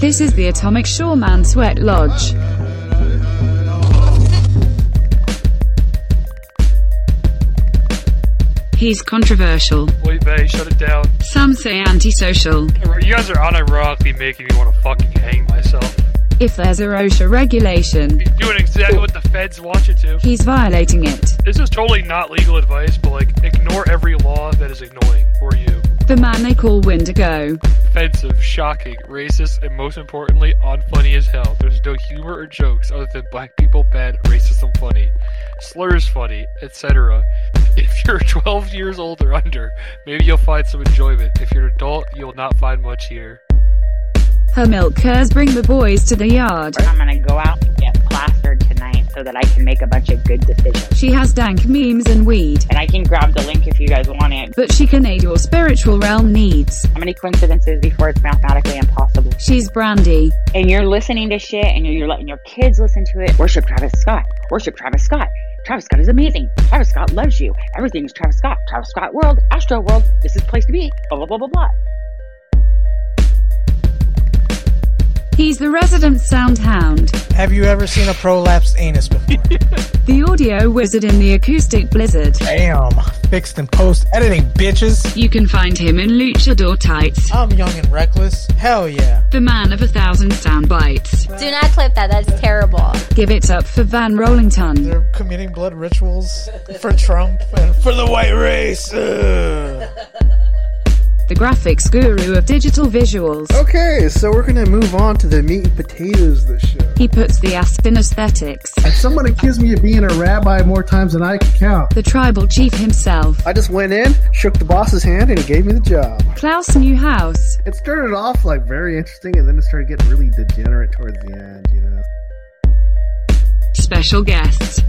This is the Atomic Shoreman Sweat Lodge. He's controversial. Wait, Bay, shut it down. Some say antisocial. You guys are unironically making me want to fucking hang myself. If there's a OSHA regulation, You're doing exactly what the feds want you to. he's violating it. This is totally not legal advice, but like, ignore every law that is annoying for you. The man they call Windigo. Offensive, shocking, racist, and most importantly, unfunny as hell. There's no humor or jokes other than black people bad, racism funny, slurs funny, etc. If you're 12 years old or under, maybe you'll find some enjoyment. If you're an adult, you'll not find much here. Her milk curs bring the boys to the yard. I'm gonna go out and get plastered tonight so that I can make a bunch of good decisions. She has dank memes and weed, And I can grab the link if you guys want it. but she can aid your spiritual realm needs. How many coincidences before it's mathematically impossible? She's brandy. And you're listening to shit and you're, letting your kids listen to it. Worship Travis Scott. Worship Travis Scott. Travis Scott is amazing. Travis Scott loves you. Everything's Travis Scott. Travis Scott world. Astro world. This is the place to be. Blah, blah, blah, blah, blah. He's the resident sound hound. Have you ever seen a prolapsed anus before? The audio wizard in the acoustic blizzard. Damn. Fixed in post editing, bitches. You can find him in luchador tights. I'm young and reckless. Hell yeah. The man of a thousand sound bites. Do not clip that. That's terrible. Give it up for Van Rollington. They're committing blood rituals for Trump and for the white race. Ugh. The graphics guru of digital visuals. Okay, so we're gonna move on to the meat and potatoes the show. He puts the ass in aesthetics. And someone accused me of being a rabbi more times than I can count. The tribal chief himself. I just went in, shook the boss's hand, and he gave me the job. Klaus Newhouse. It started off like very interesting, and then it started getting really degenerate towards the end, you know. Special guest.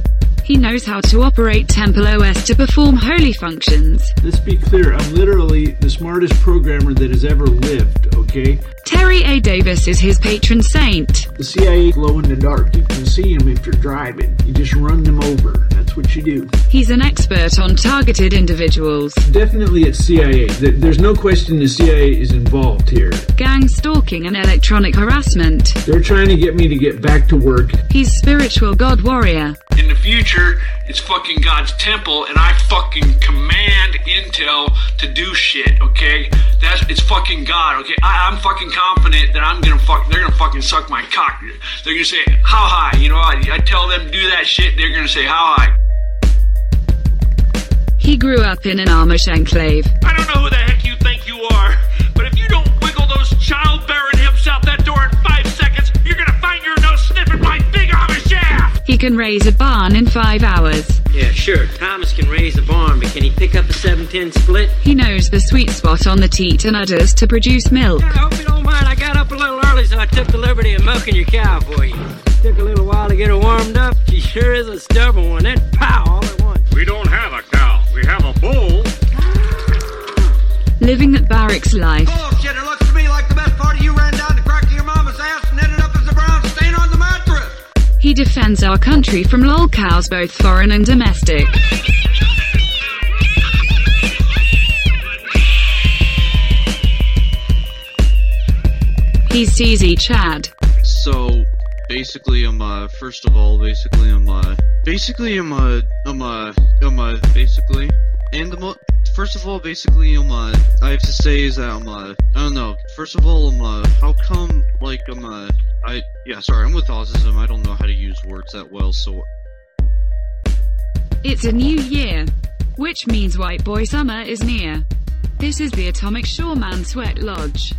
He knows how to operate Temple OS to perform holy functions. Let's be clear, I'm literally the smartest programmer that has ever lived, okay? Terry A. Davis is his patron saint. The CIA glow in the dark. You can see them if you're driving. You just run them over. That's what you do. He's an expert on targeted individuals, Definitely it's CIA. There's no question the CIA is involved here. gang stalking, and electronic harassment. They're trying to get me to get back to work. He's spiritual god warrior. In the future, it's fucking God's temple, and I fucking command Intel to do shit. Okay, that's it's fucking God. Okay, I, I'm fucking confident that I'm gonna fuck. They're gonna fucking suck my cock. They're gonna say how high. You know, I, I tell them do that shit. They're gonna say how high. He grew up in an Amish enclave. I don't know who the heck you think you are, but if you don't wiggle those childbearing hips out that door in five seconds, He can raise a barn in five hours. Yeah, sure. Thomas can raise a barn, but can he pick up a 710 split? He knows the sweet spot on the teat and udders to produce milk. I hope you don't mind. I got up a little early, so I took the liberty of milking your cow for you. Took a little while to get her warmed up. She sure is a stubborn one. Then pow, all at once. We don't have a cow, we have a bull. Living that barracks life. Bullshit, He defends our country from lol cows, both foreign and domestic. He's CZ Chad. So basically, I'm uh, first of all, basically, I'm uh, basically, I'm uh, I'm uh, I'm uh, basically, and the first of all, basically, I'm uh, I have to say is that I'm uh, I don't know. First of all, I'm uh, how come like I'm uh, I yeah, sorry, I'm with autism. I don't know how to use words that well, so It's a new year, which means white boy summer is near. This is the Atomic Shoreman Sweat Lodge.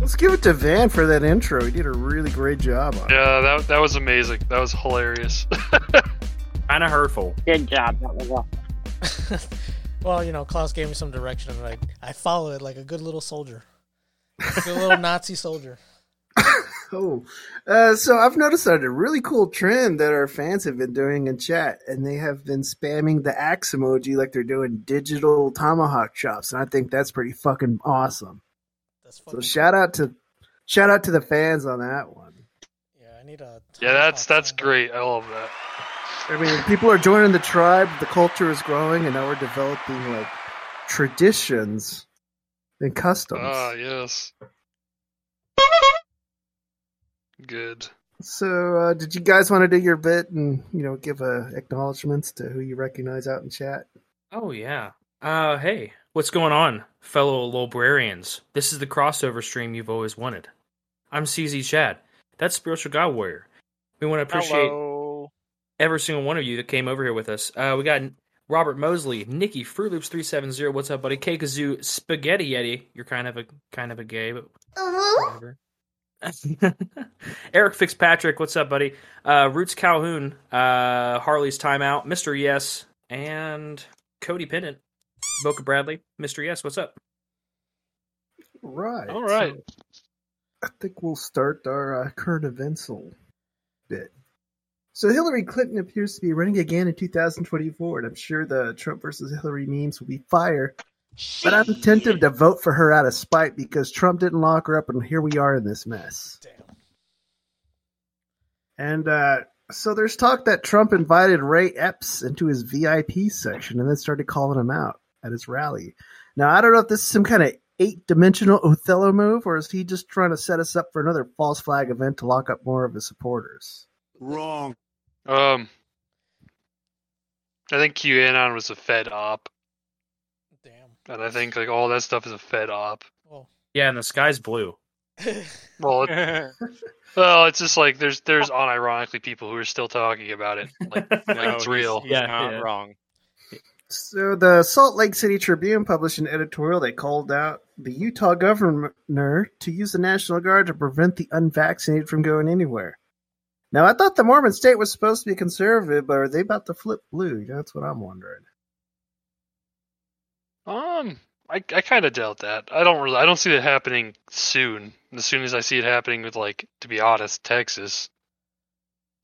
Let's give it to Van for that intro. He did a really great job on it. Yeah, that, that was amazing. That was hilarious. Kind of hurtful. Good job. That was awesome. well, you know, Klaus gave me some direction and I, I followed it like a good little soldier. Like a little Nazi soldier. Oh, uh, so I've noticed that a really cool trend that our fans have been doing in chat, and they have been spamming the axe emoji like they're doing digital tomahawk chops, and I think that's pretty fucking awesome. That's so shout out to shout out to the fans on that one. Yeah, I need a. yeah, that's that's great. I love that. I mean, people are joining the tribe. The culture is growing, and now we're developing like traditions and customs. Ah, yes. Good. So, uh, did you guys want to do your bit and you know give uh, acknowledgments to who you recognize out in chat? Oh yeah. Uh hey, what's going on, fellow librarians? This is the crossover stream you've always wanted. I'm CZ Chad. That's Spiritual God Warrior. We want to appreciate Hello. Every single one of you that came over here with us. Uh, we got Robert Mosley, Nikki, Fruit Loops three seven zero. What's up, buddy? K Kazoo, Spaghetti Yeti. You're kind of a kind of a gay, but whatever. Eric Fitzpatrick, what's up, buddy? Uh, Roots Calhoun, uh, Harley's Timeout, Mr. Yes, and Cody Pennant, Boca Bradley, Mr. Yes, what's up? Right. All right. so I think we'll start our uh, current events bit. So Hillary Clinton appears to be running again in 2024, and I'm sure the Trump versus Hillary memes will be fire. But I'm tempted to vote for her out of spite because Trump didn't lock her up, and here we are in this mess. Damn. And uh, so there's talk that Trump invited Ray Epps into his VIP section and then started calling him out at his rally. Now, I don't know if this is some kind of eight dimensional Othello move, or is he just trying to set us up for another false flag event to lock up more of his supporters? Wrong. Um, I think QAnon was a Fed op, Damn. and I think like all that stuff is a Fed op. Well, Yeah, and the sky's blue. Well, it, well, it's just like there's there's unironically people who are still talking about it, like, like No, it's he's- real. He's Yeah, not yeah. wrong. So the Salt Lake City Tribune published an editorial that called out the Utah governor to use the National Guard to prevent the unvaccinated from going anywhere. Now, I thought the Mormon state was supposed to be conservative, but are they about to flip blue? That's what I'm wondering. Um, I I kind of doubt that. I don't really. I don't see it happening soon. As soon as I see it happening with like, to be honest, Texas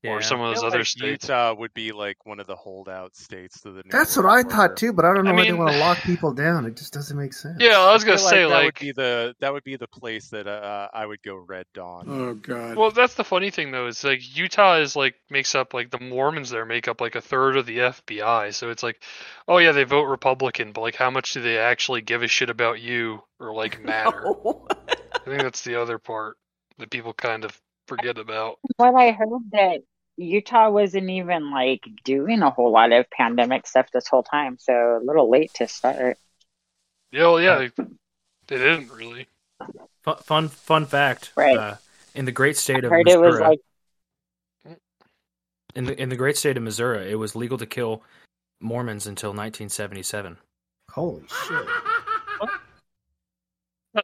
or some of those other like states. Utah would be like one of the holdout states to the. New That's what World I thought too, but I don't know I why they want to lock people down. It just doesn't make sense. Yeah, I was gonna feel say like that would be the that would be the place that uh, I would go Red Dawn. Oh God. Well, that's the funny thing though. Is like Utah is like makes up like the Mormons there make up like a third of the FBI. So it's like, oh yeah, they vote Republican, but like how much do they actually give a shit about you or like matter? I think that's the other part that people kind of forget about. Well, I heard that Utah wasn't even like doing a whole lot of pandemic stuff this whole time, so a little late to start. Yeah, well, yeah, they, they didn't really. Fun, fun, fun fact. Right. Uh, in the great state I of heard Missouri, it was like in the in the great state of Missouri, it was legal to kill Mormons until 1977. Holy shit.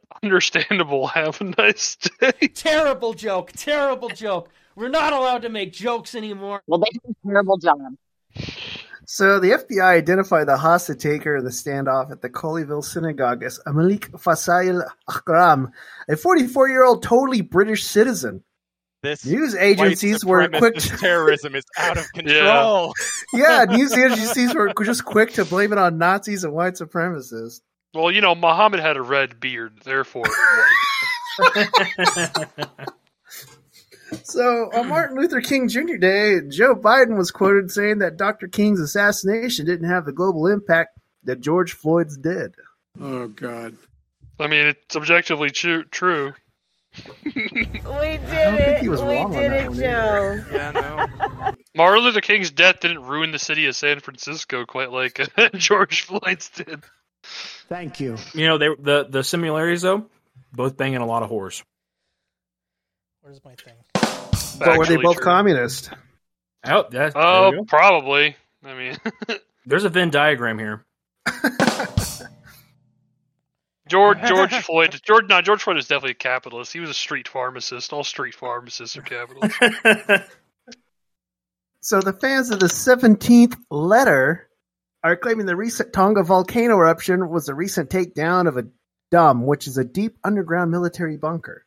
Understandable. Have a nice day. Terrible joke. Terrible joke. We're not allowed to make jokes anymore. Well, they did a terrible job. So the FBI identified the hostage taker in the standoff at the Colleyville synagogue as Malik Faisal Akram, a 44-year-old totally British citizen. This News agencies were quick. To, terrorism is out of control. yeah, news agencies were just quick to blame it on Nazis and white supremacists. Well, you know, Muhammad had a red beard, therefore. So on Martin Luther King Jr. Day, Joe Biden was quoted saying that Dr. King's assassination didn't have the global impact that George Floyd's did. Oh God. I mean, it's objectively true. True. We did don't think it. he was we wrong on did that it, Joe. Yeah, no. Martin Luther King's death didn't ruin the city of San Francisco quite like George Floyd's did. Thank you. You know, they the the similarities though, both banging a lot of whores. Where's my thing? But were they both true. communist? Oh, that, Oh, probably. I mean, There's a Venn diagram here. George George Floyd. George no, George Floyd is definitely a capitalist. He was a street pharmacist. All street pharmacists are capitalists. So the fans of the 17th letter are claiming the recent Tonga volcano eruption was a recent takedown of a dome, which is a deep underground military bunker.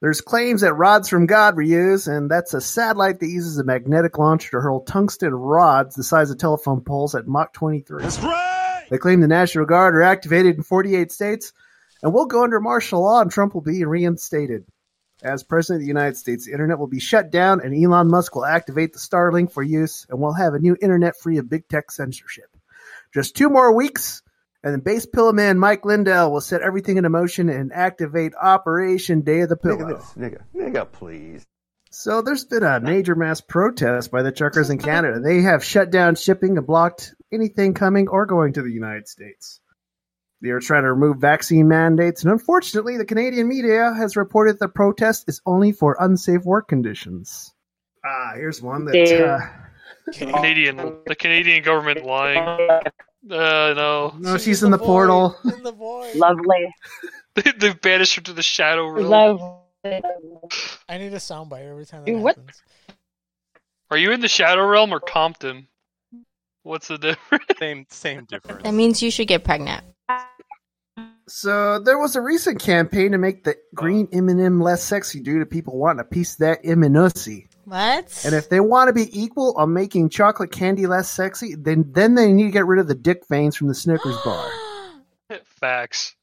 There's claims that rods from God were used, and that's a satellite that uses a magnetic launcher to hurl tungsten rods the size of telephone poles at Mach 23. That's right! They claim the National Guard are activated in 48 states and will go under martial law, and Trump will be reinstated. As President of the United States, the internet will be shut down, and Elon Musk will activate the Starlink for use, and we'll have a new internet free of big tech censorship. Just two more weeks, And the bass pillow man Mike Lindell will set everything into motion and activate Operation Day of the Pillow. Nigga, this, nigga, nigga, please. So there's been a major mass protest by the truckers in Canada. They have shut down shipping and blocked anything coming or going to the United States. They are trying to remove vaccine mandates, and unfortunately, the Canadian media has reported the protest is only for unsafe work conditions. Ah, here's one that. Uh, Canadian, the Canadian government lying. Uh, no. no, she's in the portal. Lovely. They, they've banished her to the shadow realm. Lovely. I need a soundbite every time that Dude, what? happens. Are you in the shadow realm or Compton? What's the difference? Same same difference. That means you should get pregnant. So there was a recent campaign to make the green M&M less sexy due to people wanting a piece of that M&Ussy. What? And if they want to be equal on making chocolate candy less sexy, then then they need to get rid of the dick veins from the Snickers bar. Facts.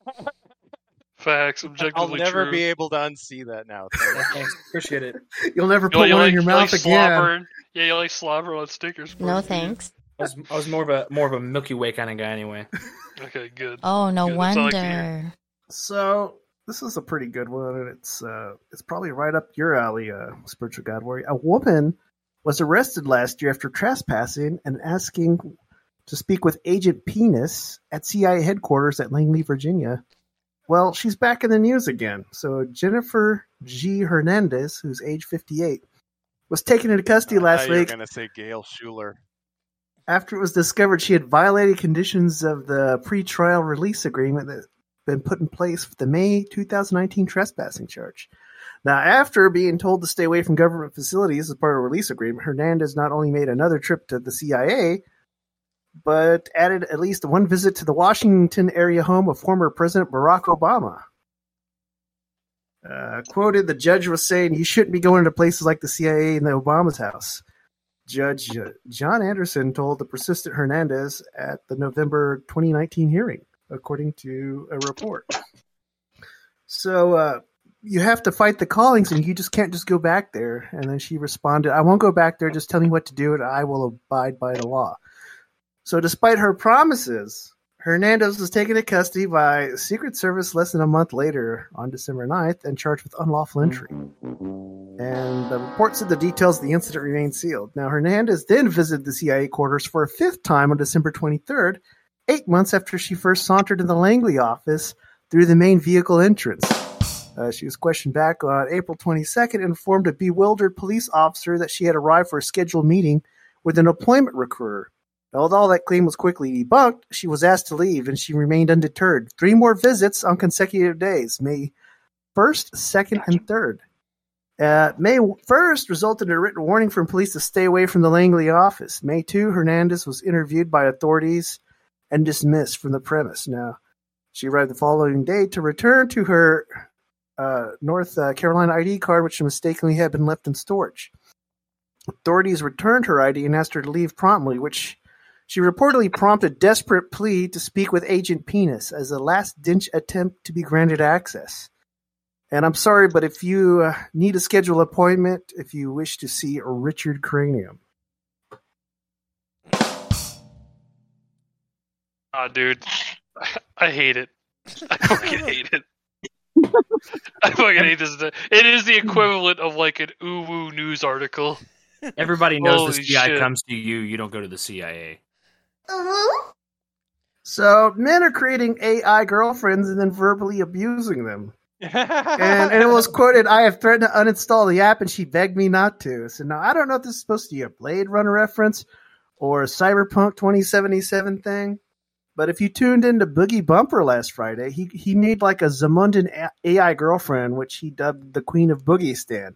Facts. I'll Objectively never true. be able to unsee that now. Thanks. Appreciate it. You'll never You put like- one you in your mouth like again. slobbering? Yeah, you like slobber on stickers. No thanks. I was, I was more of a more of a Milky Way kind of guy anyway. Okay, good. Oh, no Good, that's all I can wonder. So this is a pretty good one, and it's uh, it's probably right up your alley, uh, spiritual god warrior. A woman was arrested last year after trespassing and asking to speak with Agent Penis at CIA headquarters at Langley, Virginia. Well, she's back in the news again. So Jennifer G. Hernandez, who's age 58, was taken into custody last thought you were week gonna say Gail Schuler. after it was discovered she had violated conditions of the pre-trial release agreement that been put in place for the May 2019 trespassing charge. Now, after being told to stay away from government facilities as part of a release agreement, Hernandez not only made another trip to the CIA, but added at least one visit to the Washington area home of former President Barack Obama. Uh, quoted, the judge was saying, You shouldn't be going to places like the CIA and the Obama's house. Judge uh, John Anderson told the persistent Hernandez at the November 2019 hearing, according to a report. So uh, you have to fight the callings, and you just can't just go back there. And then she responded, "I won't go back there. Just tell me what to do, and I will abide by the law." So, despite her promises, Hernandez was taken into custody by Secret Service less than a month later on December 9th and charged with unlawful entry. And the report said the details of the incident remain sealed. Now, Hernandez then visited the CIA quarters for a fifth time on December 23rd, eight months after she first sauntered in the Langley office through the main vehicle entrance. Uh, she was questioned back on April 22nd and informed a bewildered police officer that she had arrived for a scheduled meeting with an employment recruiter. Although that claim was quickly debunked, she was asked to leave and she remained undeterred. Three more visits on consecutive days, May 1st, 2nd, and 3rd. Uh, May 1st resulted in a written warning from police to stay away from the Langley office. May 2, Hernandez was interviewed by authorities and dismissed from the premise. Now, she arrived the following day to return to her uh, North uh, Carolina ID card, which mistakenly had been left in storage. Authorities returned her ID and asked her to leave promptly, which she reportedly prompted desperate plea to speak with Agent Penis as a last ditch attempt to be granted access. And I'm sorry, but if you uh, need a scheduled appointment, if you wish to see Richard Cranium. Ah, dude, I hate it. I fucking hate it. I fucking hate this. It is the equivalent of like an uwu news article. Everybody knows Holy the CIA shit. comes to you. You don't go to the CIA. So men are creating AI girlfriends and then verbally abusing them. and, and it was quoted, I have threatened to uninstall the app and she begged me not to. So now I don't know if this is supposed to be a Blade Runner reference or a Cyberpunk 2077 thing. But if you tuned into Boogie Bumper last Friday, he, he made like a Zamundan AI girlfriend, which he dubbed the Queen of Boogie Stan.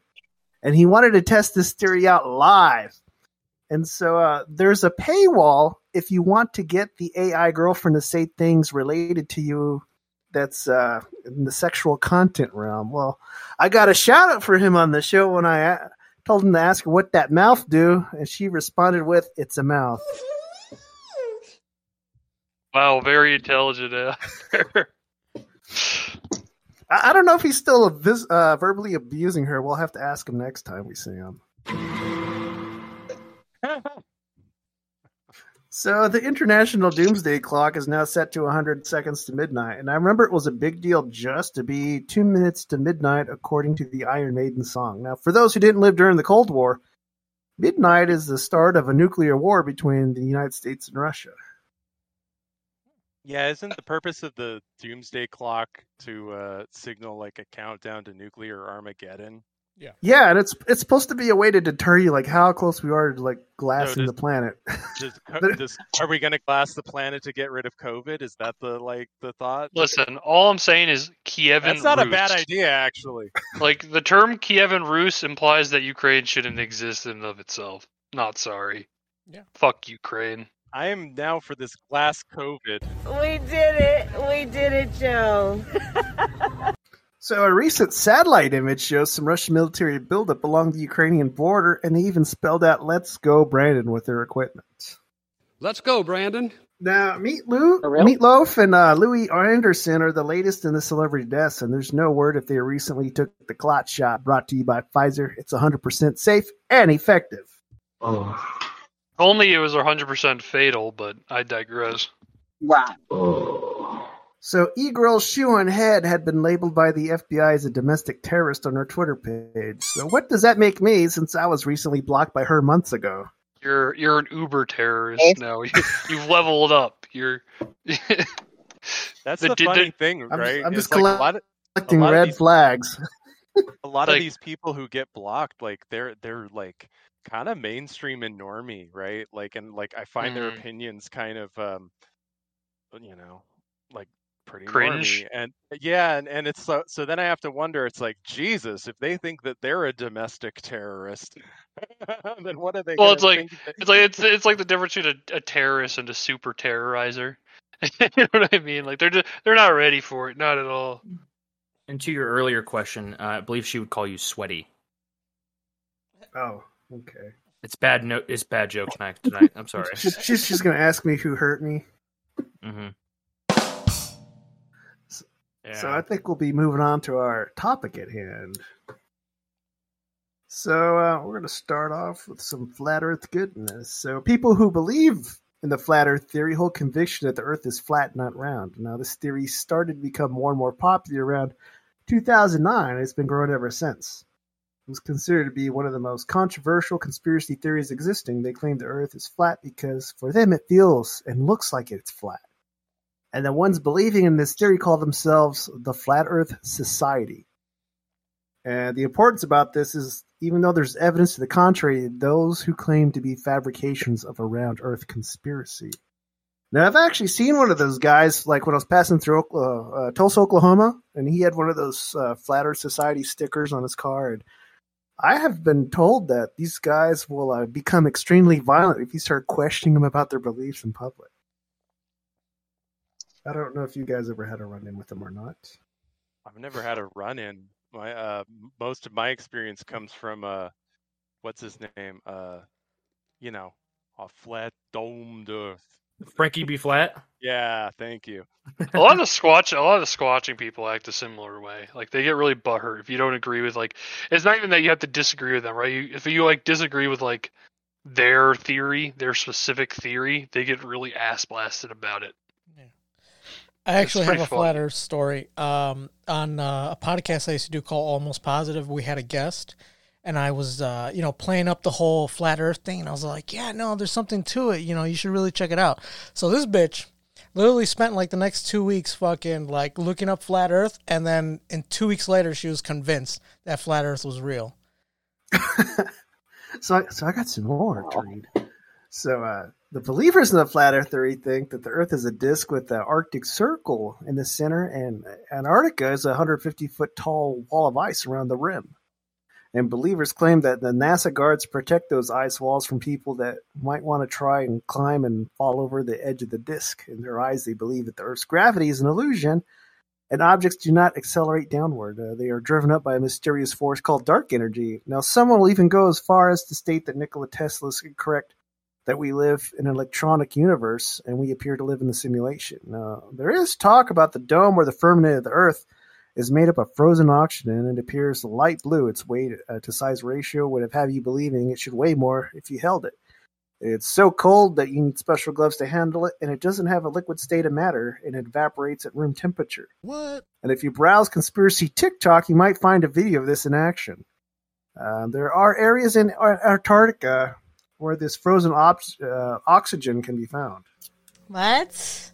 And he wanted to test this theory out live. And so uh, there's a paywall if you want to get the AI girlfriend to say things related to you that's uh, in the sexual content realm. Well, I got a shout out for him on the show when I told him to ask her what that mouth do, and she responded with, "It's a mouth." Wow, very intelligent. Uh, I, I don't know if he's still vis- uh, verbally abusing her. We'll have to ask him next time we see him. So the international doomsday clock is now set to 100 seconds to midnight, and I remember it was a big deal just to be two minutes to midnight, according to the Iron Maiden song. Now, for those who didn't live during the Cold War, midnight is the start of a nuclear war between the United States and Russia. Yeah, isn't the purpose of the doomsday clock to uh, signal like a countdown to nuclear Armageddon? Yeah. Yeah, and it's it's supposed to be a way to deter you, like how close we are to like glassing does- the planet. Does, does, are we going to glass the planet to get rid of COVID? Is that the like the thought? Listen, all I'm saying is Kievan That's not a bad idea, actually. Like the term Kievan Rus implies that Ukraine shouldn't exist in and of itself. Not sorry. Yeah. Fuck Ukraine. I am now for this glass COVID. We did it. We did it, Joe. So a recent satellite image shows some Russian military buildup along the Ukrainian border, and they even spelled out "Let's go, Brandon" with their equipment. Let's go, Brandon. Now, Meat Lou, Meatloaf and uh, Louie Anderson are the latest in the celebrity deaths, and there's no word if they recently took the clot shot brought to you by Pfizer. It's 100% safe and effective. Oh. Only it was 100% fatal, but I digress. Wow. So, E-Girl's shoe on head had been labeled by the FBI as a domestic terrorist on her Twitter page. So, what does that make me since I was recently blocked by her months ago? You're you're an Uber terrorist Hey. now. You, you've leveled up. You're That's The- the, the- funny the- thing, I'm right? just, I'm It's just like a lot of, collecting a lot of red these- flags. a lot Like- of these people who get blocked, like they're they're like kind of mainstream and normie, right? Like and like I find their Mhm. opinions kind of um you know, like pretty Cringe. normie. And yeah, and, and it's so so then I have to wonder, it's like, Jesus, if they think that they're a domestic terrorist, then what are they well. It's like that- it's like it's it's like the difference between a, a terrorist and a super terrorizer. you know what I mean? Like they're just they're not ready for it, not at all. And to your earlier question, uh, I believe she would call you sweaty. Oh, okay. It's bad. No, it's bad joke tonight. Tonight, I'm sorry. She- she's just going to ask me who hurt me. hmm So I think we'll be moving on to our topic at hand. So uh, we're going to start off with some flat Earth goodness. So people who believe in the flat Earth theory hold conviction that the Earth is flat, not round. Now this theory started to become more and more popular around 2009, and it's been growing ever since. Was considered to be one of the most controversial conspiracy theories existing. They claim the Earth is flat because for them it feels and looks like it's flat. And the ones believing in this theory call themselves the Flat Earth Society. And the importance about this is even though there's evidence to the contrary, those who claim to be fabrications of a round Earth conspiracy. Now, I've actually seen one of those guys, like when I was passing through uh, uh, Tulsa, Oklahoma, and he had one of those uh, Flat Earth Society stickers on his car. And I have been told that these guys will uh, become extremely violent if you start questioning them about their beliefs in public. I don't know if you guys ever had a run in with them or not. I've never had a run in. My uh most of my experience comes from uh what's his name? Uh you know, a flat domed earth. Frankie B. Flat. Yeah, thank you. a lot of squatch, a lot of squatching people act a similar way. Like they get really butthurt if you don't agree with like. It's not even that you have to disagree with them, right? You, if you like disagree with like their theory, their specific theory, they get really ass blasted about it. Yeah. I actually have pretty a flat funny. Earth story. Um, on uh, a podcast I used to do called Almost Positive, we had a guest, and I was, uh, you know, playing up the whole flat Earth thing, and I was like, "Yeah, no, there's something to it. You know, you should really check it out." So this bitch literally spent like the next two weeks fucking like looking up flat Earth, and then in two weeks later, she was convinced that flat Earth was real. So, I, so I got some more to read. So, uh, the believers in the flat Earth theory think that the Earth is a disk with the Arctic Circle in the center, and Antarctica is a 150 foot tall wall of ice around the rim. And believers claim that the NASA guards protect those ice walls from people that might want to try and climb and fall over the edge of the disk. In their eyes, they believe that the Earth's gravity is an illusion, and objects do not accelerate downward. Uh, they are driven up by a mysterious force called dark energy. Now, someone will even go as far as to state that Nikola Tesla is correct that we live in an electronic universe and we appear to live in the simulation. Now, there is talk about the dome or the firmament of the Earth is made up of frozen oxygen and it appears light blue. Its weight uh, to size ratio would have had you believing it should weigh more if you held it. It's so cold that you need special gloves to handle it, and it doesn't have a liquid state of matter, and it evaporates at room temperature. What? And if you browse conspiracy TikTok, you might find a video of this in action. Uh, there are areas in Antarctica where this frozen op- uh, oxygen can be found. What?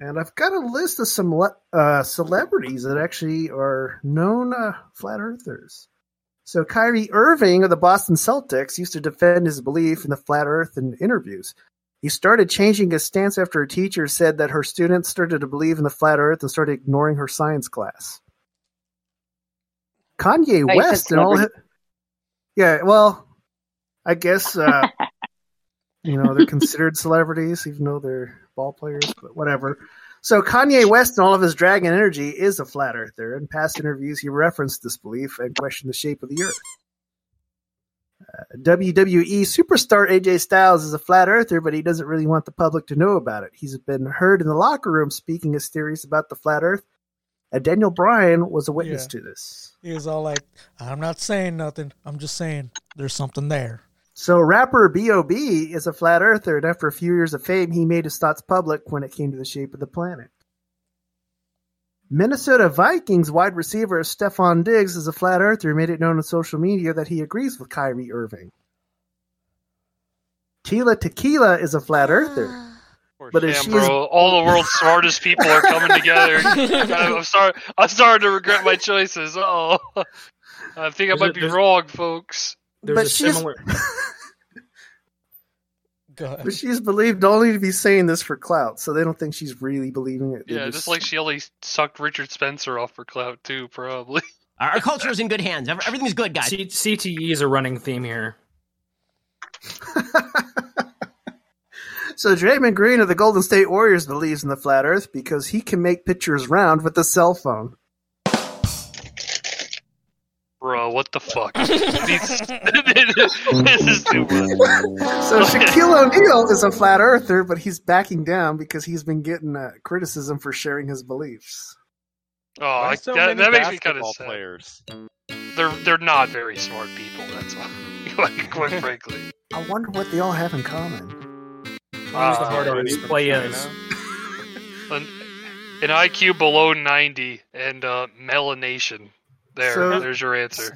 And I've got a list of some le- uh, celebrities that actually are known uh, flat earthers. So Kyrie Irving of the Boston Celtics used to defend his belief in the flat earth in interviews. He started changing his stance after a teacher said that her students started to believe in the flat earth and started ignoring her science class. Kanye Oh, West and all his, Yeah, well, I guess uh, you know they're considered celebrities, even though they're ball players. But whatever. So Kanye West and all of his dragon energy is a flat earther. In past interviews, he referenced this belief and questioned the shape of the earth. Uh, WWE superstar AJ Styles is a flat earther, but he doesn't really want the public to know about it. He's been heard in the locker room speaking his theories about the flat earth. And Daniel Bryan was a witness Yeah. to this. He was all like, "I'm not saying nothing. I'm just saying there's something there." So rapper B.O.B. is a flat earther, and after a few years of fame, he made his thoughts public when it came to the shape of the planet. Minnesota Vikings wide receiver Stefon Diggs is a flat earther, and made it known on social media that he agrees with Kyrie Irving. Tila Tequila is a flat earther. Ah. But Damn, she bro, all the world's smartest people are coming together. I'm sorry. I'm starting to regret my choices. Oh, I think I might be wrong, folks. There's But a she's- similar. Go ahead. but she's believed only to be saying this for clout, so they don't think she's really believing it. They Yeah, just like she only sucked Richard Spencer off for clout too, probably. Our, our culture is in good hands. Ev- Everything's good, guys. C- CTE is a running theme here. So Draymond Green of the Golden State Warriors believes in the flat Earth because he can make pictures round with a cell phone. Bro, what the fuck? This is too much. So Shaquille O'Neal is a flat earther, but he's backing down because he's been getting uh, criticism for sharing his beliefs. Oh, I, so that, that makes me kind of basketball sad. players? They're they're not very smart people. That's why. like, quite frankly. I wonder what they all have in common. Who's the hard Uh, artist? Players. An, an IQ below 90 and uh, melanation. There, So- there's your answer.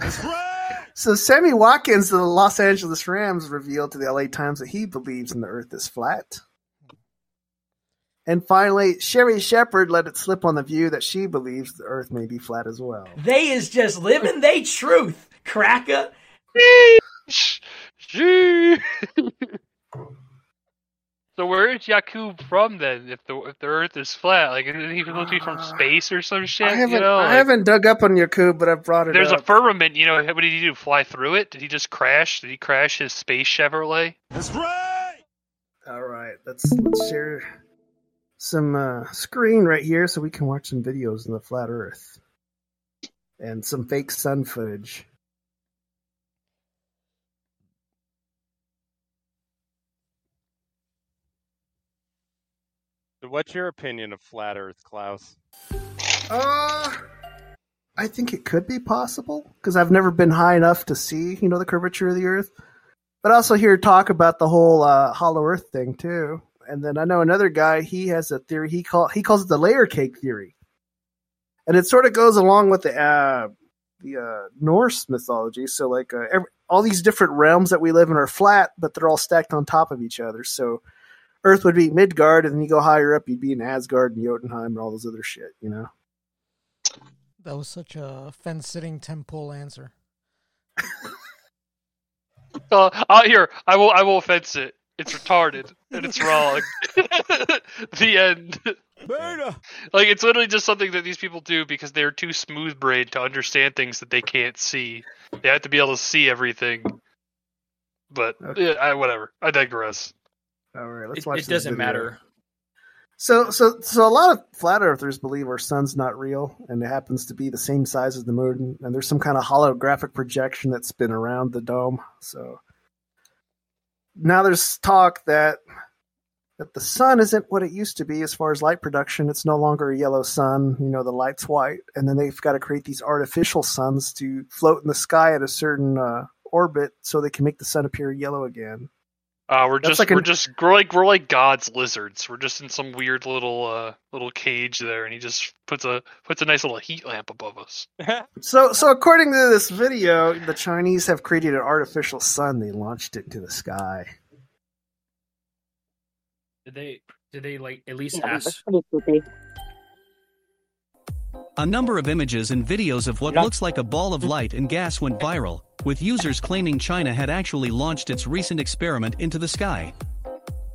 So Sammy Watkins of the Los Angeles Rams revealed to the LA Times that he believes in the Earth is flat. And finally, Sherri Shepherd let it slip on the view that she believes the Earth may be flat as well. They is just living they truth, cracker. So where is Yakub from then? If the if the Earth is flat, like isn't he supposed to be from space or some shit? I haven't, you know, I like- haven't dug up on Yakub, but I've brought it There's a firmament, you know. What did he do? Fly through it? Did he just crash? Did he crash his space Chevrolet? That's right. All right, let's let's share some uh, screen right here so we can watch some videos in the flat Earth and some fake sun footage. What's your opinion of flat Earth, Klaus? Uh, I think it could be possible because I've never been high enough to see, you know, the curvature of the Earth. But I also hear talk about the whole uh, hollow Earth thing too. And then I know another guy. He has a theory. He call he calls it the layer cake theory, and it sort of goes along with the uh, the uh, Norse mythology. So like uh, every, all these different realms that we live in are flat, but they're all stacked on top of each other. So Earth would be Midgard, and then you go higher up, you'd be in Asgard and Jotunheim and all those other shit. You know. That was such a fence-sitting temple answer. Uh, uh, here, I will. I will fence it. It's retarded and it's wrong. the end. Like it's literally just something that these people do because they're too smooth brained to understand things that they can't see. They have to be able to see everything. But yeah, I, whatever. I digress. All right, let's It, watch. it doesn't video. matter. So, so, so a lot of flat earthers believe our sun's not real, and it happens to be the same size as the moon, and there's some kind of holographic projection that's been around the dome. So now there's talk that that the sun isn't what it used to be as far as light production. It's no longer a yellow sun. You know, the light's white, and then they've got to create these artificial suns to float in the sky at a certain uh, orbit so they can make the sun appear yellow again. Uh, we're That's just like we're an- just we're like we're like God's lizards. We're just in some weird little uh little cage there, and he just puts a puts a nice little heat lamp above us. So, so according to this video, the Chinese have created an artificial sun. They launched it into the sky. Did they? Did they like at least Yeah, ask? A number of images and videos of what looks like a ball of light and gas went viral, with users claiming China had actually launched its recent experiment into the sky.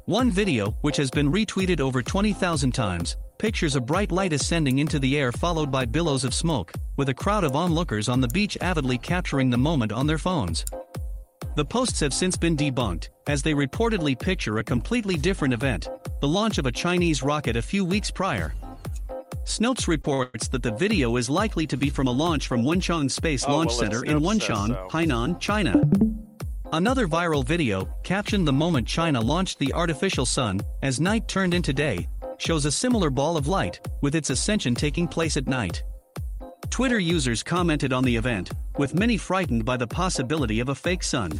One video, which has been retweeted over 20,000 times, pictures a bright light ascending into the air followed by billows of smoke, with a crowd of onlookers on the beach avidly capturing the moment on their phones. The posts have since been debunked, as they reportedly picture a completely different event the launch of a Chinese rocket a few weeks prior. Snopes reports that the video is likely to be from a launch from Wenchang Space Oh, Launch well, Center in Wenchang, so. Hainan, China. Another viral video, captioned the moment China launched the artificial sun, as night turned into day, shows a similar ball of light, with its ascension taking place at night. Twitter users commented on the event, with many frightened by the possibility of a fake sun.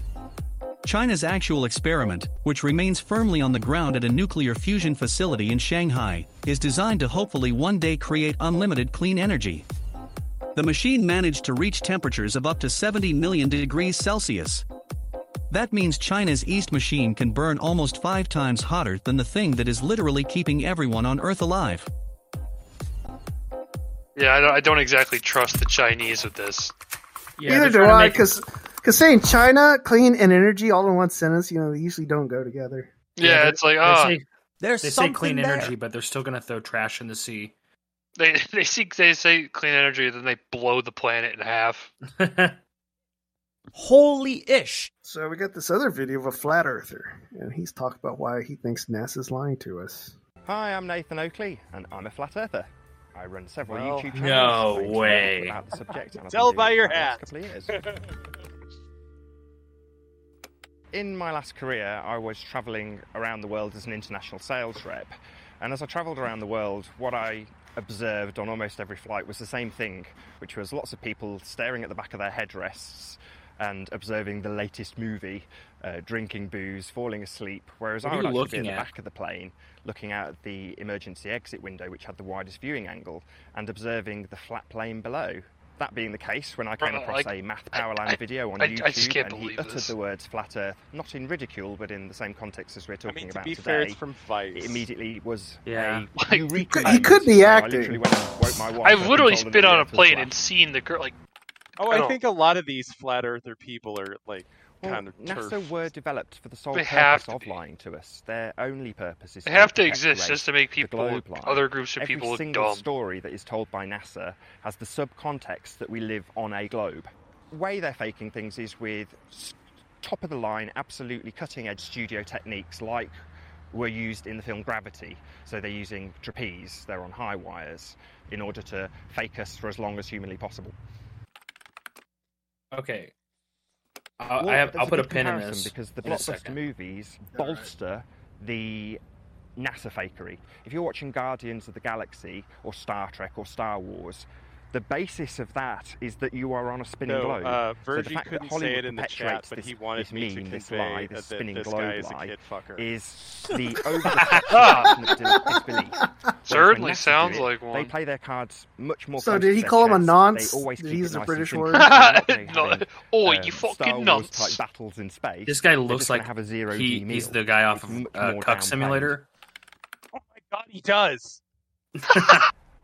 China's actual experiment, which remains firmly on the ground at a nuclear fusion facility in Shanghai, is designed to hopefully one day create unlimited clean energy. The machine managed to reach temperatures of up to 70 million degrees Celsius. That means China's East machine can burn almost five times hotter than the thing that is literally keeping everyone on Earth alive. Yeah, I don't, I don't exactly trust the Chinese with this. Neither do I, because saying China, clean, and energy all in one sentence, you know, they usually don't go together. Yeah, they- it's like they ah, say, There's they say clean there. energy, but they're still gonna throw trash in the sea. they they see they say clean energy, then they blow the planet in half. Holy ish. So we got this other video of a flat earther, and he's talking about why he thinks NASA's lying to us. Hi, I'm Nathan Oakley, and I'm a flat earther. I run several Well, YouTube channels. no trying to learn way. About the subject, Tell by your it for the last hat. couple of years. In my last career, I was travelling around the world as an international sales rep. And as I travelled around the world, what I observed on almost every flight was the same thing, which was lots of people staring at the back of their headrests and observing the latest movie, uh, drinking booze, falling asleep. Whereas I would actually be at the at? back of the plane, looking out at the emergency exit window, which had the widest viewing angle, and observing the flat plane below. That being the case, when I came Bro, across I- a Math I- Powerland I- video on I- I YouTube, just can't and he believe uttered this. the words "flat Earth," not in ridicule, but in the same context as we're talking mean, to about be today, fair, it's from Vice. it immediately was Yeah. a eureka He could be moment. So I acting. literally went and woke my wife I've literally and told her been that on a Earth plane and seen the girl like. Oh, I I, think a lot of these flat earther people are like Well, kind of NASA turf. were developed for the sole They purpose to of lying to us. Their only purpose is They have to exist just to make people, other groups of Every people look single story that is told by NASA has the subcontext that we live on a globe. The way they're faking things is with top of the line, absolutely cutting edge studio techniques like were used in the film Gravity. So they're using trapeze, they're on high wires in order to fake us for as long as humanly possible. Okay. I'll, Well, I have, I'll put a good pin in this because the blockbuster movies bolster the NASA fakery. If you're watching Guardians of the Galaxy or Star Trek or Star Wars, the basis of that is that you are on a spinning No, globe. uh, so the Virgie fact that couldn't say Hollywood it in the chat, but this, he wanted this me to meme, this lie, that- this that spinning this globe guy is a lie, kid fucker. is the over disbelief. Whereas Certainly sounds do it, like They play their cards much more. So did he call him a chest. nonce? They always Did he use a nice British simple. word? They're not gonna No, oh, um, you fucking Wars nuts. type battles in space. This guy looks like have a zero he, he's the guy off of uh, Cuck. Simulator. Oh my god, he does.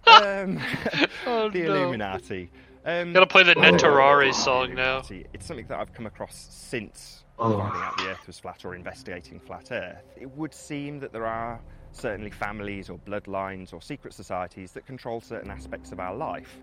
um, Oh, the no. Illuminati. Um, Gotta play the Netarare song now. Illuminati, It's something that I've come across since Oh. finding out the Earth was flat or investigating flat Earth. It would seem that there are certainly families or bloodlines or secret societies that control certain aspects of our life.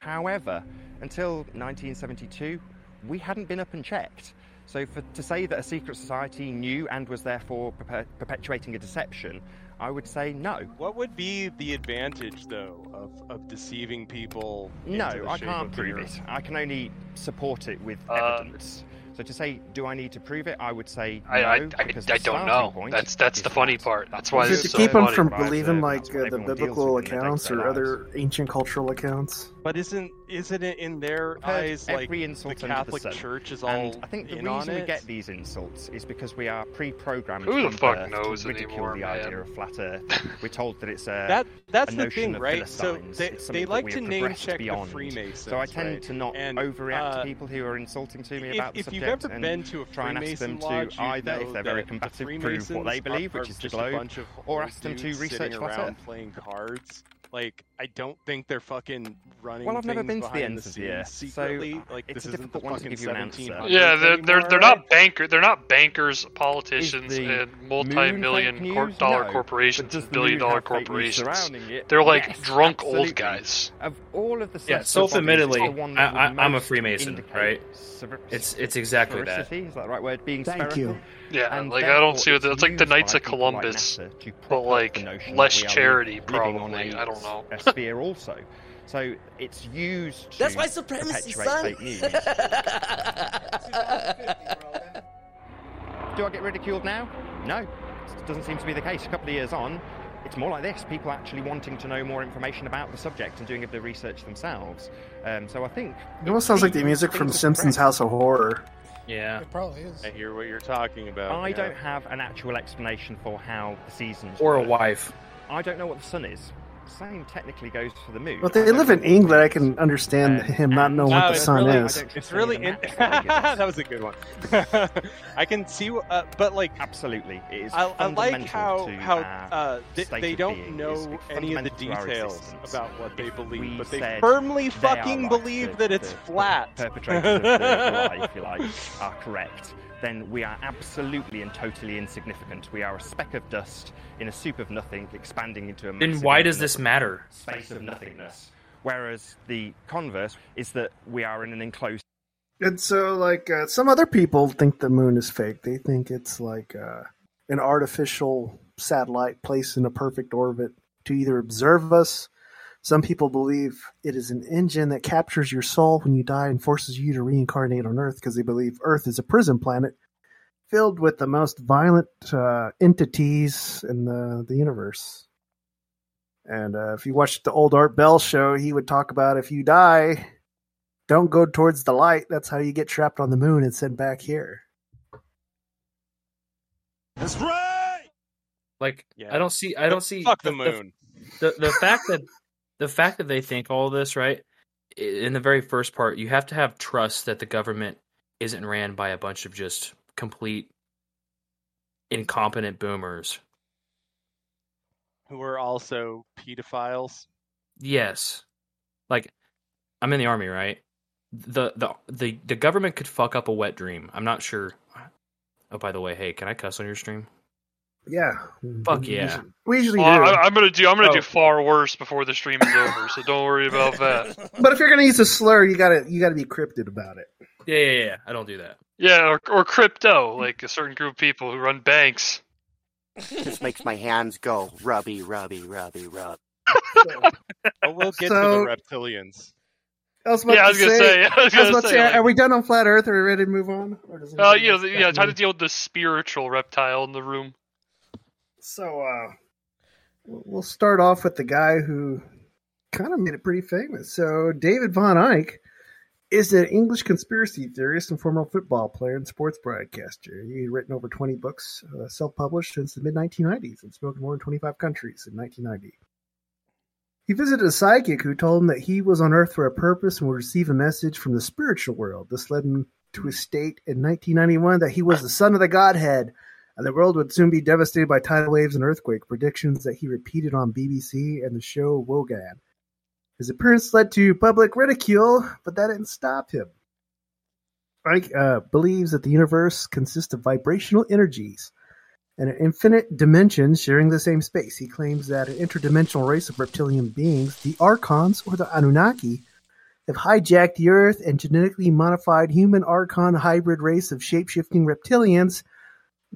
However, until 1972, we hadn't been up and checked. So, for, to say that a secret society knew and was therefore perpe- perpetuating a deception, I would say no. What would be the advantage, though, of, of deceiving people? No, into the I shape can't of prove Earth? it. I can only support it with Uh, evidence. So to say, do I need to prove it? I would say I, no. I, I, because I don't know. point That's that's the funny part. That's why Is this to so keep them from believing like uh, the biblical with in their accounts or other ancient cultural accounts? But isn't isn't it in their eyes like every the insult under Catholic the. Church is all and I think the in reason we get these insults is because we are pre-programmed Who the fuck birth knows to ridicule anymore, the man? idea of flat Earth. We're told that it's a That that's a the thing, right? So they, they like to name check beyond. the Freemasons. So I tend right? to not And, overreact uh, to people who are insulting to me if- about the if subject you've ever and been to a try and ask them Freemason lodge, to you'd either, if they're very that combative, prove what they believe, which is the just a globe, bunch of or ask them to research sitting flat around Earth. playing cards. Like, I don't think they're fucking running. Well, I've never been to the behind ends the of the earth, scenes so secretly. like, it's this a isn't difficult the one to fucking give you an answer. Yeah, they're they're they're not banker they're not bankers, politicians, and moon multi-million fake cor- dollar No. corporations, and billion-dollar have fake news corporations. They're like Yes, drunk absolutely. old guys. Of all of the Yeah, sets of self-admittedly, bodies, it's the one I, that would I, I'm a Freemason, right? spher- It's it's exactly that. sphericity, Is that the right word? Being Thank spherical. you. Yeah, And like I don't see what it's it's like the Knights of people like Columbus, NASA but like less that we are charity, living on probably. a- I don't know. A sphere also. So it's used to That's white supremacy, perpetuate son. fake news. Do I get ridiculed now? No, it doesn't seem to be the case. A couple of years on, it's more like this: people actually wanting to know more information about the subject and doing the research themselves. Um, so I think It almost sounds like the music from Simpsons House of Horror. Yeah. It probably is. I hear what you're talking about. I yeah. don't have an actual explanation for how the seasons Or a wife. I don't know what the sun is. Same technically goes for the moon. Well, they live in England. I can understand him not knowing No, what the sun really, is. It's really in- that was a good one. I can see, uh, but like absolutely, it is. I, I like fundamental how to how uh, they, they don't know any of the fundamental to our details about what they believe, we but they firmly they fucking right, believe the- that it's the- the flat. perpetrators of the lie, if you like, are correct, then we are absolutely and totally insignificant. We are a speck of dust in a soup of nothing, expanding into a Then why does this matter? Space of nothingness. Whereas the converse is that we are in an enclosed. And so, like, uh, some other people think the moon is fake. They think it's like uh, an artificial satellite placed in a perfect orbit to either observe us. Some people believe it is an engine that captures your soul when you die and forces you to reincarnate on Earth because they believe Earth is a prison planet filled with the most violent uh, entities in the, the universe. And uh, if you watched the old Art Bell show, he would talk about if you die, don't go towards the light. That's how you get trapped on the moon and sent back here. That's right. Like Yeah. I don't see I don't see Fuck the moon. The, the fact that the fact that they think all this right in the very first part, you have to have trust that the government isn't ran by a bunch of just complete incompetent boomers. Who are also pedophiles. Yes. Like I'm in the army, right? The the the the government could fuck up a wet dream. I'm not sure. Oh, by the way, hey, can I cuss on your stream? Yeah. Fuck We yeah. usually- We usually Well, do. I, I'm gonna do I'm gonna Oh. do far worse before the stream is over, so don't worry about that. But if you're gonna use a slur, you gotta you gotta be cryptid about it. Yeah, yeah, yeah. I don't do that. Yeah, or, or crypto, like a certain group of people who run banks. This makes my hands go rubby, rubby, rubby, rub. But we'll get So- to the reptilians. I was about Yeah, I to was gonna say- I was gonna about to say, like- are we done on flat Earth? Are we ready to move on? Or does Uh, anybody you know, else the- got yeah, time any- to deal with the spiritual reptile in the room. So, uh, we'll start off with the guy who kind of made it pretty famous. So, David Vaughan Icke is an English conspiracy theorist and former football player and sports broadcaster. He's written over 20 books, uh, self published since the mid 1990s, and spoken more than 25 countries in 1990. He visited a psychic who told him that he was on Earth for a purpose and would receive a message from the spiritual world. This led him to a state in 1991 that he was the son of the Godhead and the world would soon be devastated by tidal waves and earthquake predictions that he repeated on BBC and the show Wogan. His appearance led to public ridicule, but that didn't stop him. Icke uh, believes that the universe consists of vibrational energies and an infinite dimensions sharing the same space. He claims that an interdimensional race of reptilian beings, the Archons or the Anunnaki, have hijacked the Earth and genetically modified human Archon hybrid race of shape-shifting reptilians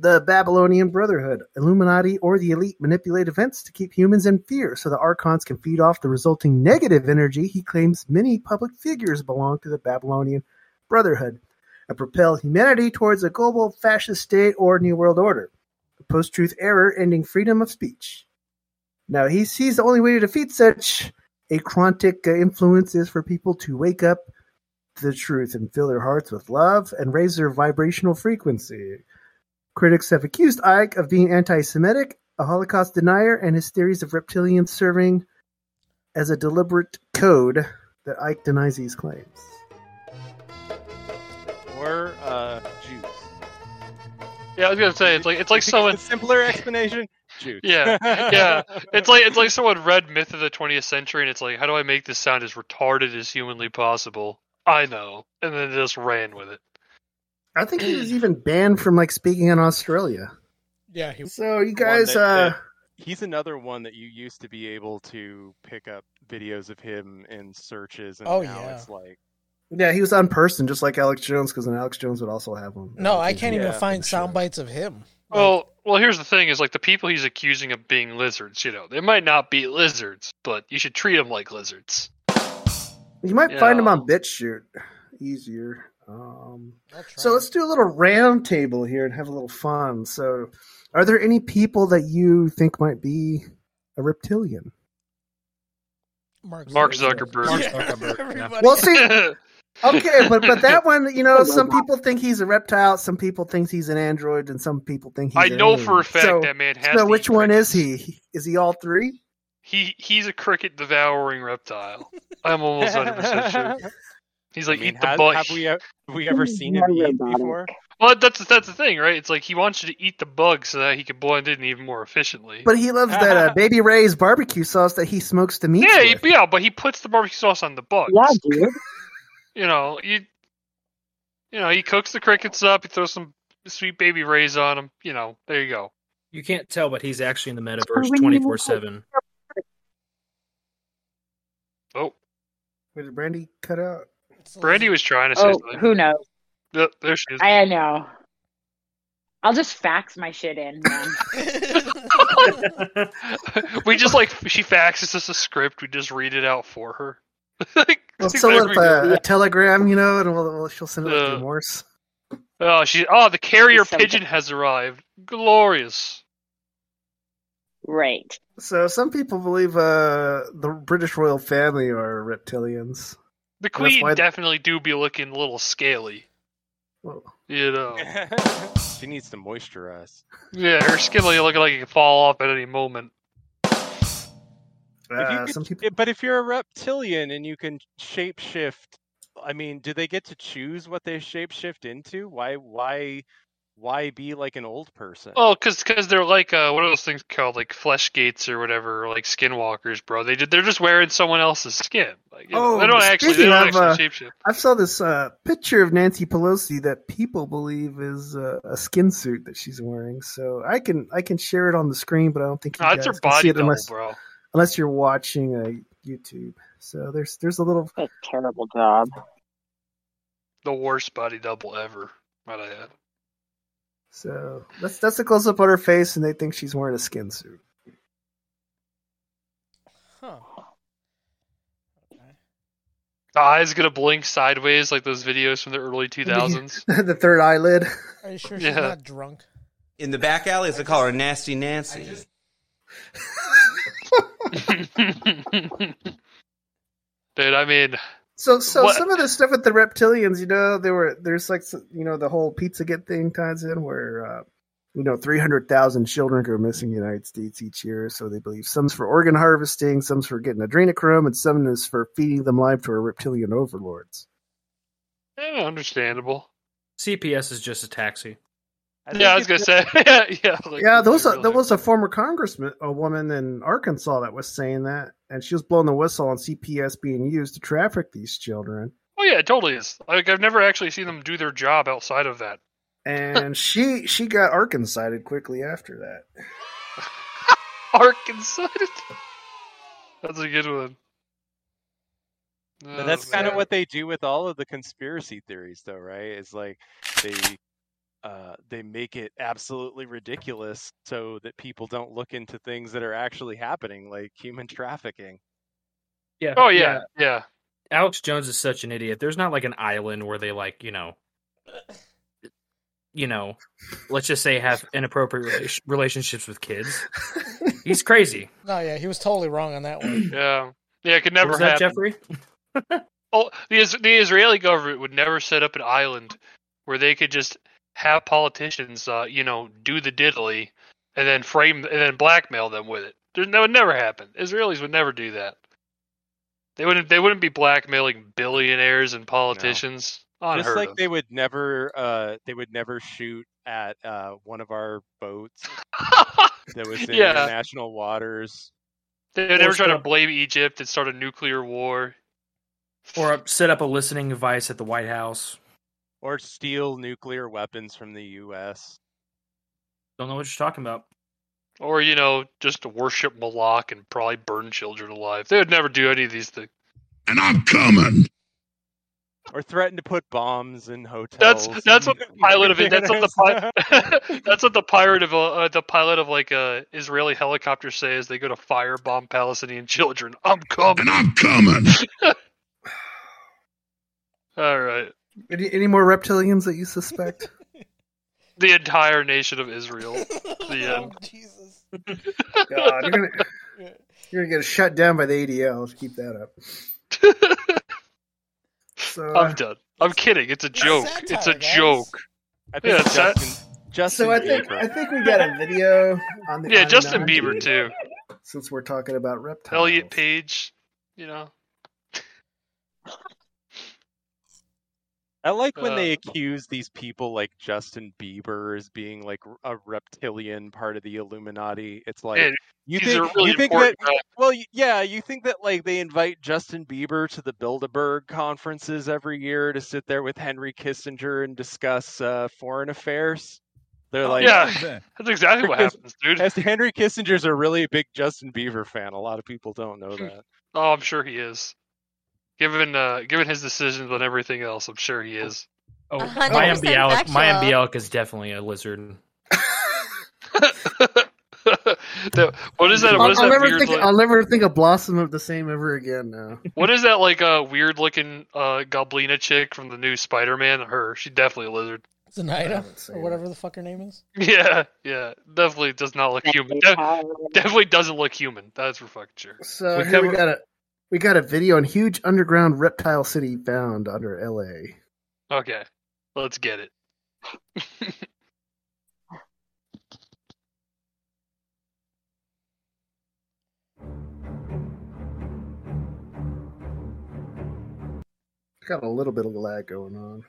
the Babylonian Brotherhood, Illuminati, or the elite manipulate events to keep humans in fear so the Archons can feed off the resulting negative energy. He claims many public figures belong to the Babylonian Brotherhood and propel humanity towards a global fascist state or New World Order. Post truth error ending freedom of speech. Now, he sees the only way to defeat such Archontic uh, influence is for people to wake up to the truth and fill their hearts with love and raise their vibrational frequency. Critics have accused Icke of being anti Semitic, a Holocaust denier, and his theories of reptilians serving as a deliberate code that Icke denies these claims. Or uh, Jews. Yeah, I was gonna say it's like it's like someone The simpler explanation. Jews. Yeah, yeah. It's like it's like someone read Myth of the 20th Century, and it's like, how do I make this sound as retarded as humanly possible? I know, and then just ran with it. I think he was even banned from like speaking in Australia. Yeah, he So you guys, that- uh, that- he's another one that you used to be able to pick up videos of him in searches, and Oh, now yeah. it's like yeah, he was on person just like Alex Jones, because then Alex Jones would also have one. No, I can't even Yeah, find sound bites of him. Well, well, here's the thing: is like the people he's accusing of being lizards. You know, they might not be lizards, but you should treat them like lizards. You might You find him know. on BitChute easier. Um, so let's do a little round table here and have a little fun. So, are there any people that you think might be a reptilian? Mark, Mark Zuckerberg. Mark Yeah, Zuckerberg. everybody- Well, see, okay, but but that one, you know, some people think he's a reptile, some people think he's an android, and some people think he's. I an know alien. for a fact So- that man has. So, which eat one crickets. is he? Is he all three? He he's a cricket devouring reptile. I'm almost 100 percent sure. He's like I mean, eat the has- bug. have we have we ever seen him eat before? Well, that's that's the thing, right? It's like he wants you to eat the bug so that he can blend in even more efficiently. But he loves that uh, Baby Ray's barbecue sauce that he smokes the meat. yeah, he, yeah, but he puts the barbecue sauce on the bugs. Yeah, dude. You know, you you know, he cooks the crickets up, he throws some sweet Baby Ray's on them. You know, there you go. You can't tell, but he's actually in the metaverse twenty four seven. Oh, Wait, did Brandy cut out? Brandy was trying to say Oh, something. who knows? Yep, there she is. I know. I'll just fax my shit in, man. we just like she faxes us a script. We just read it out for her. like, Well, see so whatever a, do. a telegram, you know, and we'll, we'll, she'll send it like Uh, remorse. Oh, she. Oh, the carrier So pigeon has arrived. Glorious. right. So some people believe uh, the British royal family are reptilians. The queen why- definitely do be looking a little scaly. Well, You know. she needs to moisturize. Yeah, her skin will look like it could fall off at any moment. If uh, could- some people. But if you're a reptilian and you can shapeshift, I mean, do they get to choose what they shapeshift into? Why, why, why be like an old person? Oh, cause, cause they're like uh, what are those things called? Like flesh gates or whatever, or like skinwalkers, bro. They did, they're just wearing someone else's skin. Like, you know, Oh, they don't actually, they don't of, actually uh. I saw this uh, picture of Nancy Pelosi that people believe is uh, a skin suit that she's wearing. So I can I can share it on the screen, but I don't think you No, guys her can see it double, unless bro. unless you're watching a YouTube. So there's there's a little A terrible job. The worst body double ever. Might I add. So that's that's a close up on her face, and they think she's wearing a skin suit. Huh. The eye's gonna blink sideways like those videos from the early 2000s. the third eyelid. Are you sure she's Yeah. not drunk? In the back alleys, they call her Nasty Nancy. Dude, I mean, So so What- some of the stuff with the reptilians, you know, there were there's like you know the whole pizza Pizzagate thing ties in where uh, you know three hundred thousand children go missing in the United States each year. So they believe some's for organ harvesting, some's for getting adrenochrome, and some is for feeding them live to our reptilian overlords. eh, understandable. CPS is just a taxi. Yeah, I was gonna say, yeah, yeah. Like, yeah, there was a, really. there was a former congressman, a woman in Arkansas that was saying that, and she was blowing the whistle on CPS being used to traffic these children. Oh yeah, it totally is. Like I've never actually seen them do their job outside of that. And she she got Arkansided quickly after that. Arkansas. That's a good one. But that's Oh, kind of what they do with all of the conspiracy theories, though, right? It's like they uh, they make it absolutely ridiculous so that people don't look into things that are actually happening, like human trafficking. Yeah. Oh yeah, yeah. Alex Jones is such an idiot. There's not like an island where they like, you know, you know, let's just say have inappropriate relationships with kids. He's crazy. No, yeah, he was totally wrong on that one. Yeah. Yeah, it could never was that, happen. Jeffrey? Oh, the the Israeli government would never set up an island where they could just have politicians, uh, you know, do the diddly, and then frame and then blackmail them with it. There- That would never happen. Israelis would never do that. They wouldn't. They wouldn't be blackmailing billionaires and politicians. Unheard Just like of. they would never, uh, they would never shoot at uh, one of our boats that was in Yeah. international waters. They would never try to blame Egypt and start a nuclear war. Or set up a listening device at the White House. Or steal nuclear weapons from the U.S. Don't know what you're talking about. Or, you know, just to worship Moloch and probably burn children alive. They would never do any of these things. And I'm coming. Or threaten to put bombs in hotels. That's that's what the pilot of it. That's what the banners. pi- that's what the pirate of uh, the pilot of like a Israeli helicopter says. They go to firebomb Palestinian children. I'm coming. And I'm coming. All right, Any, any more reptilians that you suspect? the entire nation of Israel. The oh, end. Jesus. God, you're gonna you're gonna get shut down by the ADL. Let's keep that up. So, I'm done. I'm kidding. It's a joke. it's a guys. joke. I think Yeah, it's that- Justin, Justin so I think Bieber. I think we got a video on the Yeah, Justin Anunnaki, Bieber too. Since we're talking about reptiles, Elliot Page. You know. I like when Uh, they accuse these people like Justin Bieber as being like a reptilian part of the Illuminati. It's like you think really you think that important guys. well yeah you think that like they invite Justin Bieber to the Bilderberg conferences every year to sit there with Henry Kissinger and discuss uh, foreign affairs. They're like yeah, that's exactly what because- happens, dude. As Henry Kissinger's a really big Justin Bieber fan. A lot of people don't know that. Oh, I'm sure he is. Given uh, given his decisions on everything else, I'm sure he is. Oh, 100% Mayim Bialik, my factual. Bialik is definitely a lizard. The- what is that? I'll, What is I'll that never weird? think like- I'll never think of Blossom of the same ever again. Now, what is that like a weird looking uh, Goblina chick from the new Spider-Man? Her, she definitely a lizard. Zendaya, or whatever the fuck her name is. Yeah, yeah, definitely does not look human. De- definitely doesn't look human. That's for fucking sure. so here we got a we got a video on huge underground reptile city found under L.A. Okay, let's get it. Got a little bit of lag going on.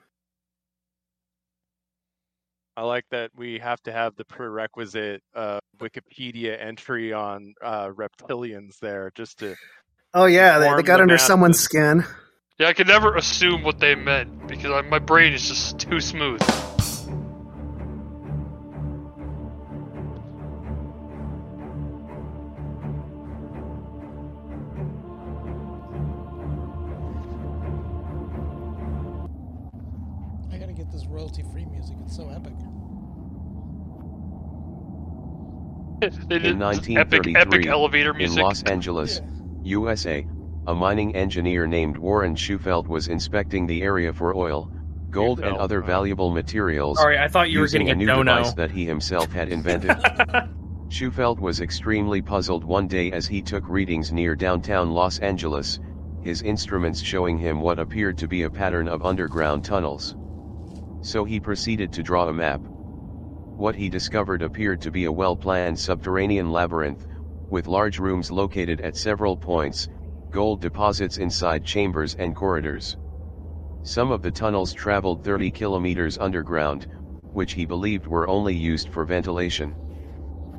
I like that we have to have the prerequisite uh, Wikipedia entry on uh, reptilians there just to. Oh yeah, they, they got the under masses. someone's skin. Yeah, I could never assume what they meant because I, my brain is just too smooth. I gotta get this royalty-free music. It's so epic. They did In this 1933, epic, epic elevator in. Los Angeles, USA, a mining engineer named Warren Shufelt was inspecting the area for oil, gold, and other valuable materials. Sorry, I thought you were getting a new no-no. device that he himself had invented. Shufelt was extremely puzzled one day as he took readings near downtown Los Angeles, his instruments showing him what appeared to be a pattern of underground tunnels. So he proceeded to draw a map. What he discovered appeared to be a well-planned subterranean labyrinth, with large rooms located at several points, gold deposits inside chambers and corridors. Some of the tunnels traveled 30 kilometers underground, which he believed were only used for ventilation.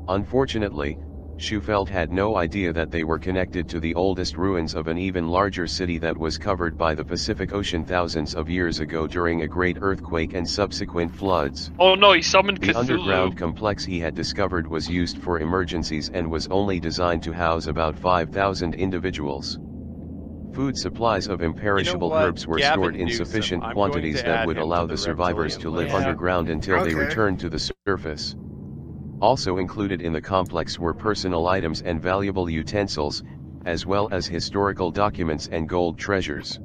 Unfortunately, Shufelt had no idea that they were connected to the oldest ruins of an even larger city that was covered by the Pacific Ocean thousands of years ago during a great earthquake and subsequent floods. Oh no, he summoned The underground complex he had discovered was used for emergencies and was only designed to house about 5,000 individuals. Food supplies of imperishable what? herbs were Gavin stored in sufficient quantities that would allow the the survivors to live list. underground until they Okay. returned to the surface. Also included in the complex were personal items and valuable utensils, as well as historical documents and gold treasures.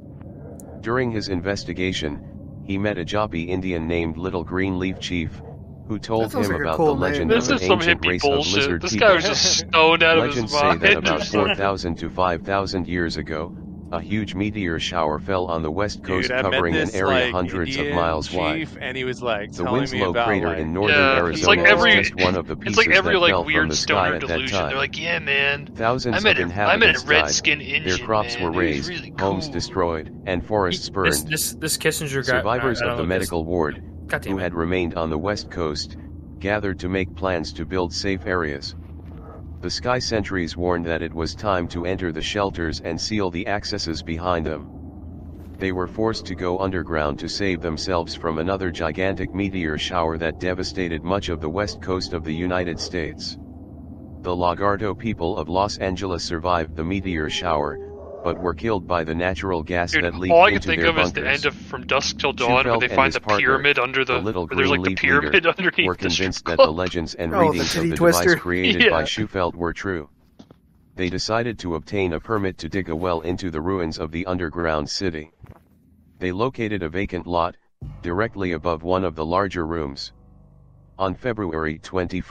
During his investigation, he met a Hopi Indian named Little Green Leaf Chief, who told him like about cool the legend This of is an ancient hippie race bullshit. of lizard This people. guy was just stoned out of his Legends say that or about something. 4,000 to 5,000 years ago, a huge meteor shower fell on the west coast Dude, covering an area like, hundreds of Indian miles wide. and he was like The telling me Winslow about crater like, in northern Yeah, Arizona it's like every is just one of the pieces it's like every that like fell from weird the sky at that delusion. time. They're like, yeah, man. Thousands I met of a, I met inhabitants a red died, skin Indian. their crops man. were It was razed, really homes destroyed, and forests burned. This this this Kissinger guy. Survivors I, I of the don't know, medical ward, God who had remained on the west coast, gathered to make plans to build safe areas. The sky sentries warned that it was time to enter the shelters and seal the accesses behind them. They were forced to go underground to save themselves from another gigantic meteor shower that devastated much of the west coast of the United States. The Lagarto people of Los Angeles survived the meteor shower, but were killed by the natural gas Dude, that leaked all I can into think their of is the end of From Dusk Till Dawn, where they and find his the partner, pyramid under the. the little where there's like green the leaf pyramid leader, underneath were the convinced strip that the legends and Oh, the readings of titty the twister. device created by Yeah. Shufelt were true. They decided to obtain a permit to dig a well into the ruins of the underground city. They located a vacant lot, directly above one of the larger rooms. On February 21,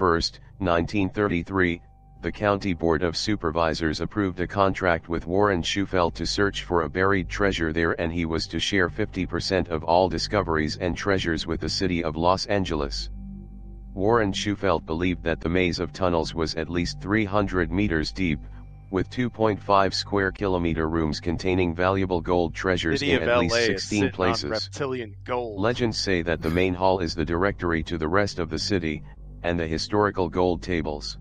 1933, the County Board of Supervisors approved a contract with Warren Shufelt to search for a buried treasure there and he was to share 50% of all discoveries and treasures with the city of Los Angeles. Warren Shufelt believed that the maze of tunnels was at least 300 meters deep, with 2.5 square kilometer rooms containing valuable gold treasures in at least LA is 16 places. Legends say that the main hall is the directory to the rest of the city, and the historical gold tables.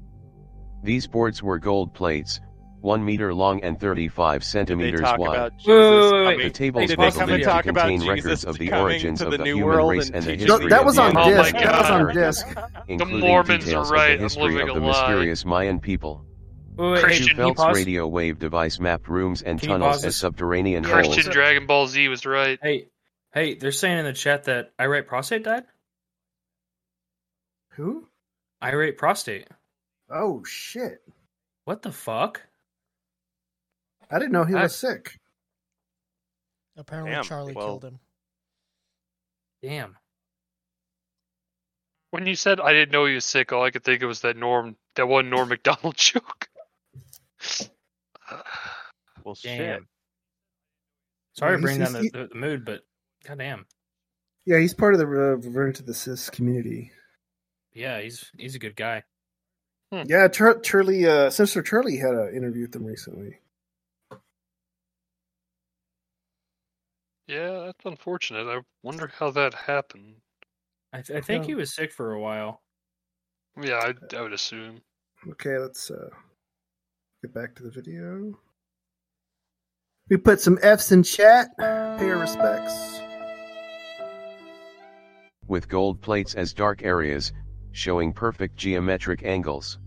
These boards were gold plates, 1 meter long and 35 centimeters wide. Wait, wait, wait. The wait. tables Did were they come and believed to about contain Jesus records of the origins of the the human World race and and the teaching history that was the on American disc. That was on disc. including Mormons are details right, of the history of the lie. mysterious Mayan people. Wait, wait, hey, can you Shufelt's pause? radio wave device mapped rooms and Can tunnels as this? subterranean Christian holes. Dragon Ball Z was right. Hey, hey, they're saying in the chat that irate prostate died. Who? Irate prostate. Oh shit! What the fuck? I didn't know he I- was sick. Apparently, Damn, Charlie well- killed him. Damn. When you said I didn't know he was sick, all I could think of was that Norm, that one Norm Macdonald joke. Well, Damn. shit. Sorry to bring down the, the, the mood, but goddamn. Yeah, he's part of the uh, Return to the Cis community. Yeah, he's he's a good guy. Yeah, Char- Charlie, uh, Senator Charlie had an interview with him recently. Yeah, that's unfortunate. I wonder how that happened. I, th- I think Yeah. he was sick for a while. Yeah, I, I would assume. Okay, let's uh, get back to the video. We put some F's in chat. Pay our respects. with gold plates as dark areas, showing perfect geometric angles.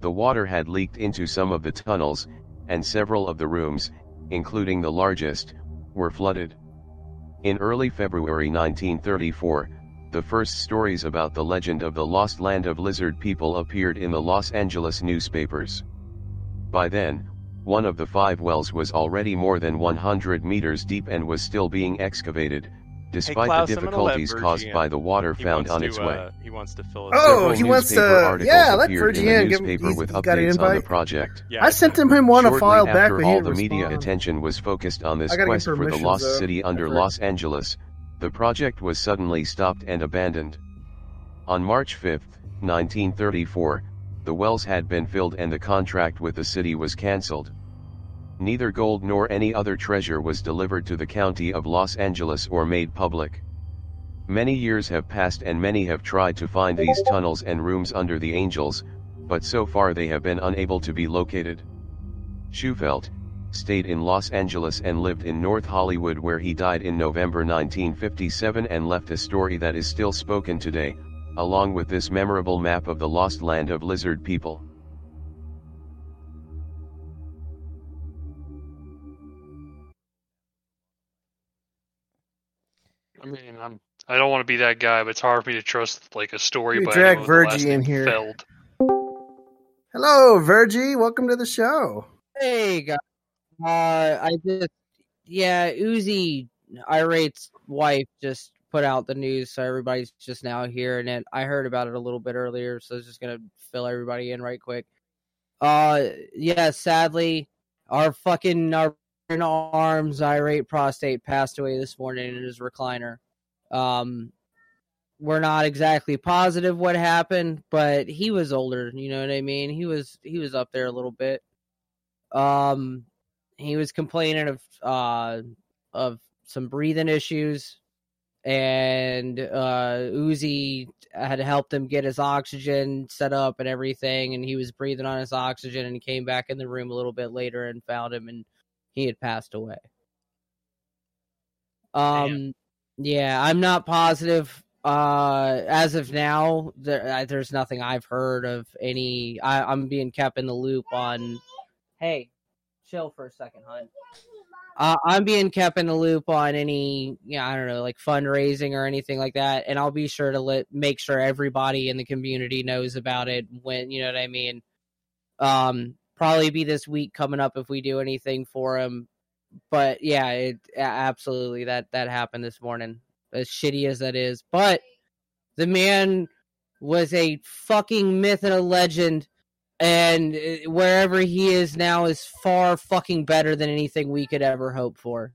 The water had leaked into some of the tunnels, and several of the rooms, including the largest, were flooded. In early February 1934, the first stories about the legend of the lost land of lizard people appeared in the Los Angeles newspapers. By then, one of the five wells was already more than 100 meters deep and was still being excavated, despite Klaus, the I'm gonna let difficulties caused in. by the water He found wants on to, its uh, way. He wants to fill us. Oh, Several he wants newspaper to- articles yeah, let appeared Virgie in the in, give him- newspaper he's- with he's got an updates on the project. Yeah, I sent him one a Shortly file back, after but he all the media respond. attention was focused on this I gotta get quest for the lost though, city under at Los Angeles, the project was suddenly stopped and abandoned. On March 5, 1934, the wells had been filled and the contract with the city was cancelled. Neither gold nor any other treasure was delivered to the county of Los Angeles or made public. Many years have passed and many have tried to find these tunnels and rooms under the angels, but so far they have been unable to be located. Shufelt, stayed in Los Angeles and lived in North Hollywood where he died in November 1957 and left a story that is still spoken today, along with this memorable map of the lost land of lizard people. Mean, I'm. I don't want to be that guy, but it's hard for me to trust like a story We by drag anyone with the last Virgie in here. Feld. Hello, Virgie. Welcome to the show. Hey guys, uh, I just yeah, Uzi irate's wife just put out the news, so everybody's just now hearing it. I heard about it a little bit earlier, so I was just gonna fill everybody in right quick. Uh, yeah, sadly, our fucking our in arms irate prostate passed away this morning in his recliner. Um, we're not exactly positive what happened, but he was older. You know what I mean? He was he was up there a little bit. Um, he was complaining of uh of some breathing issues, and uh Uzi had helped him get his oxygen set up and everything, and he was breathing on his oxygen, and he came back in the room a little bit later and found him, and he had passed away. Um, yeah, I'm not positive. Uh, as of now, there, there's nothing I've heard of any. I, I'm being kept in the loop on. Hey, chill for a second, hon. Uh, I'm being kept in the loop on any, yeah, I don't know, like fundraising or anything like that, and I'll be sure to let make sure everybody in the community knows about it when you know what I mean. Um, probably be this week coming up if we do anything for him. But yeah, it absolutely that that happened this morning. As shitty as that is, but the man was a fucking myth and a legend, and uh, wherever he is now is far fucking better than anything we could ever hope for.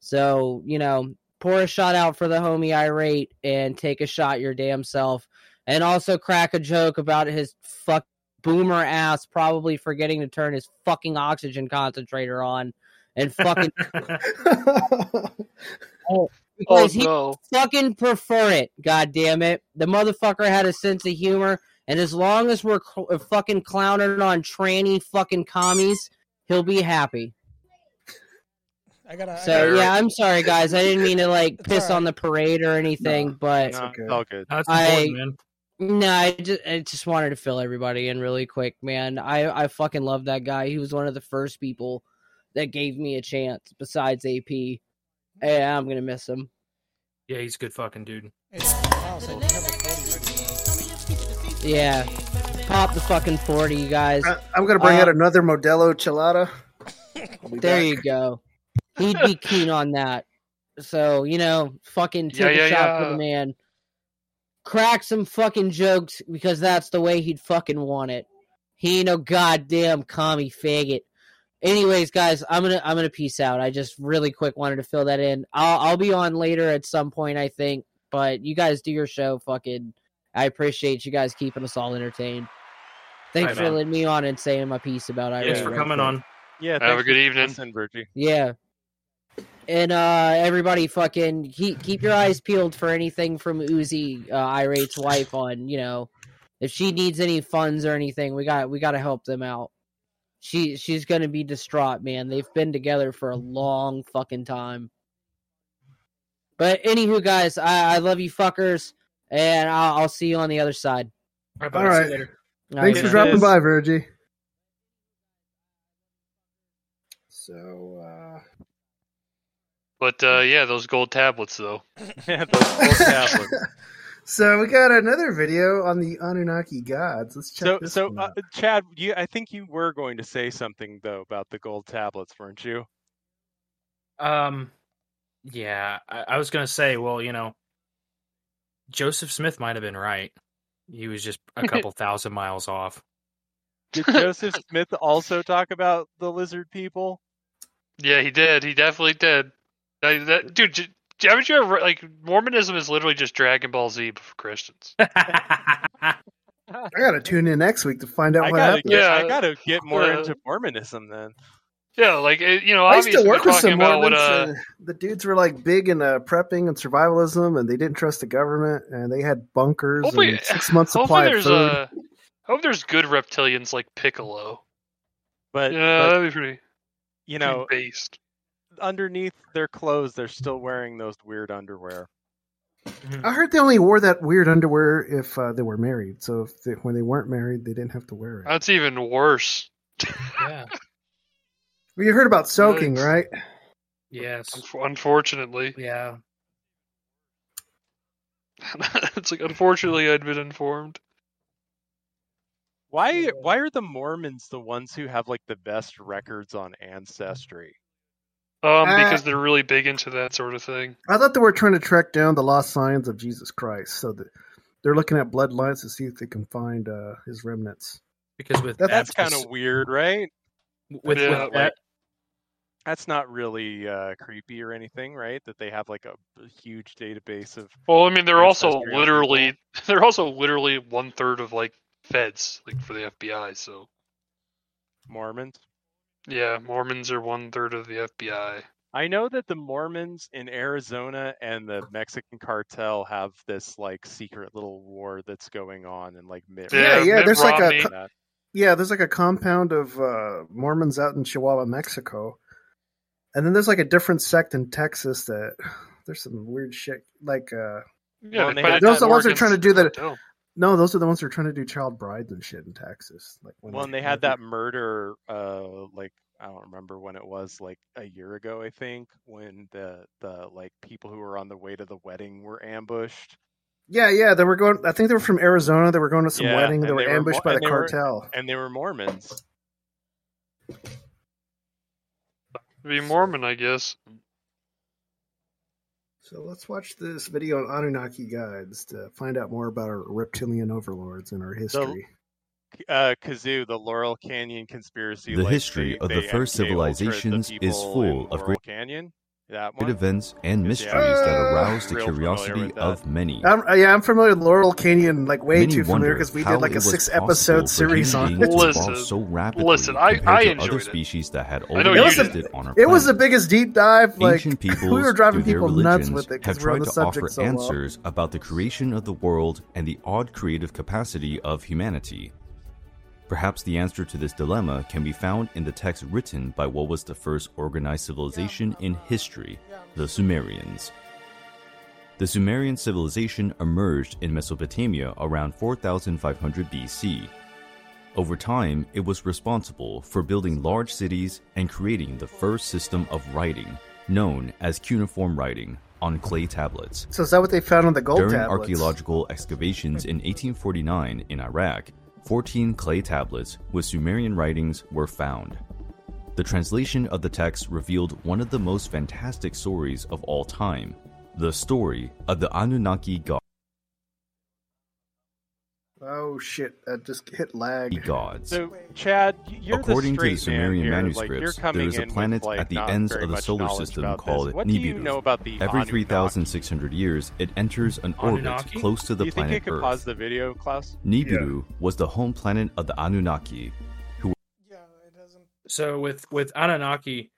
So you know, pour a shot out for the homie irate and take a shot your damn self, and also crack a joke about his fuck boomer ass probably forgetting to turn his fucking oxygen concentrator on and fucking oh, because no. he fucking prefer it. God damn it, the motherfucker had a sense of humor, and as long as we're cl- uh, fucking clowning on tranny fucking commies, he'll be happy. I gotta. I So gotta- yeah, I'm sorry guys. I didn't mean to like piss alright. on the parade or anything, but No, it's all good. That's I man. No, I just I just wanted to fill everybody in really quick, man. I I fucking love that guy. He was one of the first people that gave me a chance besides AP. And I'm gonna miss him. Yeah, he's a good fucking dude. Yeah, pop the fucking forty, you guys. I- I'm gonna bring Uh, out another Modelo Chelada. There back. you go. He'd be keen on that. So, you know, fucking take Yeah, a yeah, shot for the man. Crack some fucking jokes because that's the way he'd fucking want it. He ain't no goddamn commie faggot. Anyways, guys, I'm gonna I'm gonna peace out. I just really quick wanted to fill that in. I'll I'll be on later at some point, I think. But you guys do your show, fucking. I appreciate you guys keeping us all entertained. Thanks Right for on. letting me on and saying my piece about it. Thanks for coming on. Yeah, Have a good evening. listening, Virgie. Yeah. And uh everybody fucking keep keep your eyes peeled for anything from Uzi, uh, Irate's wife on, you know, if she needs any funds or anything, we got we got to help them out. She she's going to be distraught, man. They've been together for a long fucking time. But anywho, guys, I, I love you fuckers, and I'll, I'll see you on the other side. All All right. All Thanks right, for man. dropping by, Virgie. So, uh, But uh, yeah, those gold tablets though. Yeah, those gold tablets. so we got another video on the Anunnaki gods. Let's check So, this so one uh. Chad, you, I think you were going to say something though about the gold tablets, weren't you? Um, yeah, I, I was gonna say, well, you know, Joseph Smith might have been right. He was just a couple thousand miles off. Did Joseph Smith also talk about the lizard people? Yeah, he did. He definitely did. That, dude, j- j- haven't you ever like Mormonism is literally just Dragon Ball Z for Christians. I gotta tune in next week to find out I what gotta happened. get, I gotta get more Uh, into Mormonism then. Yeah, like you know, I used to work with some about what Mormons. uh, uh, the dudes were like big in uh, prepping and survivalism, and they didn't trust the government, and they had bunkers hopefully and six months supply of there's food. uh, hope there's good reptilians like Piccolo. But, Yeah, but, that'd be pretty. you know, based. Underneath their clothes, they're still wearing those weird underwear. I heard they only wore that weird underwear if uh, they were married. So if they, when they weren't married, they didn't have to wear it. That's even worse. Yeah. Well, you heard about soaking, Nice. right? Yes. Unf- Unfortunately, Yeah. it's like unfortunately I'd been informed. Why why are the Mormons the ones who have like the best records on ancestry? Um, Uh, because they're really big into that sort of thing. I thought they were trying to track down the lost signs of Jesus Christ, so that they're looking at bloodlines to see if they can find uh, his remnants. Because with That's kind of weird, right? with, Yeah, with like- That's not really uh, creepy or anything, right? That they have like a, a huge database of. Well, I mean, they're also ancestry on literally they're also literally one third of like feds, like for the FBI. So Mormons. Yeah, Mormons are one third of the FBI. I know that the Mormons in Arizona and the Mexican cartel have this like secret little war that's going on, and like Mitt Yeah, Yeah, yeah. Mitt There's like a yeah. There's like a compound of uh, Mormons out in Chihuahua, Mexico, and then there's like a different sect in Texas that there's some weird shit. Like uh, Yeah, Well, they they fight had those are the ones that are trying to do that. cartel. No, those are the ones who are trying to do child brides and shit in Texas. Like when Well, and they had that murder, uh, like I don't remember when it was, like a year ago, I think, when the the like people who were on the way to the wedding were ambushed. Yeah, yeah. They were going. I think they were from Arizona. They were going to some Yeah, wedding. They were they were ambushed Mo- by the and they were- cartel. and they were Mormons. Be Mormon, I guess. So let's watch this video on Anunnaki guides to find out more about our reptilian overlords and our history. Uh, Kazoo, the Laurel Canyon conspiracy. The like, history they- of the first MK Ultra'd the civilizations is full of Laurel great Canyon. That one. events and mysteries I'm that arouse the real curiosity of many. I'm, uh, yeah, I'm familiar with Laurel Canyon, like way Many too familiar because we did like a six episode series on it. Listen, so rapidly listen, I- I to enjoyed other it. species that had I already It was, did. existed on our a, it was the biggest deep dive. Like Ancient peoples, we were driving through their people nuts religions, with it have because we're on tried the to offer subject so well. answers about the creation of the world and the odd creative capacity of humanity. Perhaps the answer to this dilemma can be found in the text written by what was the first organized civilization in history, the Sumerians. The Sumerian civilization emerged in Mesopotamia around 4500 BC. Over time, it was responsible for building large cities and creating the first system of writing, known as cuneiform writing, on clay tablets. So is that what they found on the gold During tablets? archaeological excavations in 1849 in Iraq, 14 clay tablets with Sumerian writings were found. The translation of the text revealed one of the most fantastic stories of all time the story of the Anunnaki god. Oh shit! I just hit lag. gods. So, Chad, you're According the to the straight Sumerian man here. You're manuscripts, coming there is a in with, planet like, at the ends of the solar system called this. What do you Nibiru. know about the Every 3,600 years, it enters an orbit Anunnaki? close to the Do you think planet you could Earth. pause the video, Klaus? Nibiru was the home planet of the Anunnaki, who Yeah, it doesn't. so with with Anunnaki,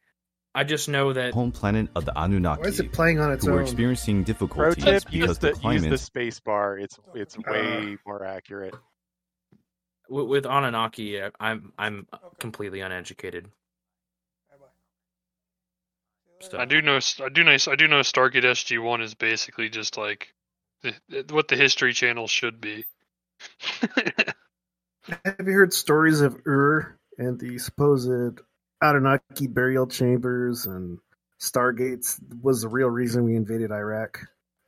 I just know that home planet of the Anunnaki, Why is it playing on its who were own? experiencing Pro difficulties tip: because use the the use the space bar. It's it's uh, way more accurate. with, with Anunnaki, I- I'm I'm completely uneducated. I do know. I do know. I do know. Stargate SG One is basically just like the, what the History Channel should be. Have you heard stories of Ur and the supposed Anunnaki burial chambers and Stargates was the real reason we invaded Iraq?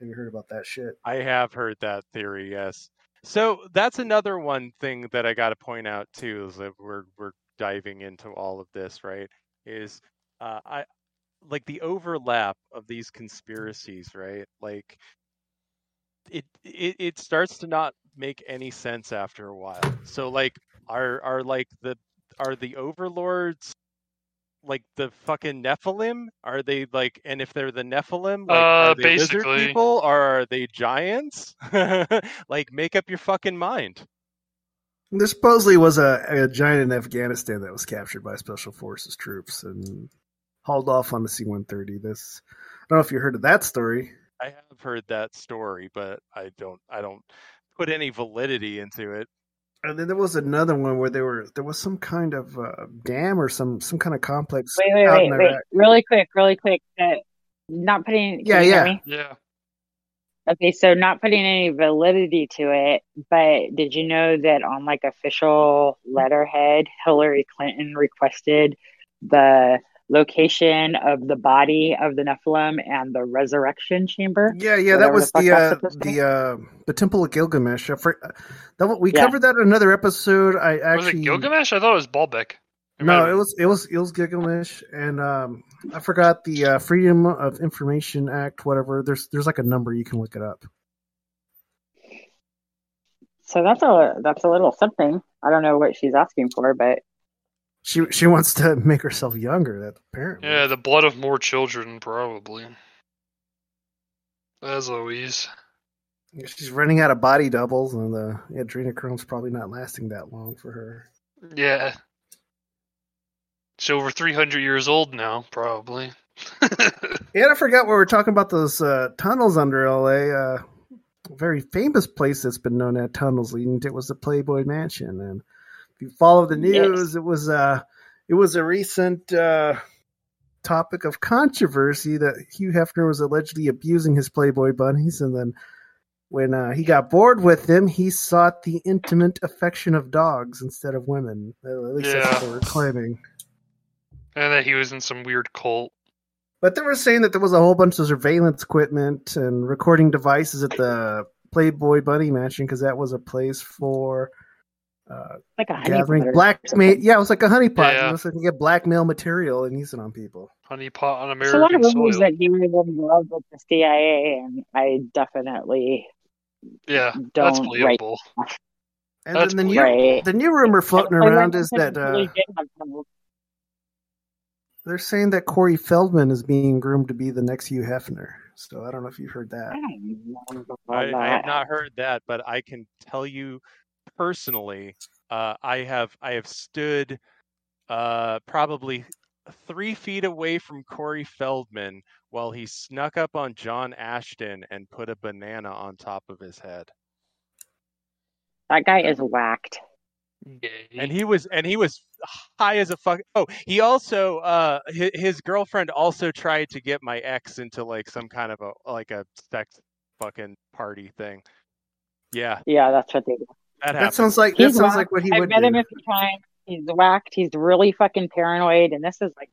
Have you heard about that shit? I have heard that theory, yes. So that's another one thing that I got to point out too is that we're we're diving into all of this, right? Is uh, I like the overlap of these conspiracies, right? Like it it it starts to not make any sense after a while. So like are are like the are the overlords like the fucking Nephilim? Are they like and if they're the Nephilim, like Uh, are they lizard people or are they giants? like make up your fucking mind. There supposedly was a, a giant in Afghanistan that was captured by special forces troops and hauled off on the C-130. This I don't know if you heard of that story. I have heard that story, but I don't I don't put any validity into it. And then there was another one where there were there was some kind of uh, dam or some some kind of complex Wait, wait, out wait, in wait. Really quick, really quick. Uh, not putting. Can Yeah, yeah. Yeah. Okay, so not putting any validity to it, but did you know that on like official letterhead, Hillary Clinton requested the location of the body of the Nephilim and the resurrection chamber? Yeah, yeah, that was fuck the uh, supposed to be? the uh, the Temple of Gilgamesh. I for, that one- we Yeah. covered that in another episode. I Was it actually Gilgamesh? I thought it was Baalbek. It no, it was it was it was Gilgamesh, and um, I forgot the uh, Freedom of Information Act, whatever. There's there's like a number you can look it up. So that's a that's a little something. I don't know what she's asking for, but She she wants to make herself younger. That apparently. Yeah, the blood of more children, probably. As always. She's running out of body doubles, and the adrenochrome's probably not lasting that long for her. Yeah. She's over 300 years old now, probably. Yeah, I forgot we were talking about those uh, tunnels under LA. Uh, a very famous place that's been known as tunnels leading to it was the Playboy Mansion. And you follow the news, it was uh, it was a recent uh, topic of controversy that Hugh Hefner was allegedly abusing his Playboy bunnies, and then when uh, he got bored with them, he sought the intimate affection of dogs instead of women. At least that's what they Yeah. were claiming. And that he was in some weird cult. But they were saying that there was a whole bunch of surveillance equipment and recording devices at the Playboy Bunny Mansion because that was a place for uh, like a honey gathering pot blackmail. Yeah, it was like a honeypot. Yeah. You know, so they can get blackmail material and use it on people. Honey pot on There's a lot of American rumors that he was in love with the CIA, and I definitely Yeah, don't that's write believable. And That's then the new, Right. the new rumor floating around is that uh, did have some- they're saying that Corey Feldman is being groomed to be the next Hugh Hefner. So I don't know if you've heard that. I, I have not heard that, but I can tell you personally, uh, I have I have stood uh, probably three feet away from Corey Feldman while he snuck up on John Ashton and put a banana on top of his head. that guy is whacked. And he was and he was high as a fuck. Oh, he also uh his, his girlfriend also tried to get my ex into like some kind of a like a sex fucking party thing. Yeah, Yeah, that's what they do. That, That sounds like that He's sounds whacked. like what he I've would met him a few times. He's whacked. He's really fucking paranoid, and this is like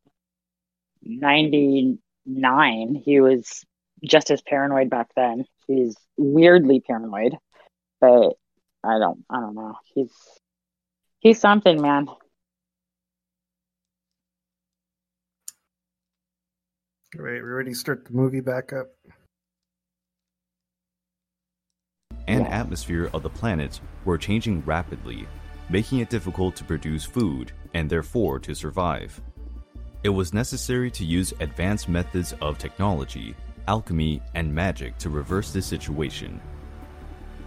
ninety nine. He was just as paranoid back then. He's weirdly paranoid, but I don't. I don't know. He's he's something, man. Right, we're ready to start the movie back up. And atmosphere of the planet were changing rapidly, making it difficult to produce food and therefore to survive. It was necessary to use advanced methods of technology, alchemy, and magic to reverse this situation.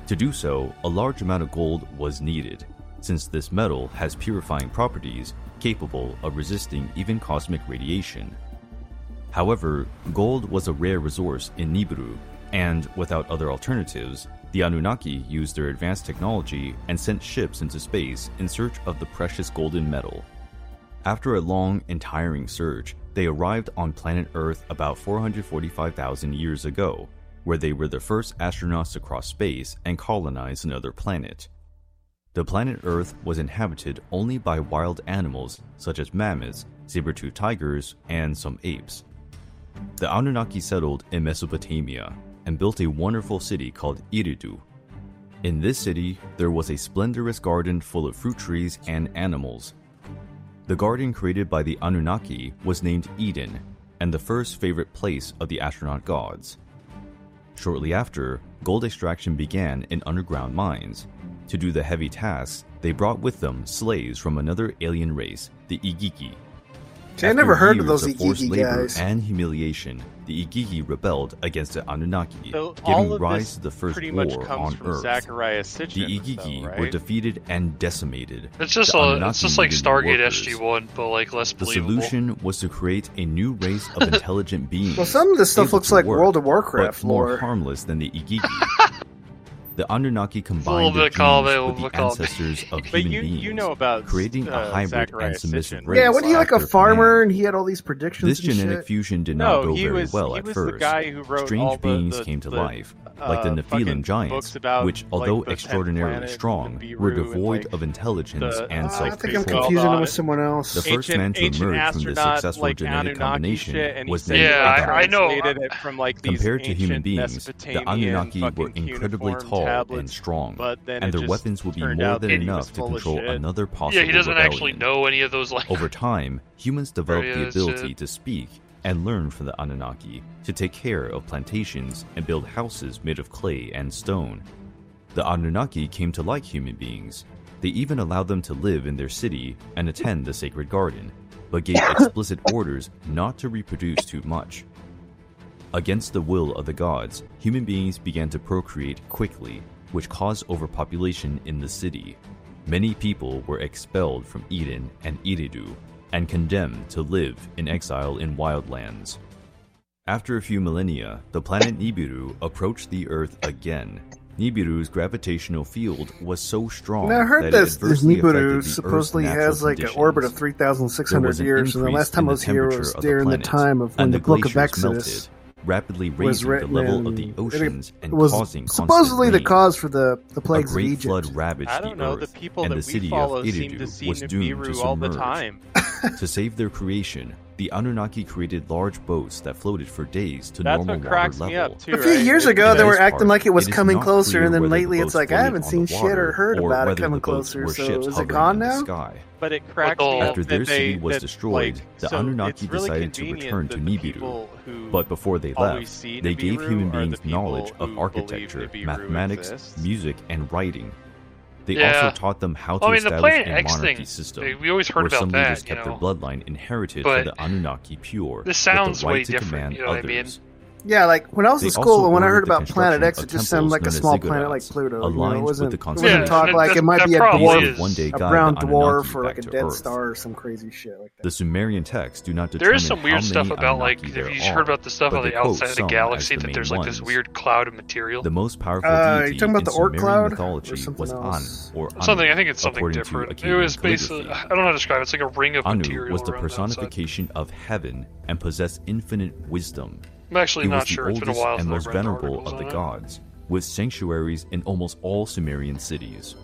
To do so, a large amount of gold was needed, since this metal has purifying properties capable of resisting even cosmic radiation. However, gold was a rare resource in Nibiru, and without other alternatives, the Anunnaki used their advanced technology and sent ships into space in search of the precious golden metal. After a long and tiring search, they arrived on planet Earth about 445,000 years ago, where they were the first astronauts to cross space and colonize another planet. The planet Earth was inhabited only by wild animals such as mammoths, saber-toothed tigers, and some apes. The Anunnaki settled in Mesopotamia and built a wonderful city called Eridu. In this city, there was a splendorous garden full of fruit trees and animals. The garden created by the Anunnaki was named Eden, and the first favorite place of the astronaut gods. Shortly after, gold extraction began in underground mines. To do the heavy tasks, they brought with them slaves from another alien race, the Igigi. See, I never heard of years those forced Igigi labor guys. and humiliation, the Igigi rebelled against the Anunnaki, So giving rise to the first war much comes on from Earth. Zecharia the Sitchin, Igigi though, were defeated and decimated. It's just a, it's just like Stargate. SG-1, but like less The believable. solution was to create a new race of intelligent beings. Well, some of this stuff looks like work, World of Warcraft but more harmless than the Igigi. the Anunnaki little combined their bit genes with the column B. ancestors of But human you beings, you know about creating uh, a hybrid Zecharia and submissive Sitchin, race. Yeah, wasn't he like a after farmer and he had all these predictions? This and genetic shit? fusion did No, not go very was- well at first. guy who wrote Strange all the- beings the- came to the, life, like the uh, Nephilim giants, about, which, although the tenth extraordinarily planet, strong, Nibiru, were and, devoid like, of intelligence the- and uh, I I think I'm confusing him with someone else. The first man to emerge from this successful genetic combination and was said named he, Yeah. I- I know. translated it from like these Compared to human beings, the Anunnaki were incredibly tall tablets, and strong, but then and their weapons will be more than enough to control another possible Yeah, he doesn't rebellion. actually know any of those. Over time, humans develop the ability shit. to speak and learn from the Anunnaki to take care of plantations and build houses made of clay and stone. The Anunnaki came to like human beings. They even allowed them to live in their city and attend the sacred garden, but gave explicit orders not to reproduce too much Against the will of the gods, human beings began to procreate quickly, which caused overpopulation in the city. Many people were expelled from Eden and Eridu and condemned to live in exile in wildlands. After a few millennia, the planet Nibiru approached the Earth again. Nibiru's gravitational field was so strong now, I heard that this, this Nibiru supposedly has like conditions. an orbit of 3,600 years, and the last time I was here was during the, the time of when the, the Book of Exodus. Melted rapidly raising the level of the oceans and causing supposedly the cause for the the plagues of Egypt. flood ravaged I don't the know. The people and that the we city of follow seem to see was doomed to all the time. to save their creation, the Anunnaki created large boats that floated for days to That's normal water level. Too, right? A few years ago, they were acting like it was it coming closer, and then lately the it's like I haven't seen shit or heard or about it coming closer. So is it gone now? But it cracks me up After their city they, was that, destroyed, like, the so Anunnaki really decided to return to Nibiru. But before they left, they gave human beings knowledge of architecture, mathematics, music, and writing they yeah. also taught them how to well, I mean, the a monarchy thing, system. We always heard where about some that, leaders kept know? their bloodline inherited but for the Anunnaki pure. This sounds way different. You know others. what I mean? Yeah, like when I was they in school, when I heard about Planet X, it just sounded like a small planet like Pluto. You know, it wasn't, it wasn't yeah, talk like it might be a dwarf, one day a brown dwarf, or like a dead Earth. star or some crazy shit like that. The Sumerian texts do not determine There is some weird stuff about like if you heard about the stuff on the outside of the galaxy that there's like this weird cloud of material. The most powerful uh, you talking about the Oort cloud mythology was? An, or Anu, something. I think it's something different. It was basically I don't know how to describe. it. It's like a ring of Anu was the personification of heaven and possessed infinite wisdom I'm actually he not was the sure. Oldest it's been a while and most venerable of the gods, with sanctuaries in almost all Sumerian cities.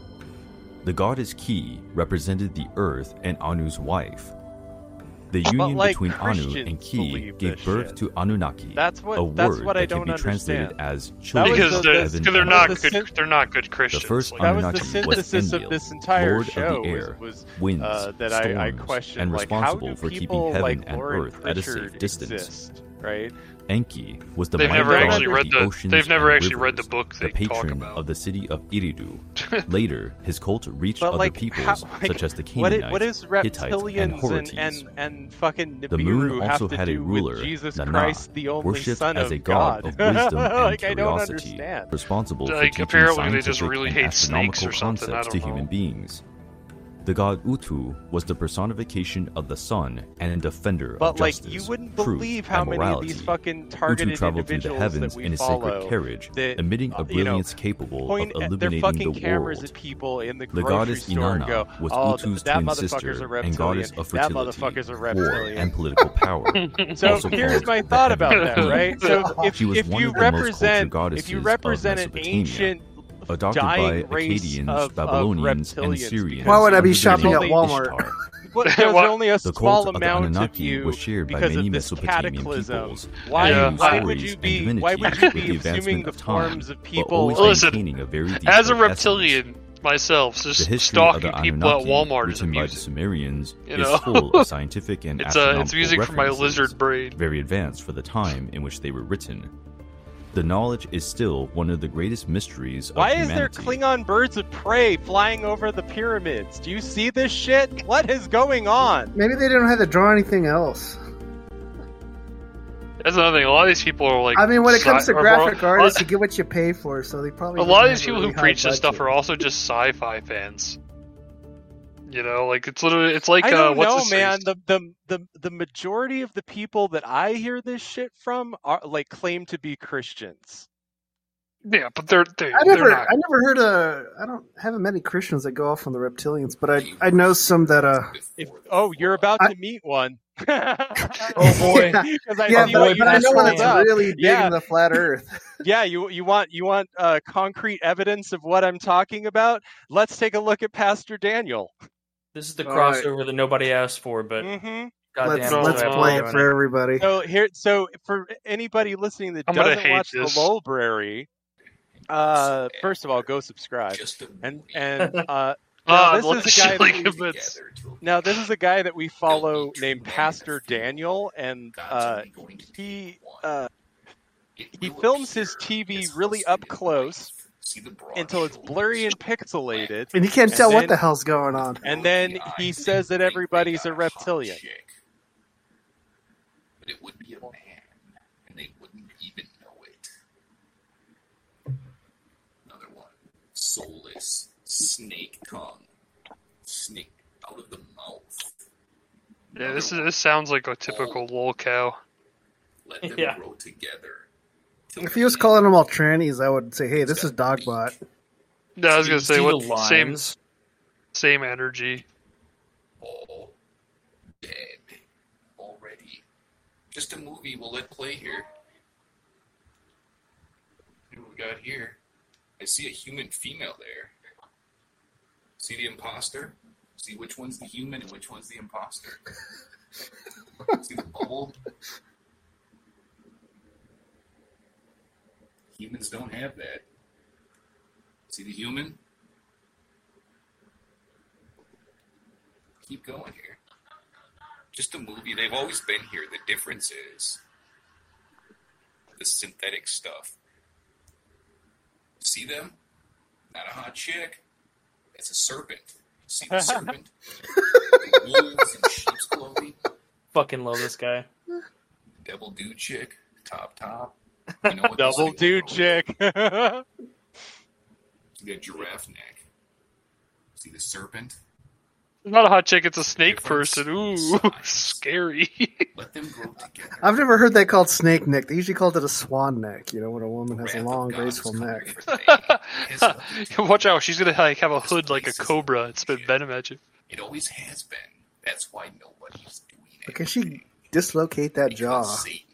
The goddess Ki represented the earth and Anu's wife. The union like between Anu and Ki gave birth shit. to Anunnaki, that's what, a word that's what that I can be understand. translated as children because the, of heaven. They're not, good, sin- they're not good Christians. The first like, Anunnaki that was the was Enlil, of this entire Lord show of the air, was, was, winds, uh, that storms, I, I and responsible like, for keeping heaven like and earth at a safe distance. Exist, right? Enki was the they've never actually read the, the oceans they've never actually rivers, read the book they the patron of the city of Eridu. Later, his cult reached but other like, peoples how, like, such as the Canaanites, what is, what is Hittites, and Horites. And, and, and fucking Nibiru the moon also had a ruler, Jesus Nanna, Christ, the only worshipped son as a god, of wisdom and like, curiosity, responsible like, for teaching scientific they just really astronomical concepts to human beings. The god Utu was the personification of the sun and a defender but, of like, justice. But like, you wouldn't believe how many of these fucking targeted Utu traveled through the heavens in a sacred carriage, that, emitting a brilliance you know, capable of illuminating the world. People in the, the goddess Inanna go, was oh, Utu's twin sister and goddess of fertility, war, and political power. so here's my thought about that, right? So if, if you represent, if you represent an ancient adopted by Akkadians, of, Babylonians, of and Syrians. Why would I be shopping at Walmart? But was only a the small amount of Anunnaki of you was shared by many Mesopotamian peoples. Why, yeah. why would you be? Why would you be assuming the forms of people? Listen, a very as a reptilian essence. myself, just the stalking the people at Walmart is amusing. By the Sumerians you know? is full of scientific and it's, uh, it's music for my lizard brain. Very advanced for the time in which they were written. The knowledge is still one of the greatest mysteries Why is there. Klingon birds of prey flying over the pyramids? Do you see this shit? What is going on? Maybe they don't have to draw anything else. That's another thing. A lot of these people are like. I mean, when it comes sci- to graphic artists, you get what you pay for, so they probably. A lot of these people who preach this stuff are also just sci-fi fans. You know, like it's literally it's like I uh, don't uh, what's know, man. The, the the the majority of the people that I hear this shit from are like claim to be Christians. Yeah, but they're they, I never they're I never heard a I don't haven't Christians that go off on the reptilians, but I I know some that uh. If, oh, you're about I, to meet one. oh boy! Yeah, yeah but, but I know one that's really big yeah. in the flat Earth. yeah, you you want you want uh, concrete evidence of what I'm talking about? Let's take a look at Pastor Daniel. This is the All right. crossover that nobody asked for, but Mhm. goddamn, Let's it, let's play it for everybody. So here, so for anybody listening that I'm doesn't watch this. the library, uh, first of all, go subscribe, and and uh, Ah, this is a guy that we- Now, this is a guy that we follow named Pastor Daniel, and uh, he uh, he films his TV really up close until it's blurry and pixelated, And you can't tell what the hell's going on. And then he says that everybody's a reptilian. But it would be a man, and they wouldn't even know it. Another one. Soulless. Snake tongue. Snake out of the mouth. Yeah, this is this sounds like a typical lol cow. Let them Yeah. grow together. If he was calling them all trannies, I would say, "Hey, this is Dogbot." No, I was gonna say what same same energy. All dead already. Just a movie we'll let play here. See what we got here? I see a human female there. See the imposter? See which one's the human and which one's the imposter? see the bubble? Humans don't have that. See the human? Keep going here. Just a movie. They've always been here. The difference is the synthetic stuff. See them? Not a hot chick. It's a serpent. See the serpent? Wolves in sheep's clothing. Fucking love this guy. Devil dude chick. Top top. You know what Double this dude chick. See that giraffe neck. See the serpent? It's not a hot chick, it's a snake person. Ooh, scary. Let them grow together. I've never heard that called snake neck. They usually called it a swan neck. You know, when a woman has a long, graceful neck. Watch out, she's gonna like have a hood like a cobra and spit venom at you. It always has been. That's why nobody's doing it. can she dislocate that jaw? Satan devoured them all.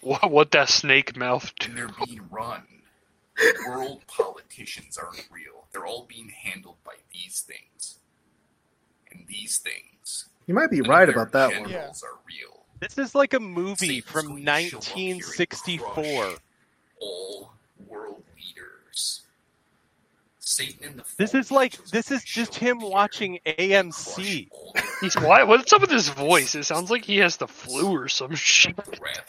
What, what that snake mouth And they're being run. World politicians aren't real. They're all being handled by these things. And these things. You might be right about that one. generals are real. This is like a movie from 1964. All world leaders. Satan in the This is like this is just him watching AMC. He's why? What's up with his voice? It sounds like he has the flu or some shit.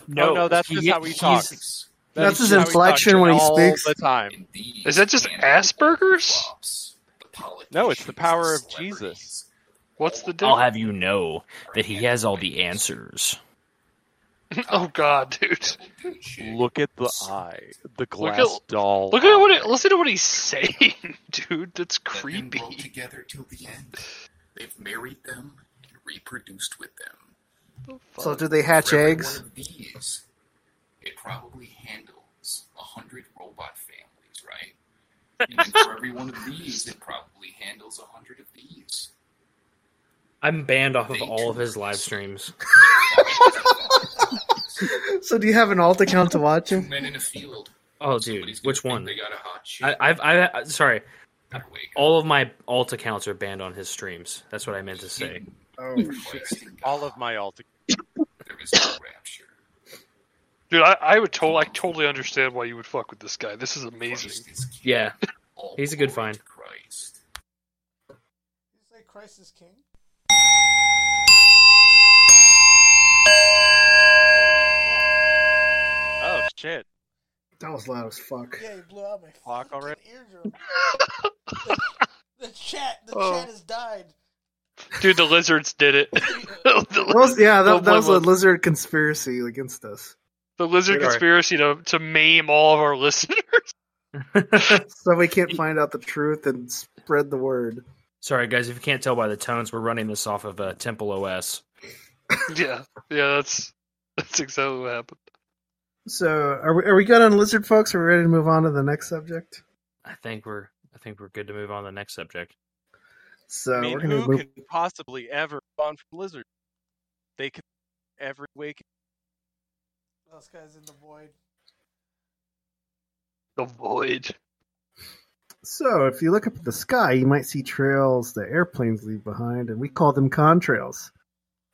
No, no, that's just how he talks. That's his just how he inflection when he all speaks. the time. Is that just Asperger's? No, it's the power of Jesus. What's the deal? I'll have you know that he has all the answers. oh God, dude! Look at the eye, the Look glass at doll. Look at what. It, listen to what he's saying, dude. That's Let them creepy. grow together till the end. They've married them and reproduced with them. So do they hatch For every eggs? One of these, it probably handles a hundred robot families, right? And for every one of these, it probably handles a hundred of these. I'm banned off of all of his live streams. So do you have an alt account to watch him? men in a field. Oh, dude, which one? They got a hot. I, I've, I, sorry. All of my alt accounts are banned on his streams. That's what I meant to say. Oh, shit. All of my alt. There is no rapture. Dude, I, I would totally, I totally understand why you would fuck with this guy. This is amazing. Yeah, he's a good find. Christ. Say Christ is king. Oh shit! That was loud as fuck. Yeah, you blew out my Clock already. eardrum. the chat, the Oh. chat has died. Dude, the lizards did it. the, That was, yeah, that, that was a lizard conspiracy against us. the lizard Sorry. conspiracy to to maim all of our listeners. So we can't find out the truth and spread the word. Sorry, guys, if you can't tell by the tones, we're running this off of uh, Temple OS. yeah, yeah, that's that's exactly what happened. So are we, are we good on lizard folks? Are we ready to move on to the next subject? I think we're I think we're good to move on to the next subject. So I mean, we're who move. can possibly ever move on from lizard? They can every week. Those guys in the void. The void. So if you look up at the sky, you might see trails that airplanes leave behind, and we call them contrails.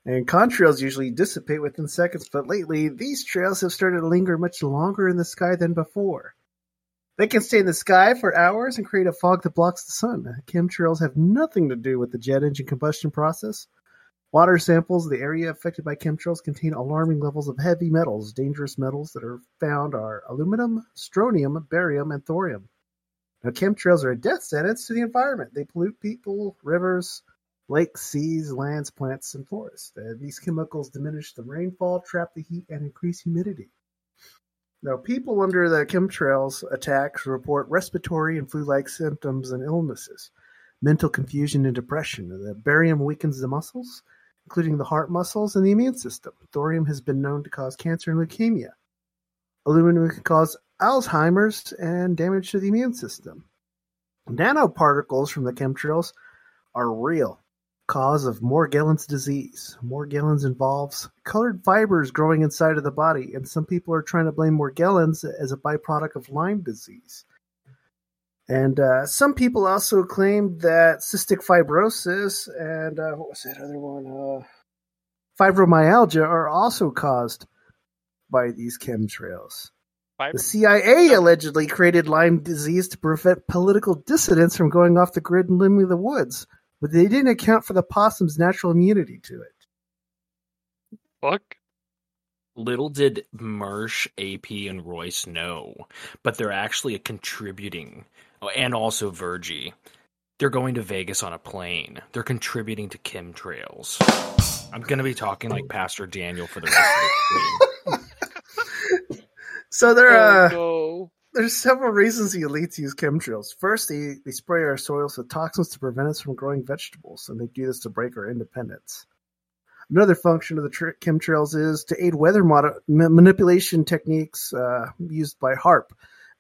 And contrails usually dissipate within seconds, but lately these trails have started to linger much longer in the sky than before. They can stay in the sky for hours and create a fog that blocks the sun. Chemtrails have nothing to do with the jet engine combustion process. Water samples of the area affected by chemtrails contain alarming levels of heavy metals. Dangerous metals that are found are aluminum, strontium, barium, and thorium. Now, chemtrails are a death sentence to the environment. They pollute people, rivers, lakes, seas, lands, plants, and forests. Uh, these chemicals diminish the rainfall, trap the heat, and increase humidity. Now, people under the chemtrails attacks report respiratory and flu-like symptoms and illnesses, mental confusion and depression. The barium weakens the muscles, including the heart muscles and the immune system. Thorium has been known to cause cancer and leukemia. Aluminum can cause Alzheimer's and damage to the immune system. Nanoparticles from the chemtrails are real cause of Morgellons disease. Morgellons involves colored fibers growing inside of the body, and some people are trying to blame Morgellons as a byproduct of Lyme disease. And uh, some people also claim that cystic fibrosis and uh, what was that other one? Uh, fibromyalgia are also caused by these chemtrails. The CIA oh. allegedly created Lyme disease to prevent political dissidents from going off the grid and living in the woods, but they didn't account for the possum's natural immunity to it. Fuck. Little did Marsh, AP, and Royce know, but they're actually contributing, oh, and also Virgie. They're going to Vegas on a plane. They're contributing to chemtrails. I'm going to be talking like Pastor Daniel for the rest of the stream. So there are Oh, no. there's several reasons the elites use chemtrails. First, they, they spray our soils with toxins to prevent us from growing vegetables, and they do this to break our independence. Another function of the tr- chemtrails is to aid weather mod- ma- manipulation techniques uh, used by HAARP.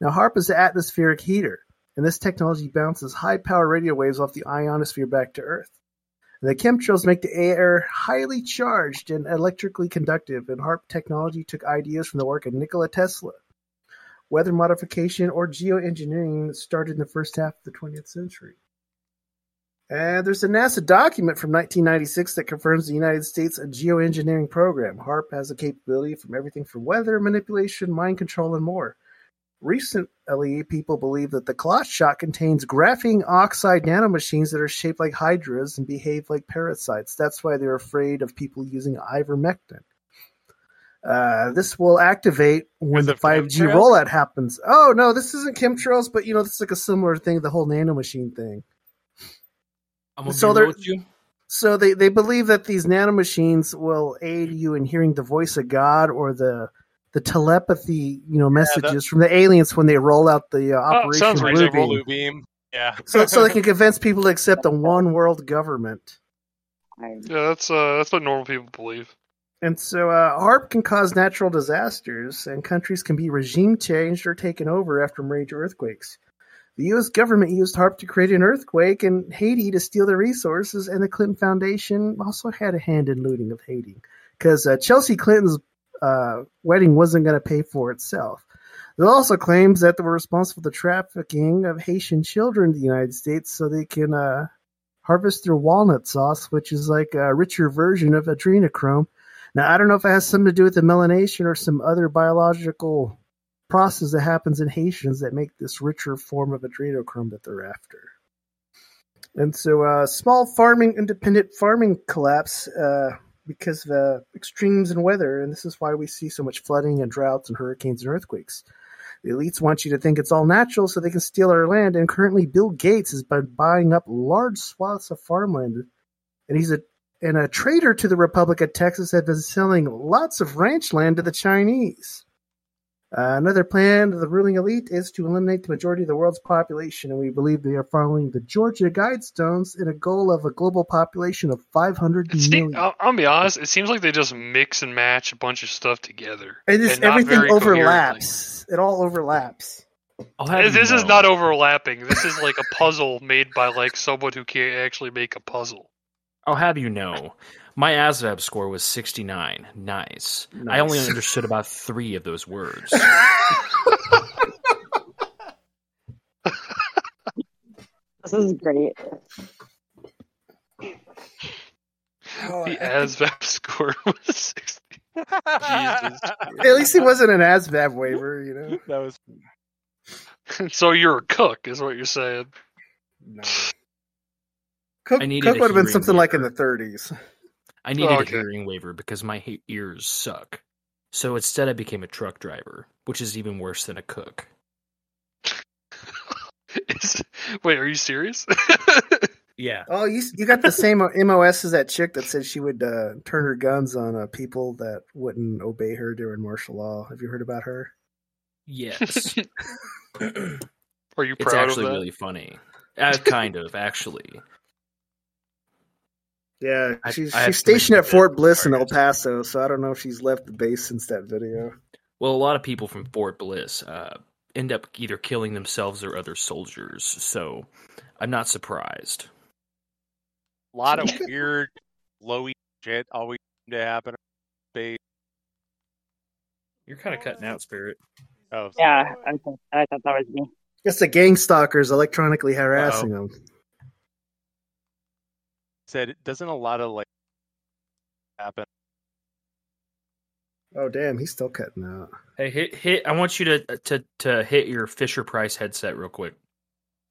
Now, HAARP is an atmospheric heater, and this technology bounces high power radio waves off the ionosphere back to Earth. The chemtrails make the air highly charged and electrically conductive, and HAARP technology took ideas from the work of Nikola Tesla. Weather modification or geoengineering started in the first half of the 20th century. And there's a NASA document from 1996 that confirms the United States geoengineering program. HAARP has a capability from everything from weather manipulation, mind control, and more. Recently, people believe that the clot shot contains graphene oxide nanomachines that are shaped like hydras and behave like parasites. That's why they're afraid of people using ivermectin. Uh, this will activate when the 5G chemtrails? rollout happens. Oh, no, this isn't chemtrails, but you know, this is like a similar thing, the whole nanomachine thing. I'm So they're- with you. So they, they believe that these nanomachines will aid you in hearing the voice of God or the the telepathy, you know, messages from the aliens when they roll out the uh, Oh, Operation sounds Blue reasonable. Beam. Blue beam. Yeah. So so they can convince people to accept a one world government. Yeah, that's uh, that's what normal people believe. And so uh, HAARP can cause natural disasters, and countries can be regime changed or taken over after major earthquakes. The U.S. government used HAARP to create an earthquake in Haiti to steal the resources, and the Clinton Foundation also had a hand in looting of Haiti because uh, Chelsea Clinton's uh, wedding wasn't going to pay for itself. It also claims that they were responsible for the trafficking of Haitian children to the United States so they can uh, harvest their walnut sauce, which is like a richer version of adrenochrome. Now, I don't know if it has something to do with the melanation or some other biological process that happens in Haitians that make this richer form of adrenochrome that they're after. And so, uh, small farming, independent farming collapse uh, because of uh, extremes in weather, and this is why we see so much flooding and droughts and hurricanes and earthquakes. The elites want you to think it's all natural so they can steal our land, and currently Bill Gates is by buying up large swaths of farmland, and he's a and a traitor to the Republic of Texas had been selling lots of ranch land to the Chinese. Uh, another plan of the ruling elite is to eliminate the majority of the world's population, and we believe they are following the Georgia Guidestones in a goal of a global population of 500 See, million. I'll, I'll be honest. It seems like they just mix and match a bunch of stuff together. And just not everything very coherently. overlaps. It all overlaps. This, this is not overlapping. This is like a puzzle made by like someone who can't actually make a puzzle. I'll have you know, my ASVAB score was 69. Nice. I only understood about three of those words. This is great. Oh, the ASVAB score was 60. Jesus. At least he wasn't an ASVAB waiver, you know. That was so you're a cook, is what you're saying. No. Cook, I needed Cook a would have been hearing something like in the 30s. I needed Oh, okay. a hearing waiver because my he- ears suck. So instead, I became a truck driver, which is even worse than a cook. Is- Wait, are you serious? Yeah. Oh, you you got the same MOS as that chick that said she would uh, turn her guns on uh, people that wouldn't obey her during martial law. Have you heard about her? Yes. Are you it's proud of actually that? really funny. Uh, kind of, actually. Yeah, I- she's I she's to stationed at Fort Bliss in El Paso, so I don't know if she's left the base since that video. Well, a lot of people from Fort Bliss uh, end up either killing themselves or other soldiers, so I'm not surprised. A lot of weird, glowy shit always seem to happen. in Space. You're kind of cutting out, Spirit. Oh, Yeah, okay. I thought that was me. It's the gang stalkers electronically harassing them. Said, doesn't a lot of like happen? Oh damn, he's still cutting out. Hey, hit hit! I want you to to to hit your Fisher Price headset real quick.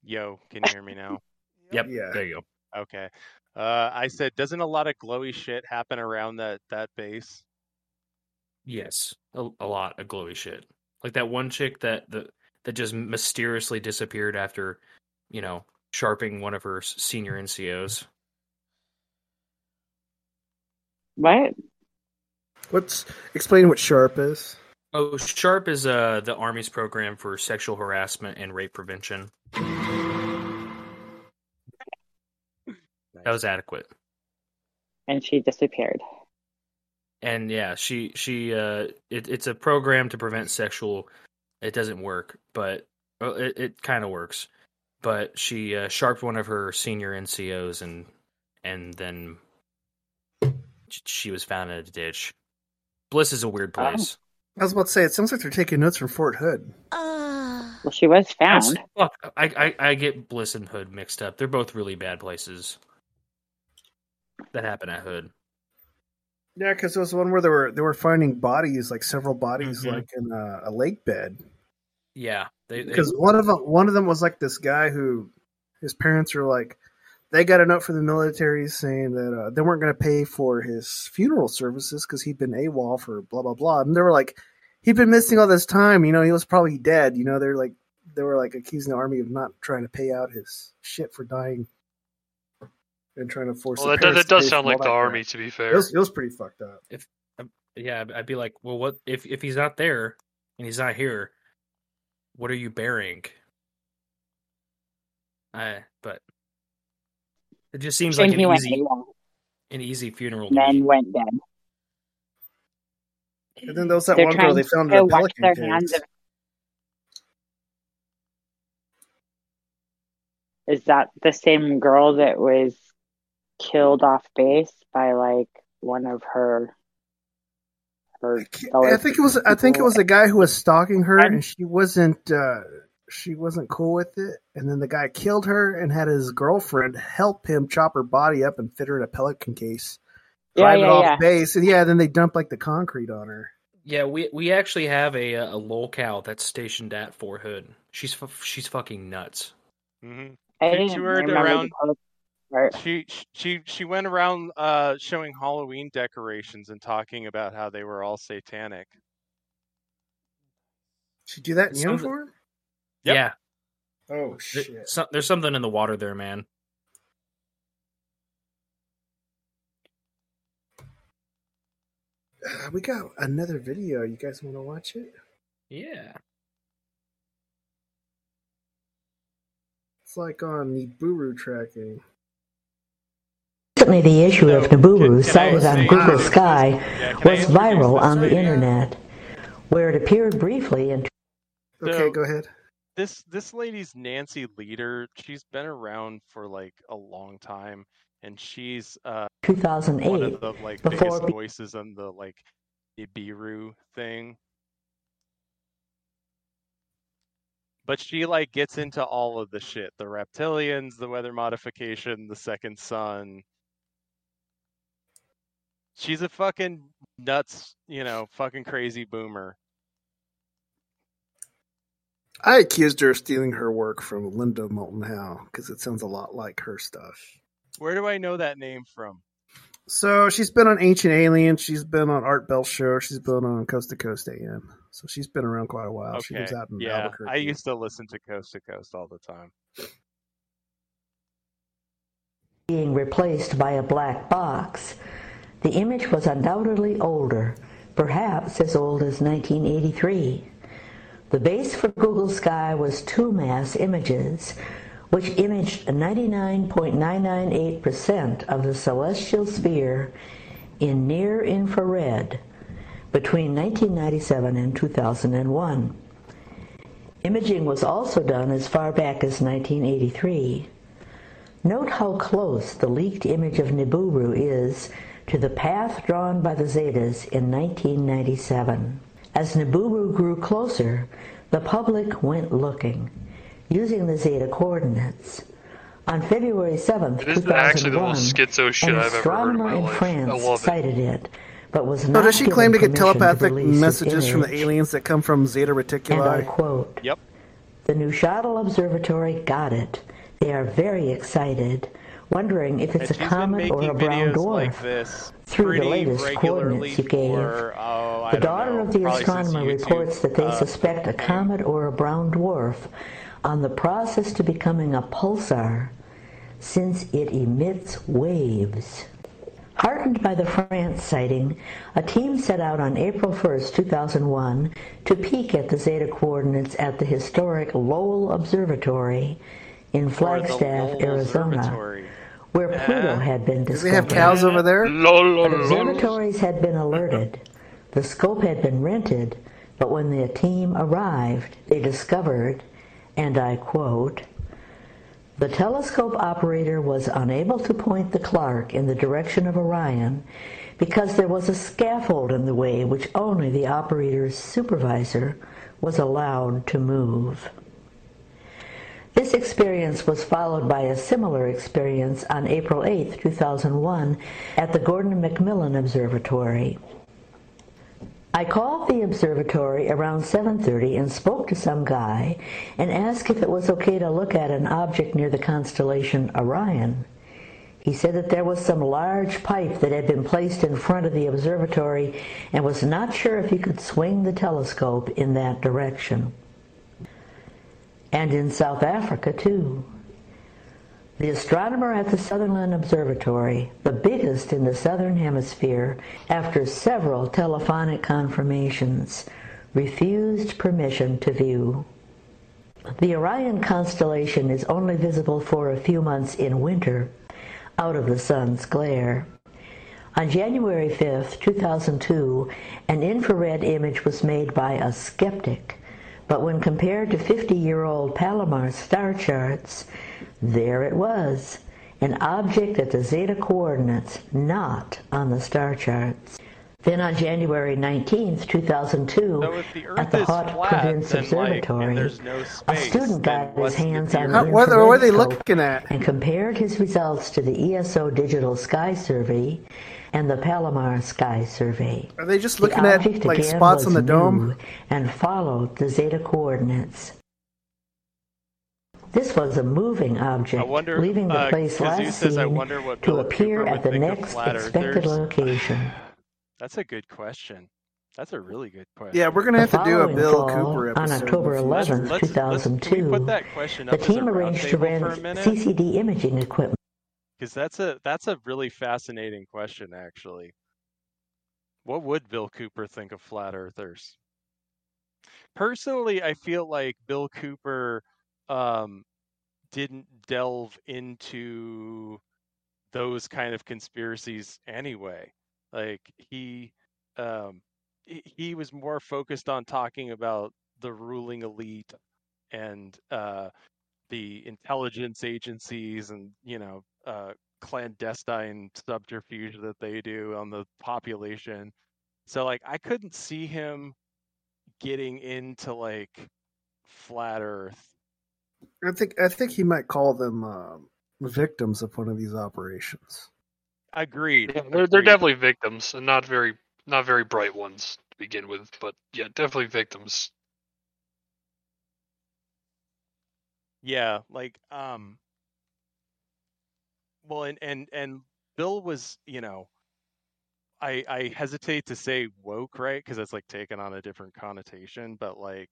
Yo, can you hear me now? Yep. Yeah. There you go. Okay. Uh, I said, doesn't a lot of glowy shit happen around that that base? Yes, a, a lot of glowy shit. Like that one chick that the that just mysteriously disappeared after, you know, sharping one of her senior NCOs. What? What's explain what sharp is? Oh, Sharp is uh the Army's program for sexual harassment and rape prevention. That was adequate. And she disappeared. And yeah, she she uh it, it's a program to prevent sexual it doesn't work, but well, it it kind of works. But she uh, sharped one of her senior NCOs and and then sh- she was found in a ditch. Bliss is a weird place. I was about to say it sounds like they're taking notes from Fort Hood. Well, she was found. Fuck, I, I I get Bliss and Hood mixed up. They're both really bad places. That happened at Hood. Yeah, because there was one where they were they were finding bodies, like several bodies, Mhm. like in a, a lake bed. Yeah, they, they Because one of them one of them was like this guy who his parents were like they got a note from the military saying that uh, they weren't going to pay for his funeral services because he'd been AWOL for blah blah blah, and they were like he'd been missing all this time. You know, he was probably dead. You know, they're like they were like accusing the army of not trying to pay out his shit for dying and trying to force. Well, that, does- that does sound like the that crap. army, to be fair. It was, it was pretty fucked up. if um, yeah, I'd be like, well, what if if he's not there and he's not here? What are you burying? I but it just seems like an easy an easy funeral. To me. Then went dead. And then there was that They're one girl they found in the pelican their cage. hands of. Is that the same girl that was killed off base by like one of her her fellow I think it was I think it was a guy who was stalking her and she wasn't uh she wasn't cool with it and then the guy killed her and had his girlfriend help him chop her body up and fit her in a pelican case. Yeah, Drive it off yeah. base and yeah, then they dump like the concrete on her. Yeah, we we actually have a a lolcow that's stationed at Fort Hood. She's fu- she's fucking nuts. Mm-hmm. I She didn't toured around. the post part. She she she went around uh, showing Halloween decorations and talking about how they were all satanic. She do that in Some of the- uniform? Yeah, Oh There- shit. so- there's something in the water there, man. Uh, we got another video. You guys want to watch it? Yeah. It's like on the Buru tracking. Recently, the issue of Naboo sighted on Google. Sky Yeah, was viral on the internet, where it appeared briefly in Okay, go ahead. This this lady's Nancy Lieder. She's been around for like a long time, and she's uh one 2008 of the like biggest voices on the like Nibiru thing. But she like gets into all of the shit, the reptilians, the weather modification, the second sun. She's a fucking nuts, you know, fucking crazy boomer. I accused her of stealing her work from Linda Moulton Howe because it sounds a lot like her stuff. Where do I know that name from? So she's been on Ancient Aliens. She's been on Art Bell Show. She's been on Coast to Coast AM. So she's been around quite a while. She Okay, lives out in yeah, Albuquerque. I used to listen to Coast to Coast all the time. being replaced by a black box, the image was undoubtedly older, perhaps as old as 1983. The base for Google Sky was 2MASS images, which imaged 99.998% of the celestial sphere in near infrared between 1997 and 2001. Imaging was also done as far back as 1983. Note how close the leaked image of Nibiru is to the path drawn by the Zetas in 1997. As Nibiru grew closer, the public went looking, using the Zeta coordinates. On February 7th, It is actually the 2001, most schizo shit an I've ever heard in astronomer my in life. I France love it. cited it, but was So not does she given claim to get telepathic release his messages from the aliens that come from Zeta Reticuli? And I quote, Yep. The Neuchatel Observatory got it. They are very excited, wondering if it's And a comet or a brown dwarf. like this Through the latest coordinates you gave, for, oh, the daughter know, of the astronomer reports that they uh, suspect a comet or a brown dwarf on the process to becoming a pulsar since it emits waves. Heartened by the France sighting, a team set out on April 1st, 2001 to peek at the Zeta coordinates at the historic Lowell Observatory in Flagstaff, Arizona. Where Pluto Uh, had been Do discovered. they have cows over there? But observatories had been alerted. The scope had been rented, but when the team arrived, they discovered, and I quote, the telescope operator was unable to point the Clark in the direction of Orion because there was a scaffold in the way which only the operator's supervisor was allowed to move. This experience was followed by a similar experience on April 8, 2001, at the Gordon Macmillan Observatory. I called the observatory around 7:30 and spoke to some guy and asked if it was okay to look at an object near the constellation Orion. He said that there was some large pipe that had been placed in front of the observatory and was not sure if he could swing the telescope in that direction and in South Africa too. The astronomer at the Sutherland Observatory, the biggest in the southern hemisphere, after several telephonic confirmations, refused permission to view. The Orion constellation is only visible for a few months in winter, out of the sun's glare. On January 5, 2002, an infrared image was made by a skeptic, but when compared to 50-year-old Palomar star charts, there it was, an object at the zeta coordinates, not on the star charts. Then on January 19, 2002, So the at the is Hot flat, Province then, like, Observatory, and there's no a student got his what's the hands on How- the what are- what are they looking at? and compared his results to the ESO Digital Sky Survey and the Palomar Sky Survey. Are they just The looking at object like spots on the dome? And followed the zeta coordinates. This was a moving object, wonder, leaving the uh, place last says, seen to appear at the next expected earthers. location. That's a good question. That's a really good question. Yeah, we're gonna have to do a Bill fall, Cooper episode. on October future. 11, Let's- let's- can we 2002, put that question the up as a team arranged to rent for a minute? CCD imaging equipment. Because that's a that's a really fascinating question, actually. What would Bill Cooper think of flat earthers? Personally, I feel like Bill Cooper um, didn't delve into those kind of conspiracies anyway. Like he um, he was more focused on talking about the ruling elite and uh, the intelligence agencies and you know uh, clandestine subterfuge that they do on the population. So like I couldn't see him getting into like flat Earth. I think I think he might call them um victims of one of these operations. Agreed. Yeah, they're they're definitely victims, and not very not very bright ones to begin with. But yeah, definitely victims. Yeah, like um well and and and Bill was, you know, I I hesitate to say woke, right? Because it's like taken on a different connotation, but like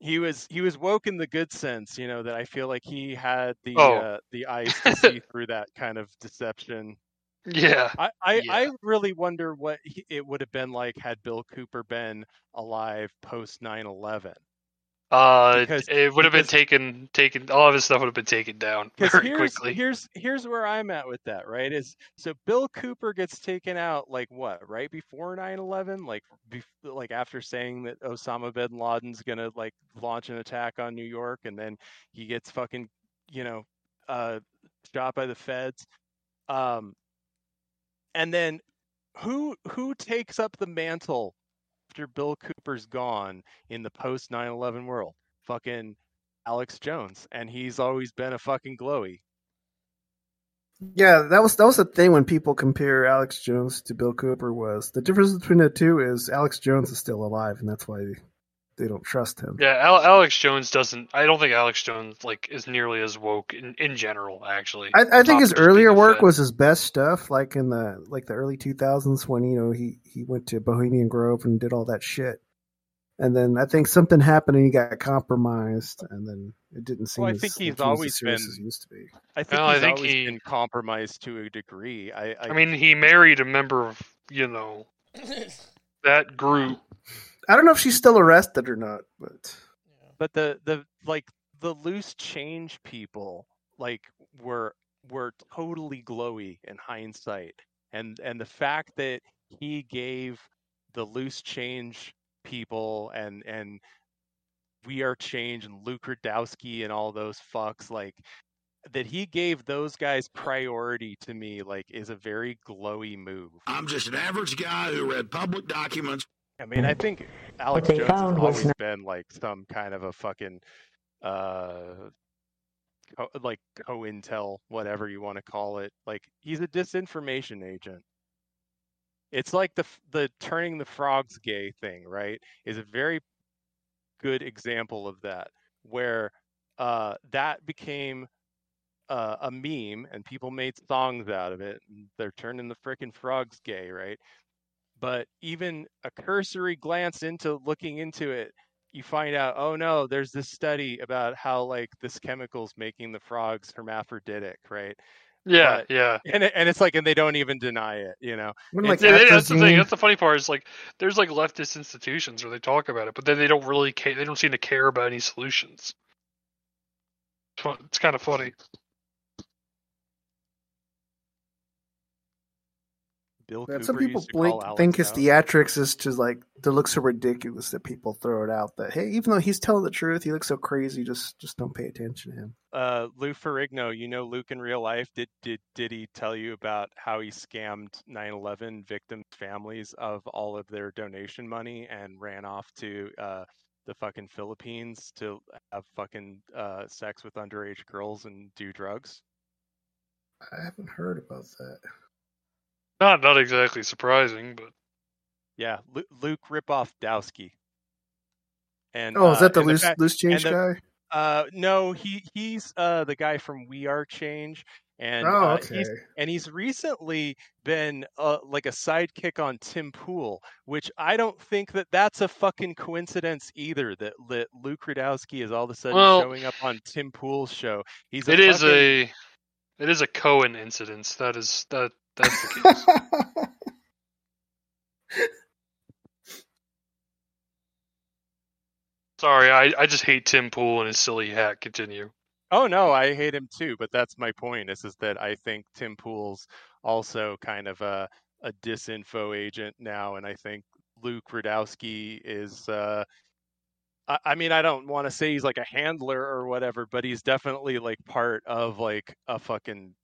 he was he was woke in the good sense, you know, that I feel like he had the Oh. uh, the eyes to see through that kind of deception. Yeah. I I, Yeah. I really wonder what he, it would have been like had Bill Cooper been alive post 9/11. Uh, Because- it would have been taken taken. All of his stuff would have been taken down very here's quickly. here's here's where I'm at with that, right? Is so Bill Cooper gets taken out like what, right before 9/11, like bef- like after saying that Osama bin Laden's gonna like launch an attack on New York, and then he gets fucking you know uh shot by the feds. Um, and then who who takes up the mantle after Bill Cooper's gone in the post 9/11 world? Fucking Alex Jones, and he's always been a fucking glowy. Yeah, that was that was the thing when people compare Alex Jones to Bill Cooper was the difference between the two is Alex Jones is still alive, and that's why they don't trust him. Yeah, Al- Alex Jones doesn't. I don't think Alex Jones like is nearly as woke in, in general. Actually, I, I think his earlier work Fed. was his best stuff, like in the like the early two thousands when you know he he went to Bohemian Grove and did all that shit, and then I think something happened and he got compromised, and then it didn't seem. Well, I as, think he's like, always been- as used to be. I think Well, I think always he- been compromised to a degree. I I, I mean, he married a member of you know that group. I don't know if she's still arrested or not, but but the the like the loose change people like were were totally glowy in hindsight and and the fact that he gave the loose change people and and we are change and Luke Rudkowski and all those fucks like that he gave those guys priority to me like is a very glowy move. I'm just an average guy who read public documents. I mean, I think Alex Jones has always not- been like some kind of a fucking uh co- like co-intel, whatever you want to call it. Like he's a disinformation agent. It's like the the turning the frogs gay thing, right? Is a very good example of that, where uh, that became uh, a meme and people made songs out of it. They're turning the frickin' frogs gay, right? But even a cursory glance into looking into it, you find out, oh no, there's this study about how like this chemical's making the frogs hermaphroditic, right? Yeah, But- yeah. And it, and it's like, and they don't even deny it, you know. Wouldn't, like, Yeah, that's the thing. That's the funny part. Is like there's like leftist institutions where they talk about it, but then they don't really care. They don't seem to care about any solutions. It's fun- It's kind of funny. Bill Yeah, Cooper some people blink, think his Jones. theatrics is to like to look so ridiculous that people throw it out. That hey, even though he's telling the truth, he looks so crazy. Just just don't pay attention to him. uh, Lou Ferrigno, you know Luke in real life. Did did did he tell you about how he scammed 9/11 victims' families of all of their donation money and ran off to uh, the fucking Philippines to have fucking uh, sex with underage girls and do drugs? I haven't heard about that. Not not exactly surprising, but Yeah, Lu- Luke Ripoff Dowski. And Oh, is uh, that the and loose fact- loose change the- guy? Uh, no, he he's uh the guy from We Are Change, and Oh, uh, he's and he's recently been uh like a sidekick on Tim Pool, which I don't think that that's a fucking coincidence either. That, that Luke Rudkowski is all of a sudden Well, showing up on Tim Pool's show. He's a it is fucking- a it is a Cohen incidence. That is that that's the case. Sorry, I, I just hate Tim Pool and his silly hat. Continue. Oh no, I hate him too, but that's my point. Is is that I think Tim Pool's also kind of a a disinfo agent now, and I think Luke Rudkowski is. Uh, I, I mean, I don't want to say he's like a handler or whatever, but he's definitely like part of like a fucking.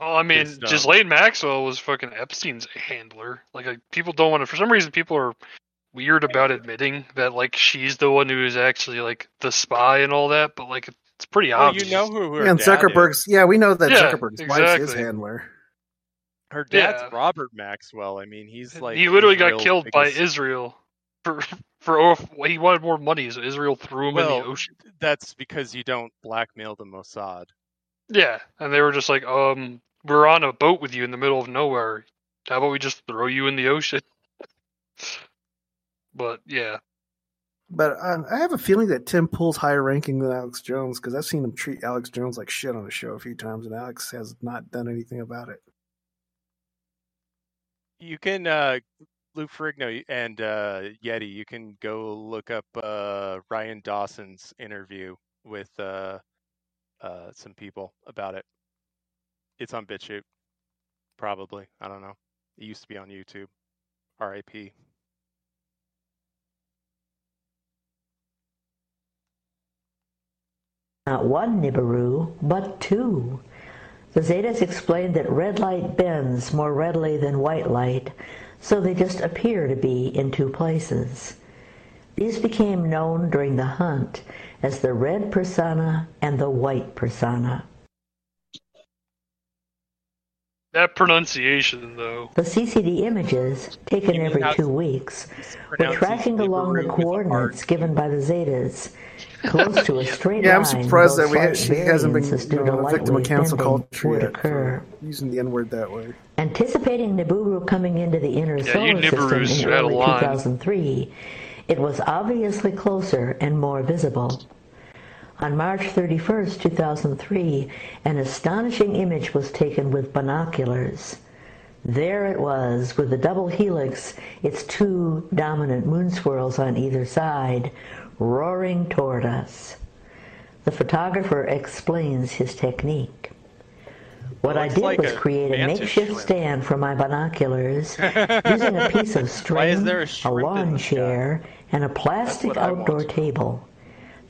Well, I mean, Just, um, Ghislaine Maxwell was fucking Epstein's handler. Like, like, people don't want to. For some reason, people are weird about admitting that like she's the one who is actually like the spy and all that. But like, it's pretty Well, obvious. you know who her Yeah, and dad is. Zuckerberg's. Yeah, we know that Yeah, Zuckerberg's wife's his exactly. handler. Her dad's Yeah. Robert Maxwell. I mean, he's like he literally got Israel's killed by Israel. for for oh, he wanted more money, so Israel threw him in the ocean. that's because you don't blackmail the Mossad. Yeah, and they were just like, um, we're on a boat with you in the middle of nowhere. How about we just throw you in the ocean? but yeah, But um, I have a feeling that Tim Pool's higher ranking than Alex Jones because I've seen him treat Alex Jones like shit on the show a few times, and Alex has not done anything about it. You can uh, Lou Ferrigno and uh, Yeti. You can go look up uh, Ryan Dawson's interview with uh, uh, some people about it. It's on BitChute, probably. I don't know. It used to be on YouTube. R.I.P. Not one Nibiru, but two. The Zetas explained that red light bends more readily than white light, so they just appear to be in two places. These became known during the hunt as the red persona and the white persona. That pronunciation though. The CCD images, taken every two weeks, were tracking along the Nibiru with a coordinates given by the Zetas, close to a straight Yeah, I'm surprised that we slight she hasn't been variances you due know, to a victim of lightweight cancel bending culture would yet occur. for using the N word that way. Anticipating Nibiru coming into the inner Yeah, solar you system in early 2003, it was obviously closer and more visible. On March 31, 2003, an astonishing image was taken with binoculars. There it was, with the double helix, its two dominant moon swirls on either side, roaring toward us. The photographer explains his technique. What I did like was create a makeshift shrimp. stand for my binoculars using a piece of string, Why is there a a, lawn chair, and a plastic outdoor table.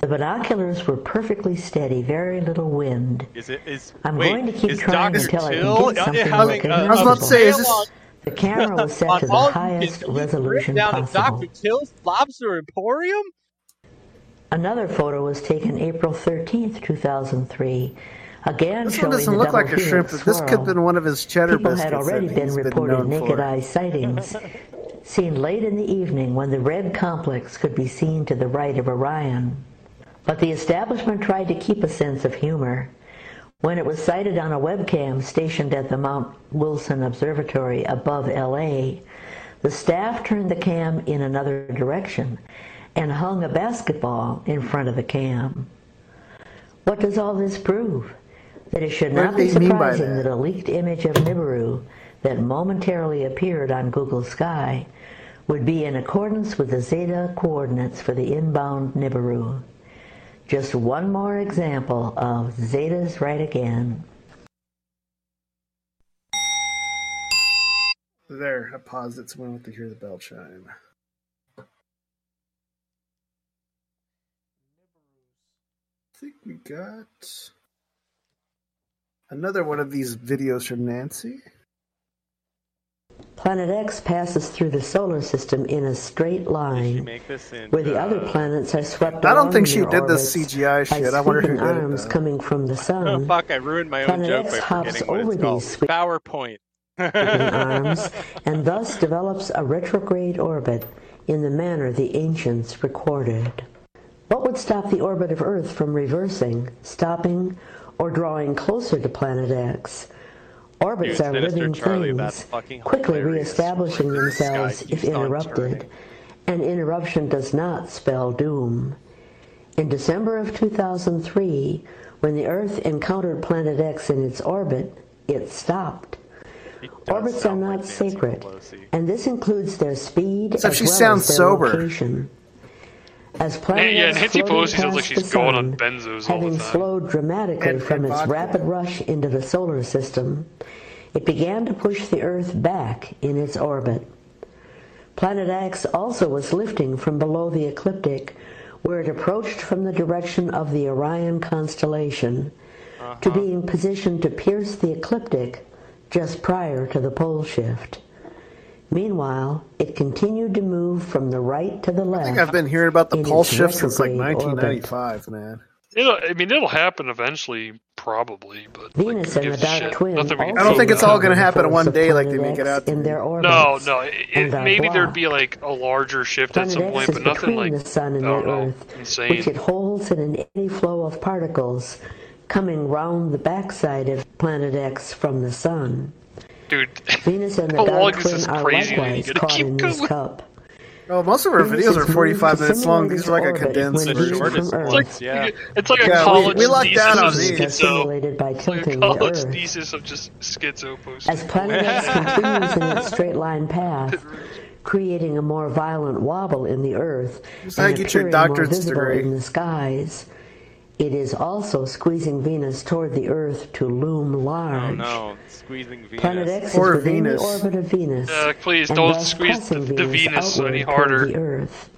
The binoculars were perfectly steady, very little wind. Is it is? I'm wait, going to keep trying Dr. until I can get something having uh, looking a- I was about to say, is this The camera was set to the highest can resolution down at possible. Dr. Till's Lobster Emporium? Another photo was taken April 13th, 2003. Again, This showing one doesn't the look like a shrimp. helix This could have been one of his cheddar People biscuits had already that been he's been reported known naked for. eye sightings, seen late in the evening when the red complex could be seen to the right of Orion. But the establishment tried to keep a sense of humor. When it was sighted on a webcam stationed at the Mount Wilson Observatory above LA, the staff turned the cam in another direction and hung a basketball in front of the cam. What does all this prove? That it should not be they mean by surprising that? that a leaked image of Nibiru that momentarily appeared on Google Sky would be in accordance with the zeta coordinates for the inbound Nibiru. Just one more example of Zetas right again. There, I paused it so we don't have to hear the bell chime. I think we got another one of these videos from Nancy. Planet X passes through the solar system in a straight line, make where the uh, other planets are swept I don't think she did this CGI shit. I wonder who sweeping did it, arms though. coming from the sun. Oh sun. fuck! I ruined my own Planet joke X by hops forgetting what over it's called. these PowerPoint. arms and thus develops a retrograde orbit in the manner the ancients recorded. What would stop the orbit of Earth from reversing, stopping, or drawing closer to planet X? Orbits Dude, are Sinister living Charlie, that's things, fucking quickly reestablishing themselves Sky if interrupted. An interruption does not spell doom. In December of 2003, when the Earth encountered planet X in its orbit, it stopped. Orbits are not sacred, and this includes their speed Except as she well sounds as their sober. location. As planet yeah, X Nancy Pelosi sounds like past she's the going sun, on benzos all having the time. slowed dramatically And- from and its vodka. rapid rush into the solar system, it began to push the Earth back in its orbit. Planet X also was lifting from below the ecliptic, where it approached from the direction of the Orion constellation, to uh-huh. being positioned to pierce the ecliptic just prior to the pole shift. Meanwhile, it continued to move from the right to the left. I think I've been hearing about the in pulse shift since like retrograde orbit. 1995, man. It'll, I mean, it'll happen eventually, probably, but Venus and the gives a dark shit? twin. Nothing we can I don't think it's all going to happen in one day like they make it out. to in their orbits. No, no. It, and it, are maybe there'd be like a larger shift at some point, but nothing like the Sun and I don't the know, Earth, insane. which it holds in an eddy flow of particles coming round the backside of Planet X from the Sun. Dude, Venus and the how long is this are crazy? You gotta keep in this going. cup. Oh, most of our Venus videos are 45 minutes long. These are like a condensed version. when viewed from It's Earth. like it's like a Yeah, we- college we locked thesis down on of these. Is schizo. simulated by It's like a tilting the college Earth. thesis of just schizo posters. As Planet X continues in its straight line path, creating a more violent wobble in the Earth It's and you get your appearing more visible degree. in the skies, it is also squeezing Venus toward the Earth to loom Oh large. no, squeezing Venus. Planet X Or is within Venus. the orbit of Venus. Uh, please and don't squeeze the, the Venus outward any toward harder. The Earth.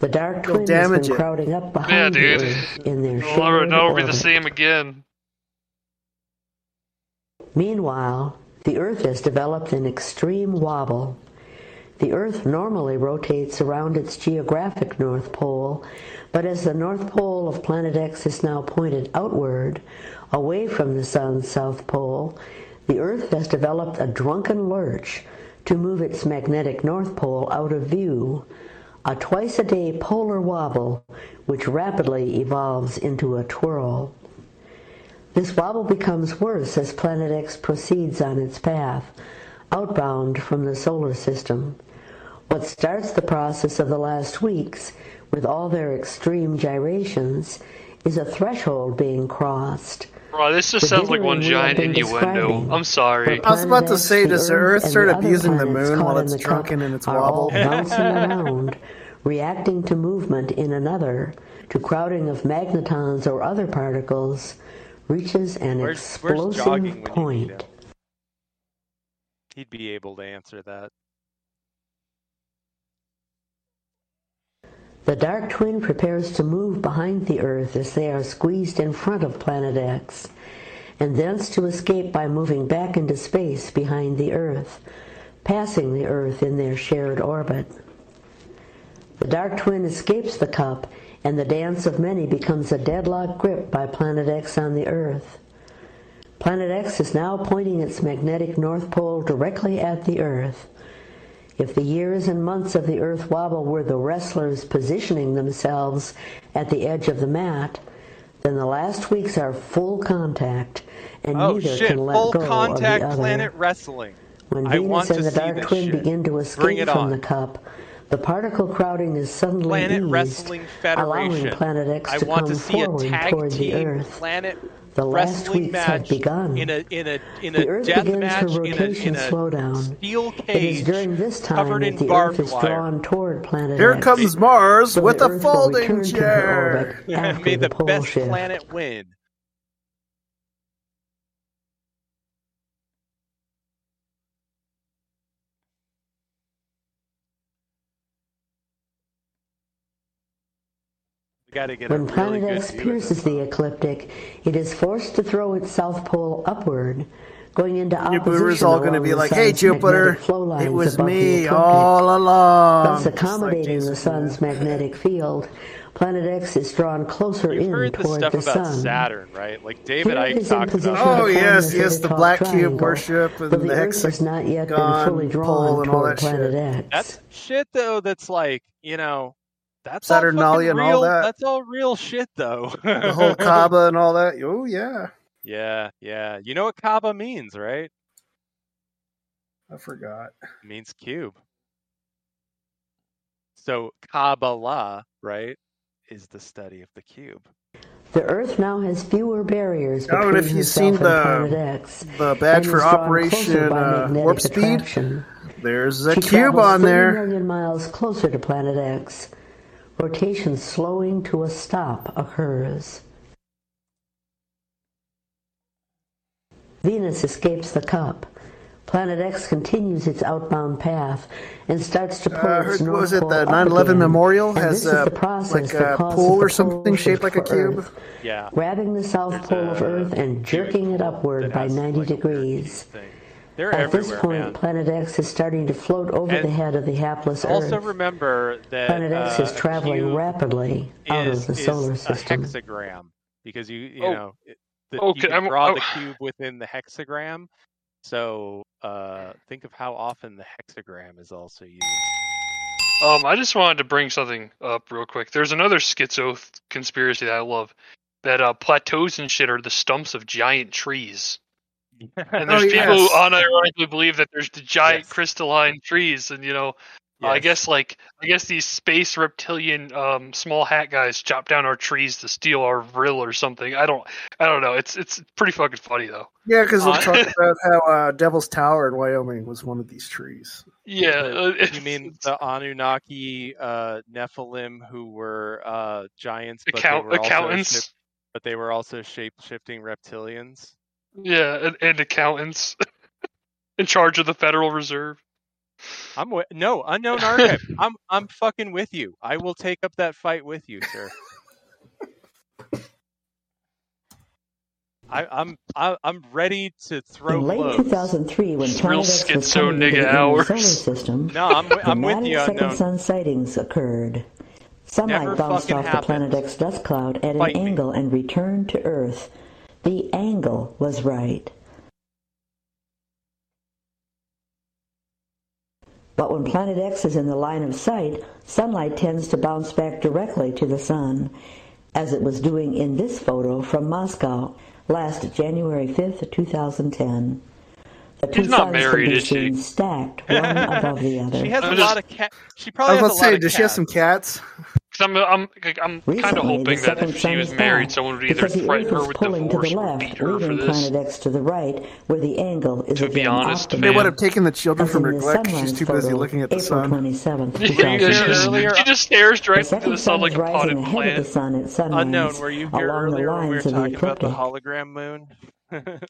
The dark You'll twin has been it. crowding up Yeah, behind the dude. Earth in their It'll never, shared never be the same again. Meanwhile, the Earth has developed an extreme wobble. The Earth normally rotates around its geographic North Pole, but as the North Pole of Planet X is now pointed outward, away from the Sun's South Pole, the Earth has developed a drunken lurch to move its magnetic North Pole out of view, a twice a day polar wobble which rapidly evolves into a twirl. This wobble becomes worse as Planet X proceeds on its path, outbound from the solar system. What starts the process of the last weeks, with all their extreme gyrations, is a threshold being crossed. Bro, this just sounds like one dithering we have giant innuendo. I'm sorry. I was about to say, does the Earth and start the other abusing the moon while it's drunken and its are all wobble? bouncing around, reacting to movement in another, to crowding of magnetons or other particles, reaches an Where's- where's explosive when you need point. He'd be able to answer that. The dark twin prepares to move behind the Earth as they are squeezed in front of Planet X, and thence to escape by moving back into space behind the Earth, passing the Earth in their shared orbit. The dark twin escapes the cup, and the dance of many becomes a deadlock grip by Planet X on the Earth. Planet X is now pointing its magnetic North Pole directly at the Earth. If the years and months of the Earth wobble were the wrestlers positioning themselves at the edge of the mat, then the last weeks are full contact, and oh neither shit! can let Full go of the other. Planet Wrestling. When I Venus want and the dark twin shit. begin to escape from the cup, the particle crowding is suddenly Planet eased, Wrestling allowing. Planet X I to want come to see a forward tag toward the Earth. Planet The last wrestling weeks have match begun. in a in a in The Earth death begins match her in a rotation in a slowdown. steel It is during this time covered that the barbed Earth is wire. drawn toward Planet Here X. comes Mars so with the a Earth will folding return to her chair. orbit after May the pole best shift. planet win. We got to get a When really Planet good X pierces the ecliptic, it is forced to throw its south pole upward, going into Your opposition boomer's all going to be like, "Hey Jupiter, flow lines it was me ecliptic." all along." Thus, Just like accommodating the Jesus sun's magnetic field, Planet X is drawn closer You've in heard the toward stuff the about sun. Saturn, right? Like David Here it Icke is in talked position about. Oh yes, yes, the so-called black cube triangle, worship and the the Earth has not yet been fully drawn and all toward that shit. Planet X. That's shit though. That's like you know, that's all Saturnalia fucking and all real. that. That's all real shit though. The whole Kaaba and all that. Oh yeah, Yeah, yeah. You know what Kaaba means, right? I forgot. It means cube. So Kabbalah, right, is the study of the cube. The Earth now has fewer barriers Oh, between and if you've seen and the Planet X, the badge for Operation uh, magnetic Warp Speed, attraction. there's a She cube on 30 there. million miles closer to Planet X. Rotation slowing to a stop occurs. Venus escapes the cup. Planet X continues its outbound path and starts to pull Uh, its heard, what north was it, the 9/11 memorial And has a- the like a causes pool or something shaped like a cube? Earth, Yeah. grabbing the south There's pole of Earth and jerking it upward by 90 degrees. They're At this point, man. Planet X is starting to float over And the head of the hapless Also Earth. Also remember that Planet X uh, is traveling cube rapidly out of the is solar a system. hexagram because you you Oh. know it- the, Okay, you can I'm- draw I'm- the cube within the hexagram. So uh, think of how often the hexagram is also used. Um, I just wanted to bring something up real quick. There's another schizo conspiracy that I love. That uh, plateaus and shit are the stumps of giant trees. And there's Oh, people yes. who unironically believe that there's the giant crystalline trees, and you know, uh, I guess like I guess these space reptilian um, small hat guys chop down our trees to steal our vril or something. I don't, I don't know. It's it's pretty fucking funny though. Yeah, because they'll Uh, talk about how uh, Devil's Tower in Wyoming was one of these trees. Yeah, uh, The- you mean the Anunnaki uh, Nephilim who were uh, giants, but Account- they were accountants? also but they were also shape shifting reptilians. Yeah, and, and accountants in charge of the Federal Reserve. I'm wi- no unknown archive. I'm I'm fucking with you. I will take up that fight with you, sir. I, I'm I, I'm ready to throw In late blows. 2003, when It's real Planet X was schizo coming into the hours. solar system, No, I'm wi- I'm with dramatic you, second unknown. sun sightings occurred. Sunlight Never bounced fucking off the. Planet X dust cloud at Fight an me. angle and returned to Earth. The angle was right. But when Planet X is in the line of sight, sunlight tends to bounce back directly to the sun, as it was doing in this photo from Moscow last January 5th, 2010. The two She's not suns can married, be is she? stacked one above the other. She has a I'm lot just- of cats. She probably I probably was has about a to lot say, of does she have some cats? Cause I'm, I'm, I'm kind of Recently, hoping the that second if sun she was is married, back someone would either because the threaten her is with pulling to the divorce or left, beat her for leaving this. Planet X to the right, where the angle is To be honest, optimal. They would have taken the children As from in the neglect. She's too busy photo, looking at the April sun. 27th, Yeah, she, just, 2010. she just stares The directly to second the sun sun like is a potted ahead the plant. sun at sunrise unknown. Were you here along the earlier when we were lines of the talking about the hologram moon?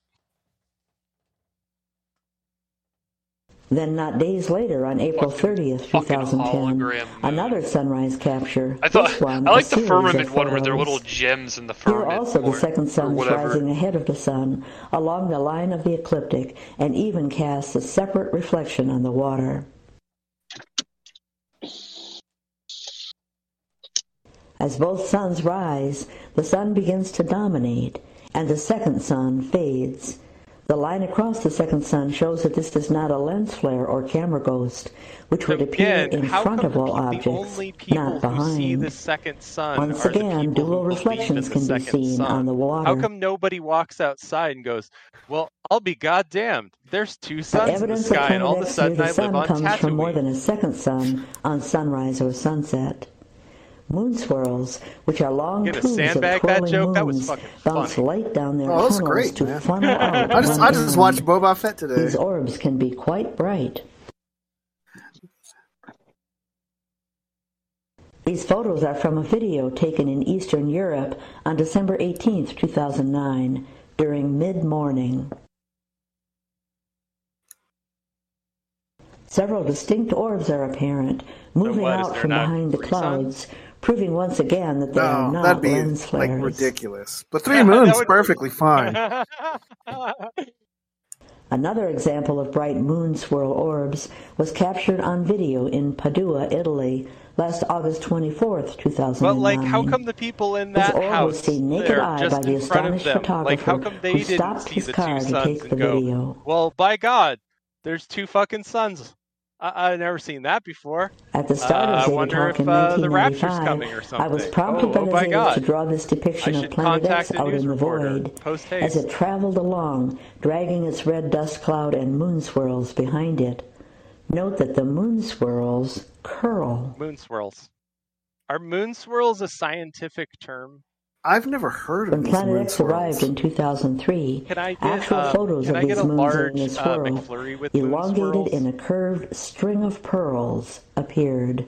Then, not days later, on April 30th, 2010, another sunrise capture. I thought this one, I like the firmament one where there are little gems in the firmament. Here also the second sun is rising ahead of the sun along the line of the ecliptic and even casts a separate reflection on the water. As both suns rise, the sun begins to dominate and the second sun fades. The line across the second sun shows that this is not a lens flare or camera ghost, which would appear Again, in front of all the objects, only not behind. see the second sun Once are again, dual reflections can be seen sun. on the water. How come nobody walks outside and goes, "Well, I'll be goddamned. There's two suns in the evidence of sky, and all of a sudden the I live sun on comes from more than a second sun on sunrise or sunset. Moon swirls, which are long Get a tubes of sandbag that twirling joke? That was moons, fucking bounce funny. light down their Oh, that tunnels great, to man. funnel out. I just I just watched Boba Fett today. These orbs can be quite bright. These photos are from a video taken in Eastern Europe on December 18, 2009, during mid-morning. Several distinct orbs are apparent, moving what, is out from behind the three clouds, proving once again that they are No, not that'd be lens like ridiculous. But three moons perfectly fine. Another example of bright moon swirl orbs was captured on video in Padua, Italy, last August 24th, 2009. But like, how come the people in This that orb was house seen naked there, eye just by the in front of astonished them? photographer Like, how come they who didn't stopped see his the car two to suns take the go, video? "Well, by God, there's two fucking suns." I- I've never seen that before. At the start Uh, of I Zeta wonder Talk if in uh, the rapture's 1995, coming or something. I was prompted oh, by oh the my to draw this depiction of Planet X out in the void as it traveled along, dragging its red dust cloud and moon swirls behind it. Note that the moon swirls curl. Moon swirls. Are moon swirls a scientific term? I've never heard of When these Planet moon X swirls. arrived in 2003, get, actual um, photos of these moons large, in a uh, swirl, McFlurry with elongated in a curved string of pearls, appeared.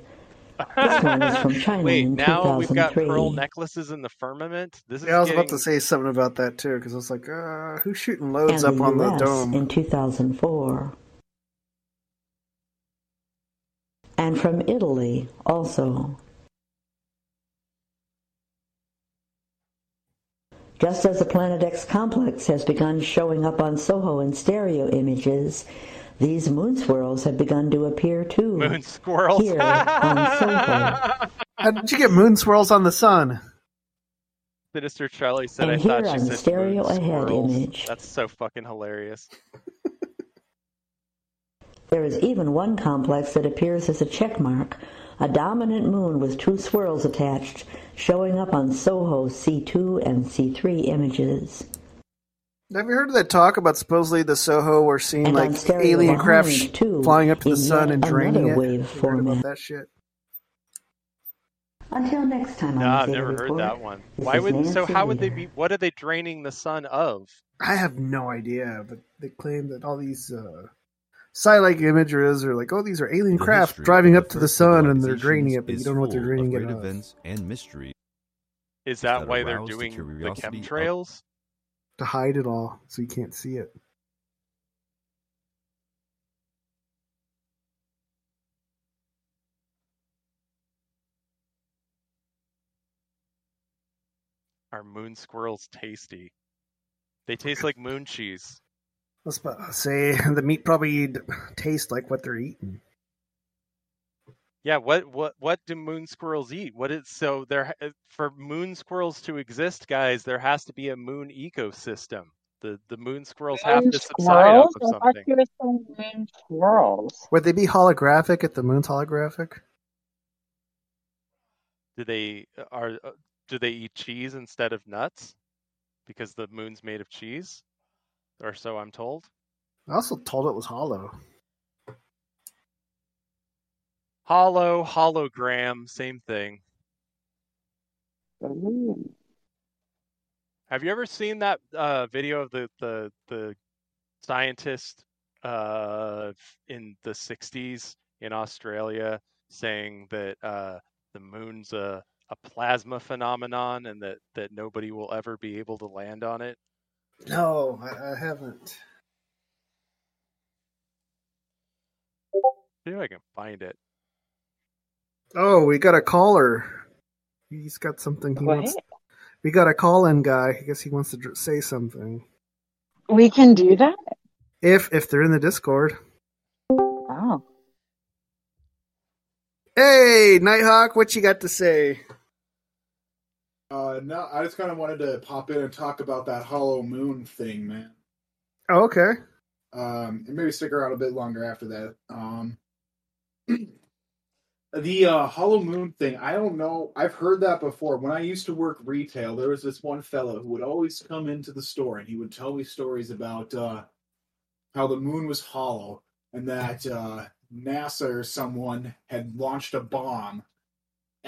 This one is from China Wait, in now we've got pearl necklaces in the firmament. This is Yeah, I was getting... about to say something about that too, because I was like, uh, who's shooting and loads up the on the US dome? in 2004. And from Italy also. Just as the Planet X complex has begun showing up on Soho in stereo images, these moon swirls have begun to appear too. Moon squirrels. Here on Soho. How did you get moon swirls on the sun? Sinister Charlie said, And "I thought here she on the said stereo moon ahead squirrels." image. That's so fucking hilarious. There is even one complex that appears as a check mark, a dominant moon with two swirls attached, showing up on Soho C2 and C3 images. Have you heard of that talk about supposedly the Soho we're seeing And like alien craft too, flying up to the sun and draining another it? wave Have you heard about that shit? Until next time No, on I've the never heard Report, that one. this Why is would so? How would they be? What are they draining the sun of? I have no idea, but they claim that all these uh, satellite images or like, oh, these are alien The craft driving up to the sun and they're draining it, but you is don't know what they're full draining it great of. events and mystery Is that that why they're arouse the doing the curiosity of- chemtrails? To hide it all so you can't see it. Are moon squirrels tasty? They taste like moon cheese. I was about to say the meat probably d- tastes like what they're eating. Yeah, what what what do moon squirrels eat? What is so there for moon squirrels to exist, guys? There has to be a moon ecosystem. The the moon squirrels have Moon to subside off squirrels? of I thought something. you were saying moon squirrels. Would they be holographic if the moon's holographic? Do they are uh, do they eat cheese instead of nuts? Because the moon's made of cheese, or so I'm told. I also told it was hollow. Hollow, hologram, same thing. Have you ever seen that uh, video of the the the scientist uh, in the '60s in Australia saying that uh, the moon's a a plasma phenomenon and that that nobody will ever be able to land on it? No, I, I haven't. See if I can find it. Oh, we got a caller. He's got something he Go wants. We got a call-in guy. I guess he wants to dr- say something. We can do that? If if they're in the Discord. Oh. Hey, Nighthawk, what you got to say? Uh, no, I just kind of wanted to pop in and talk about that Hollow Moon thing, man. Oh, okay. Um, and maybe stick around a bit longer after that. Um, the uh, Hollow Moon thing, I don't know. I've heard that before. When I used to work retail, there was this one fellow who would always come into the store and he would tell me stories about uh, how the moon was hollow and that uh, NASA or someone had launched a bomb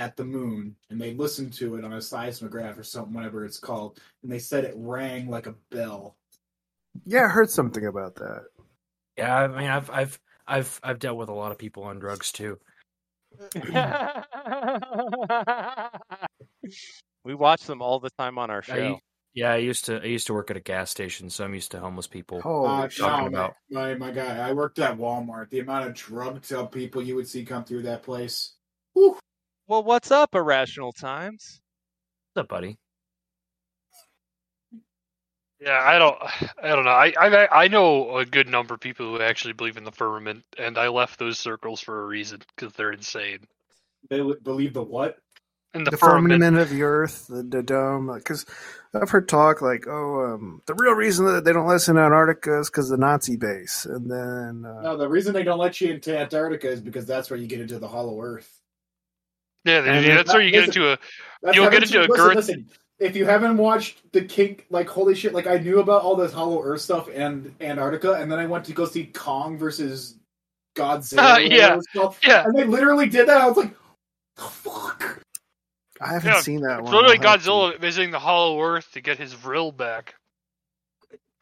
at the moon and they listened to it on a seismograph or something, whatever it's called, and they said it rang like a bell. Yeah, I heard something about that. Yeah, I mean, I've I've I've I've dealt with a lot of people on drugs too. we watch them all the time on our I, show. yeah, I used to I used to work at a gas station, so I'm used to homeless people oh, Uh, talking no, about. my, my guy. I worked at Walmart. The amount of drugged up people you would see come through that place. Well, what's up, Irrational Times? What's up, buddy? Yeah, I don't, I don't know. I, I, I know a good number of people who actually believe in the firmament, and I left those circles for a reason because they're insane. They believe the what? In The, the, firmament. firmament of the earth, the, the dome. Because I've heard talk like, oh, um, the real reason that they don't let listen to Antarctica is because the Nazi base. And then, uh, No, the reason they don't let you into Antarctica is because that's where you get into the Hollow Earth. Yeah, And that's then- where you get listen, into a, you'll get into a listen, girth. Listen, if you haven't watched the King, like holy shit, like I knew about all this Hollow Earth stuff and Antarctica, and then I went to go see Kong versus Godzilla. Uh, yeah, yeah. and they literally did that. I was like, the fuck. I haven't Yeah, seen that it's one. literally I'll Godzilla visiting the Hollow Earth to get his vril back.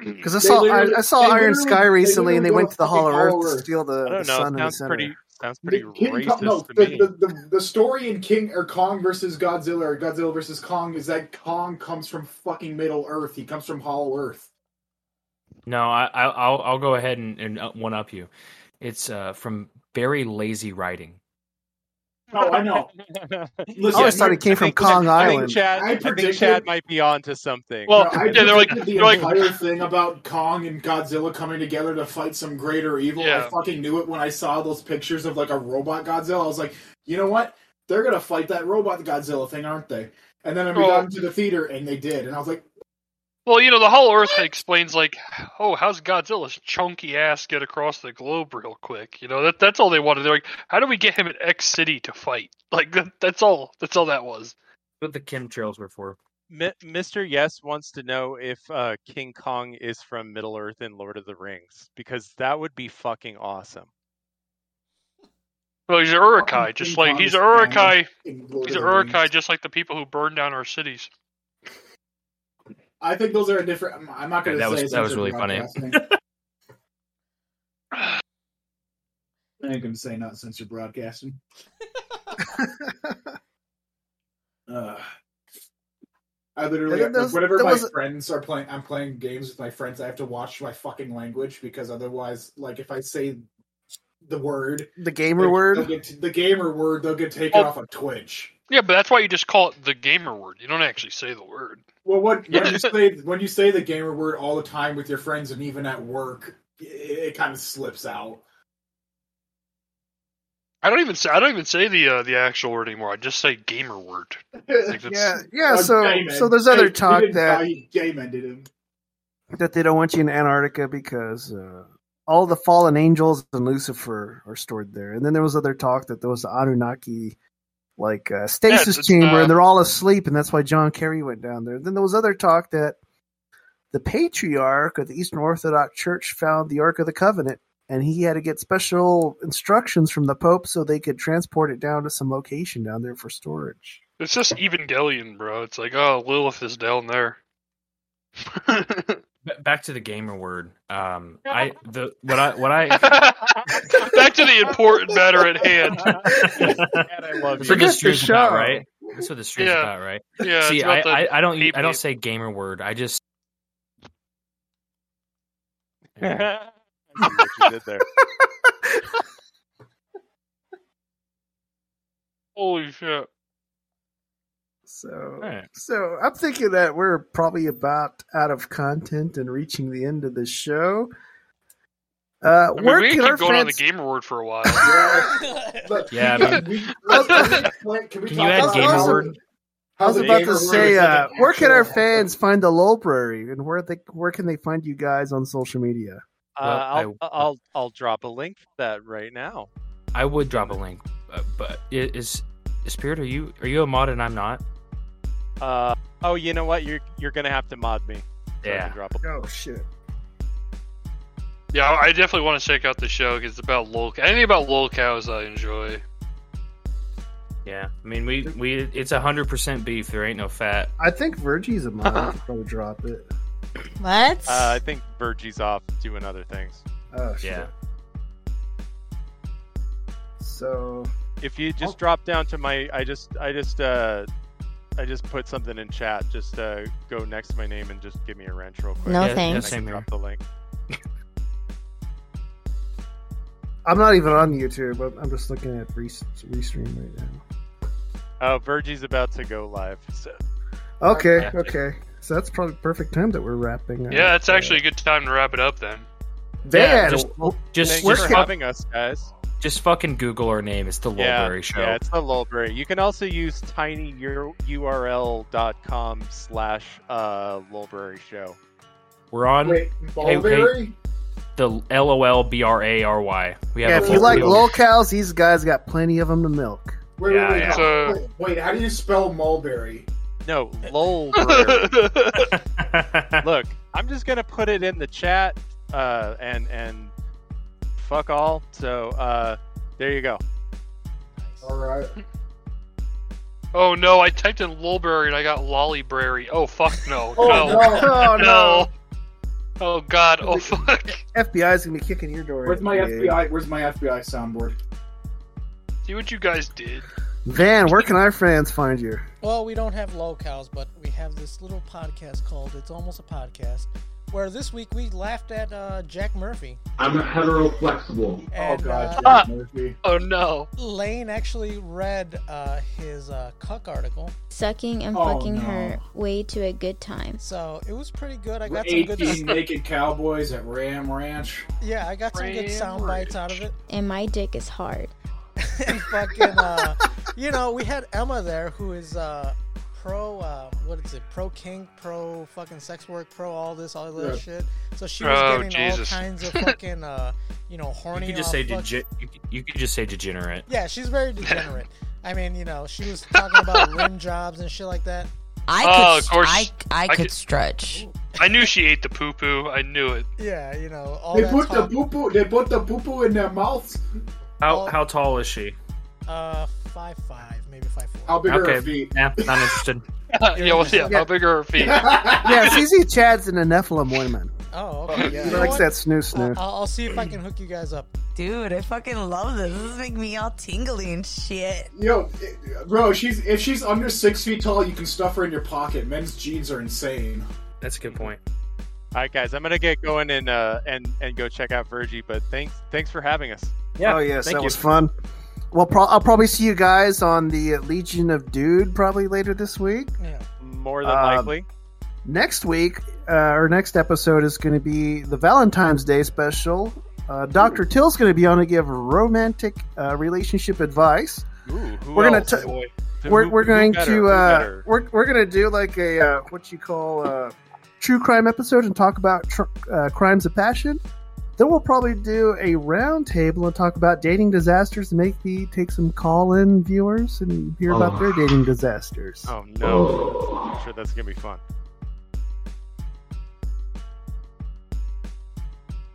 Because I saw I, I saw Iron literally- Sky they recently, and they went to the Hollow Earth Hollow to steal the, I the don't know. sun and the Sounds center. pretty sounds pretty King racist Kong, no, to the, me. the, the, the story in King or Kong versus Godzilla or Godzilla versus Kong is that Kong comes from fucking Middle Earth. He comes from Hollow Earth. No, I, I I'll I'll go ahead and, and one up you. It's uh, from very lazy writing. Oh, I know. I always thought it came from Kong I think Island. Chad, I I, think predicted- Chad might be onto something. No, I yeah, they're like- the they're like- entire thing about Kong and Godzilla coming together to fight some greater evil. Yeah. I fucking knew it when I saw those pictures of like a robot Godzilla. I was like, you know what? They're gonna fight that robot Godzilla thing, aren't they? And then I well, got into the theater and they did, and I was like, Well, you know, the whole Earth explains like, oh, how's Godzilla's chunky ass get across the globe real quick? You know, that that's all they wanted. They're like, how do we get him at X City to fight? Like that, that's all. That's all that was. What the chemtrails were for. Mi- Mr. Yes wants to know if uh, King Kong is from Middle Earth in Lord of the Rings because that would be fucking awesome. Well, he's an Uruk-hai, King just like Kong he's is an Uruk-hai. He's of an. Uruk-hai, just like the people who burned down our cities. I think those are a different. I'm- I'm not going to That say was- that was really funny. I ain't going to say not since you're broadcasting. uh, I literally, Yeah, there whenever my was friends are playing, I'm playing games with my friends. I have to watch my fucking language because otherwise, like, if I say the word, The gamer they- word? they'll get the gamer word, they'll get taken Oh. off of Twitch. Yeah, but that's why you just call it the gamer word. You don't actually say the word. Well, what when you say when you say the gamer word all the time with your friends and even at work, it, it kind of slips out. I don't even say I don't even say the uh, the actual word anymore. I just say gamer word. Like, Yeah, yeah. So, Gayman. so there's other talk didn't that die, he gay-mended him. that they don't want you in Antarctica because uh, all the fallen angels and Lucifer are stored there. And then there was other talk that there was the Anunnaki like uh, stasis it's, chamber, uh, and they're all asleep, and that's why John Kerry went down there. Then there was other talk that the patriarch of the Eastern Orthodox Church found the Ark of the Covenant, and he had to get special instructions from the Pope so they could transport it down to some location down there for storage. It's just Evangelion, bro. It's like, oh, Lilith is down there. B- Back to the gamer word. Um, I the what I what I Back to the important matter at hand. I love That's what this stream's show. about, right? That's what the stream's Yeah. about, right? Yeah, See, I, I I don't I don't say gamer word. I just I what you did there. Holy shit. So, Alright. so I'm thinking that we're probably about out of content and reaching the end of the show. Uh, I mean, where we can can our keep going on the Game Award for a while. But Yeah, we I can- we- let's- let's- can we Can talk you add about gamer how- I was about to say, uh, where can our fans find the library, and where they where can they find you guys on social media? Uh, Well, I'll, I'll I'll drop a link for that right now. I would drop a link, uh, but i- is Spirit? Are you are you a mod and I'm not? Uh, oh, you know what? You're you're gonna have to mod me. so I Yeah. can drop a Oh shit! yeah, I definitely want to check out the show because it's about lol. Anything about lol cows I enjoy. Yeah, I mean we we it's a hundred percent beef. There ain't no fat. I think Virgie's a mod. I could probably drop it. What? Uh, I think Virgie's off doing other things. Oh shit! Yeah. So If you just drop down to my, I just I just uh I just put something in chat. Just uh go next to my name and just give me a wrench real quick. No Yeah, thanks. I same can here. drop the link. I'm not even on YouTube. I'm, I'm just looking at re- restream right now. Oh, Virgie's about to go live. So Okay, Yeah. okay. So that's probably the perfect time that we're wrapping. up. Yeah, it's actually a good time to wrap it up then. Van, just just thanks where for having us, guys. Just fucking Google our name. It's the Yeah, Lolbrary Show. yeah, it's the Lolbrary. You can also use tinyurl.com slash uh Lolbrary Show. We're on Wait, hey, Mulberry? the L O L B R A R Y. We have yeah, if you like field. lol cows, these guys got plenty of them to milk. Wait, Yeah, wait, wait, yeah. how- So- wait, wait, how do you spell mulberry? No, Lolbrary. Look, I'm just gonna put it in the chat, uh, and and fuck all. So uh, there you go. All right. Oh no, I typed in Lolbrary and I got Lollyberry. Oh fuck no. Oh, no. no. Oh, no. Oh god, oh fuck. FBI's gonna be kicking your door. Where's my Yeah. FBI? Where's my FBI soundboard? See what you guys did. Van, where can our fans find you? Well, we don't have locals, but we have this little podcast called It's Almost a Podcast. Where this week we laughed at uh, Jack Murphy. I'm hetero flexible. And, oh god, uh, Jack Murphy. Oh no. Lane actually read uh, his uh, cuck article, Sucking and Oh, fucking no. her way to a good time. so it was pretty good. I got some good. 18 naked cowboys at Ram Ranch. Yeah, I got some good Ram sound bites out of it. And my dick is hard. and fucking, uh, you know, we had Emma there who is uh, pro, uh, what is it, pro kink, pro fucking sex work, pro all this, all that Yeah. shit. So she was Oh, getting Jesus. all kinds of fucking, uh, you know, You horny. could just say fuck- dege- you, could- you could just say degenerate. Yeah, she's very degenerate. I mean, you know, she was talking about rim jobs and shit like that. I oh, could, of course. I, I, could stretch. I knew she ate the poo poo. I knew it. Yeah, you know, all They that put talk. the poo poo. They put the poo poo in their mouths. How how tall is she? Uh, five five, maybe five four. How big are okay. her feet? Yeah, not interested. yeah, well, yeah, how big are her feet? yeah, CZ Chad's in a Nephilim woman. Oh, okay. Yeah. He likes what? that snoo snoo. I'll, I'll see if I can hook you guys up. Dude, I fucking love this. This is making me all tingly and shit. Yo, bro, she's if she's under six feet tall, you can stuff her in your pocket. Men's jeans are insane. That's a good point. All right, guys, I'm gonna get going and uh and and go check out Virgie. But thanks thanks for having us. Yeah. Oh yes, that was fun. Well, pro- I'll probably see you guys on the Legion of Dude probably later this week. Yeah. More than Um, likely. Next week, uh, our next episode is going to be the Valentine's Day special. Uh, Dr. Till's going to be on to give romantic uh, relationship advice. Ooh, who we're gonna t- we're, Who- we're going better? to uh, we're, we're going to do like a uh, what you call uh, true crime episode and talk about tr- uh, crimes of passion. Then we'll probably do a round table and talk about dating disasters and maybe take some call in viewers and hear about Oh. their dating disasters. Oh no! Oh. I'm sure that's gonna be fun.